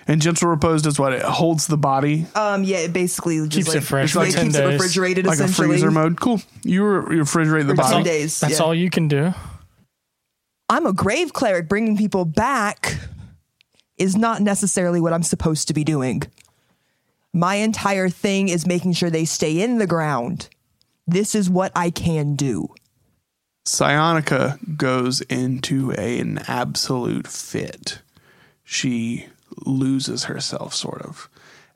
B: And gentle repose does what? It holds the body
E: Um, yeah, it basically just
D: Keeps
E: like,
D: it fresh
E: it's like
D: 10
E: keeps it
D: days.
E: refrigerated
B: like a freezer mode. Cool. You re- you refrigerate the
E: For 10
B: body.
E: days.
D: That's
E: yeah.
D: all you can do.
E: I'm a grave cleric. Bringing people back is not necessarily what I'm supposed to be doing. My entire thing is making sure they stay in the ground. This is what I can do.
B: Psionica goes into a, an absolute fit. She loses herself, sort of.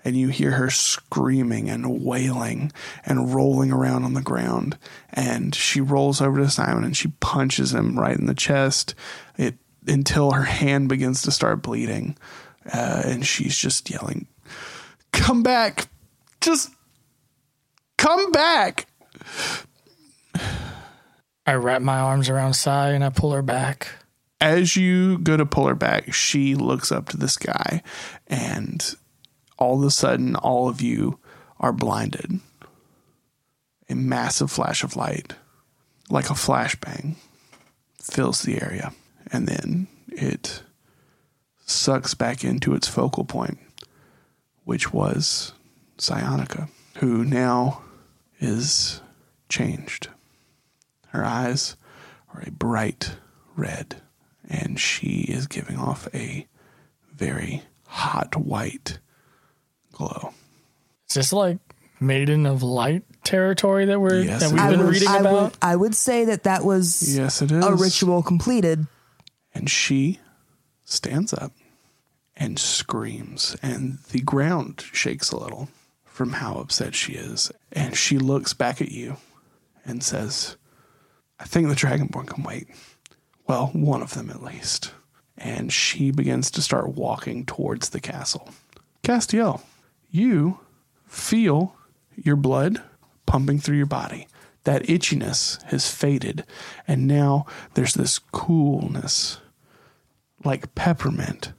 B: And you hear her screaming and wailing and rolling around on the ground. And she rolls over to Simon and she punches him right in the chest it, until her hand begins to start bleeding. Uh, and she's just yelling, Come back! Just come back!
D: I wrap my arms around Sai and I pull her back.
B: as you go to pull her back, she looks up to the sky, and all of a sudden, all of you are blinded. A massive flash of light, like a flashbang, fills the area, and then it sucks back into its focal point, which was Psionica, who now is changed. Her eyes are a bright red, and she is giving off a very hot white glow.
D: Is this like Maiden of Light territory that we're
B: Yes,
D: that we've
E: I
D: been
E: would,
D: reading
E: I
D: about?
E: would, I would say that that was
B: Yes, it is.
E: a ritual completed.
B: And she stands up and screams, and the ground shakes a little from how upset she is. And she looks back at you and says, I think the Dragonborn can wait. Well, one of them at least. And she begins to start walking towards the castle. Castiel, you feel your blood pumping through your body. That itchiness has faded, and now there's this coolness like peppermint.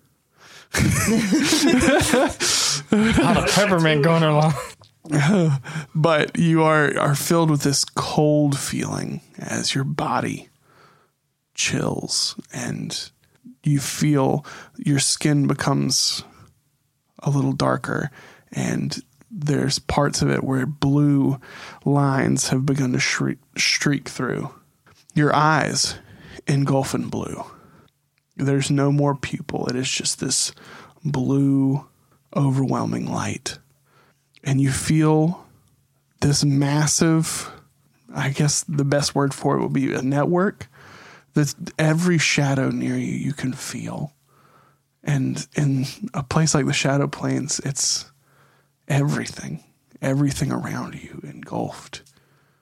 D: Lot of peppermint going along.
B: but you are are filled with this cold feeling as your body chills and you feel your skin becomes a little darker and there's parts of it where blue lines have begun to shriek, streak through. Your eyes engulf in blue. There's no more pupil. It is just this blue overwhelming light. And you feel this massive i guess the best word for it would be a network that every shadow near you you can feel. And in a place like the shadow plains it's everything everything around you engulfed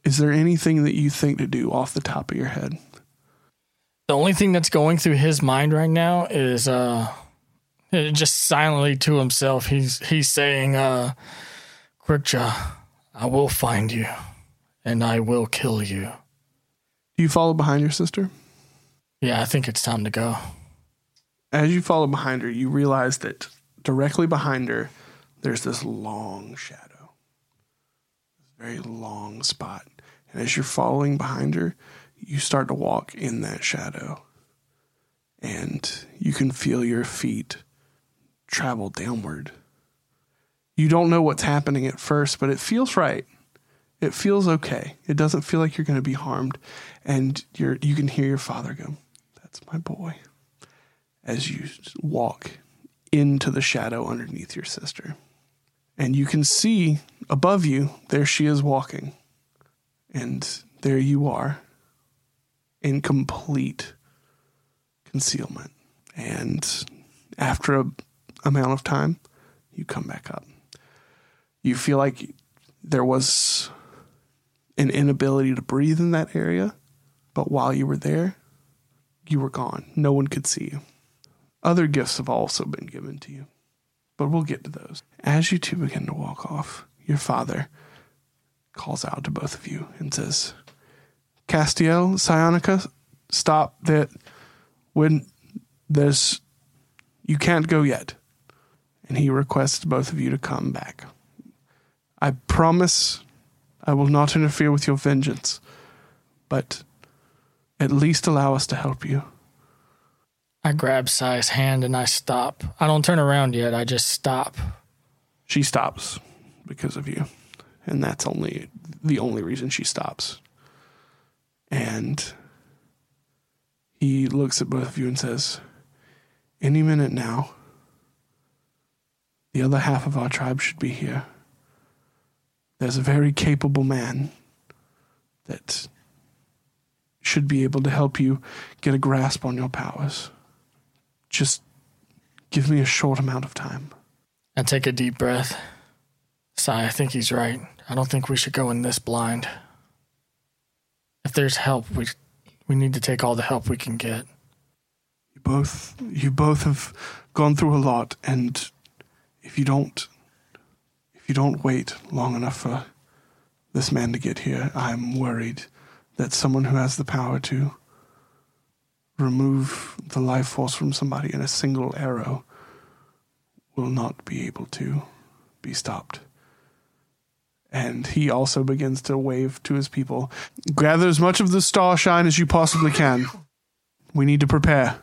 B: is there anything that you think to do off the top of your head
D: The only thing that's going through his mind right now is uh just silently to himself. He's he's saying, uh Quickjaw, I will find you and I will kill you.
B: do you follow behind your sister
D: Yeah, I think it's time to go.
B: as you follow behind her, you realize that directly behind her, there's this long shadow, this very long spot. And as you're following behind her, you start to walk in that shadow. And you can feel your feet travel downward. You don't know what's happening at first, but it feels right. It feels okay. It doesn't feel like you're going to be harmed. And you're, you can hear your father go, That's my boy as you walk into the shadow underneath your sister. And you can see above you, there she is walking. And there you are in complete concealment. And after a amount of time, you come back up. You feel like there was an inability to breathe in that area, but while you were there, you were gone. No one could see you. Other gifts have also been given to you, but we'll get to those. As you two begin to walk off, your father calls out to both of you and says, Castiel, Psionica, stop that when there's you can't go yet. And he requests both of you to come back. I promise I will not interfere with your vengeance, but at least allow us to help you.
D: I grab Sai's hand and I stop. I don't turn around yet. I just stop.
B: She stops because of you. And that's only the only reason she stops. And he looks at both of you and says, Any minute now, the other half of our tribe should be here. There's a very capable man that should be able to help you get a grasp on your powers. Just give me a short amount of time.
D: I take a deep breath. Sai, I think he's right. I don't think we should go in this blind. If there's help, we we need to take all the help we can get.
B: You both you both have gone through a lot and if you don't if you don't wait long enough for this man to get here, I'm worried that someone who has the power to remove the life force from somebody in a single arrow will not be able to be stopped. And he also begins to wave to his people. Gather as much of the star shine as you possibly can. We need to prepare.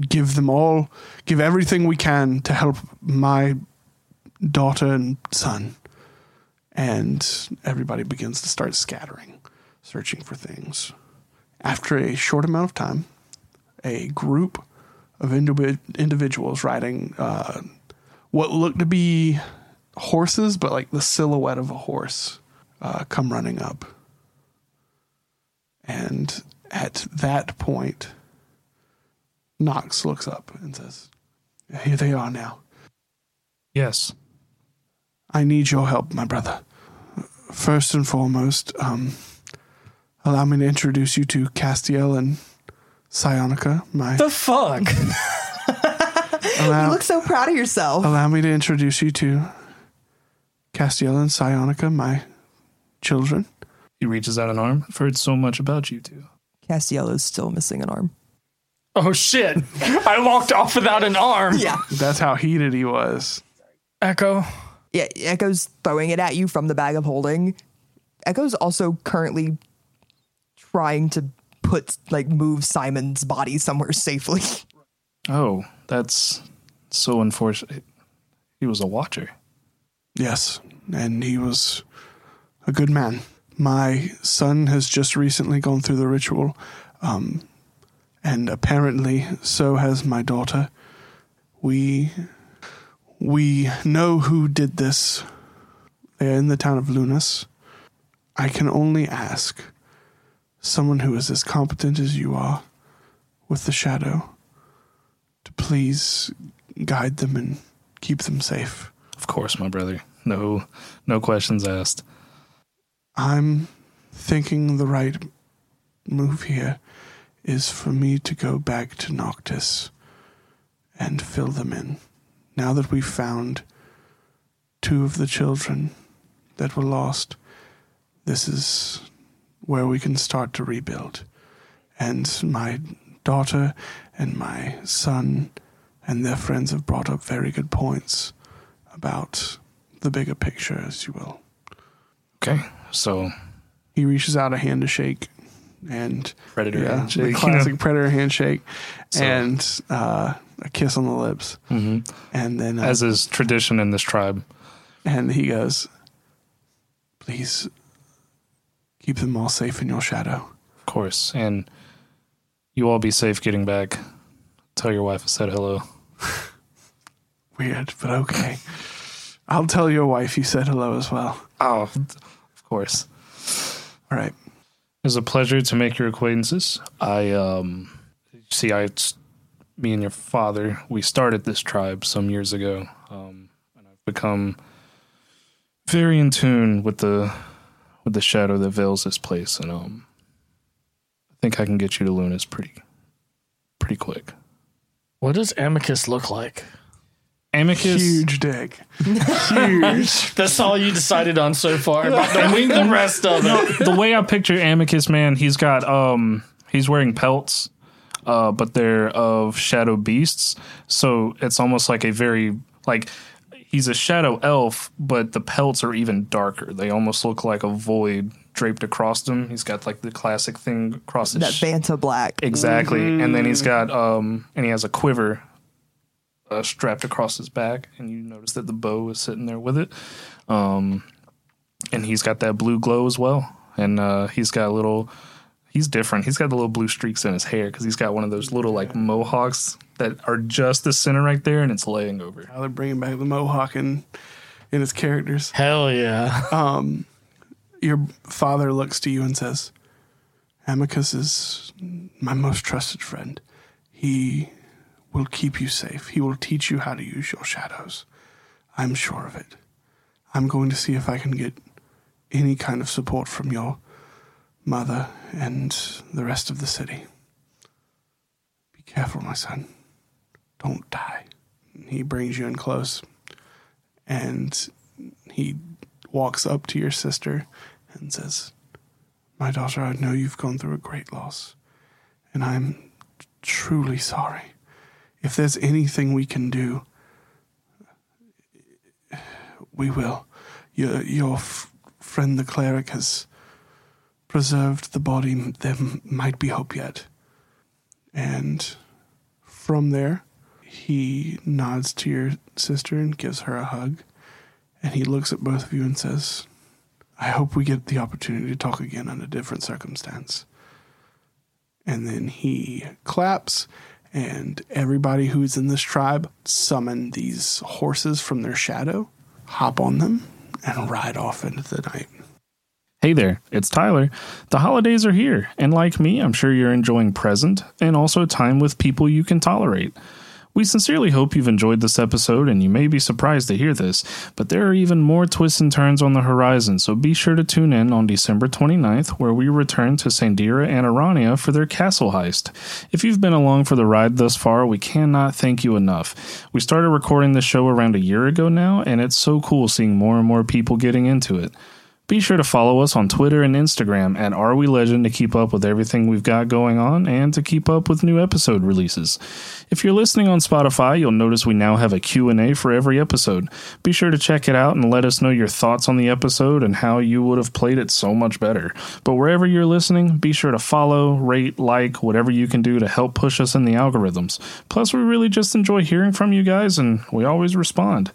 B: Give them all, give everything we can to help my daughter and son. And everybody begins to start scattering, searching for things. After a short amount of time, a group of individ- individuals riding uh, what looked to be horses, but like the silhouette of a horse, uh, come running up. And at that point, Knox looks up and says, Here they are now.
A: Yes.
B: I need your help, my brother. First and foremost, um, allow me to introduce you to Castiel and Psionica. My
D: The fuck?
E: You look so proud of yourself.
B: allow me to introduce you to Castiel and Psionica, my children.
A: He reaches out an arm. I've heard so much about you two.
E: Castiel is still missing an arm.
D: oh shit! I walked off without an arm.
E: Yeah.
B: That's how heated he was.
D: Echo.
E: Yeah, Echo's throwing it at you from the bag of holding. Echo's also currently trying to put like move Simon's body somewhere safely.
A: Oh, that's so unfortunate. He was a watcher.
B: Yes, and he was a good man. My son has just recently gone through the ritual, um, and apparently so has my daughter. We we know who did this. They're in the town of Lunas. I can only ask someone who is as competent as you are with the shadow to please guide them and keep them safe.
A: Of course, my brother. No, no questions asked.
B: I'm thinking the right move here is for me to go back to Noctis and fill them in. Now that we've found two of the children that were lost, this is where we can start to rebuild. And my daughter and my son and their friends have brought up very good points about the bigger picture, as you will.
A: Okay, so
B: He reaches out a hand to shake, and
A: Predator
B: yeah,
A: handshake,
B: the
A: you know?
B: classic predator handshake,
A: So-
B: and uh, a kiss on the lips,
A: hmm
B: and then uh,
A: as is tradition in this tribe,
B: and he goes, "Please keep them all safe in your shadow."
A: of course, and you all be safe getting back. Tell your wife I said hello.
B: Weird, but okay. I'll tell your wife you said hello as well.
A: Oh, of course.
B: All right.
A: It was a pleasure to make your acquaintances. I um see I me and your father, we started this tribe some years ago. Um and I've become very in tune with the with the shadow that veils this place and um I think I can get you to Luna's pretty pretty quick.
D: What does Amicus look like?
A: Amicus
B: Huge dick. Huge.
D: That's all you decided on so far. But don't wing the rest of it.
A: the way I picture Amicus, man, he's got um he's wearing pelts, uh, but they're of shadow beasts. So it's almost like a very like he's a shadow elf, but the pelts are even darker. They almost look like a void draped across him. He's got like the classic thing across his
E: That
A: sh-
E: Vantablack.
A: exactly, and then he's got um and he has a quiver uh, strapped across his back, and you notice that the bow is sitting there with it. Um, and he's got that blue glow as well, and uh, he's got a little. He's different. He's got the little blue streaks in his hair because he's got one of those little like mohawks that are just the center right there, and it's laying over.
B: Now they're bringing back the mohawk and in his characters.
D: Hell yeah.
B: Um, your father looks to you and says, Amicus is my most trusted friend. He will keep you safe. He will teach you how to use your shadows. I'm sure of it. I'm going to see if I can get any kind of support from your mother and the rest of the city. Be careful, my son. Don't die. He brings you in close and he walks up to your sister and says, My daughter, I know you've gone through a great loss, and I'm truly sorry. If there's anything we can do, we will. Your, your f- friend the cleric has preserved the body. There might be hope yet. And from there, he nods to your sister and gives her a hug. And he looks at both of you and says, I hope we get the opportunity to talk again under different circumstance. And then he claps, and everybody who's in this tribe summon these horses from their shadow, hop on them, and ride off into the night.
A: Hey there, it's Tyler. The holidays are here, and like me, I'm sure you're enjoying present and also time with people you can tolerate. We sincerely hope you've enjoyed this episode, and you may be surprised to hear this, but there are even more twists and turns on the horizon, so be sure to tune in on December 29th, where we return to Sandira and Arania for their castle heist. If you've been along for the ride thus far, we cannot thank you enough. We started recording this show around a year ago now, and it's so cool seeing more and more people getting into it. Be sure to follow us on Twitter and Instagram at Are We Legend to keep up with everything we've got going on and to keep up with new episode releases. If you're listening on Spotify, you'll notice we now have a Q&A for every episode. Be sure to check it out and let us know your thoughts on the episode and how you would have played it so much better. But wherever you're listening, be sure to follow, rate, like, whatever you can do to help push us in the algorithms. Plus, we really just enjoy hearing from you guys and we always respond.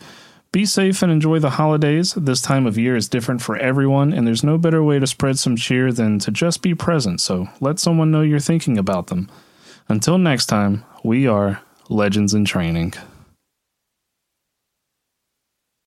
A: Be safe and enjoy the holidays. This time of year is different for everyone, and there's no better way to spread some cheer than to just be present, so let someone know you're thinking about them. Until next time, we are Legends in Training.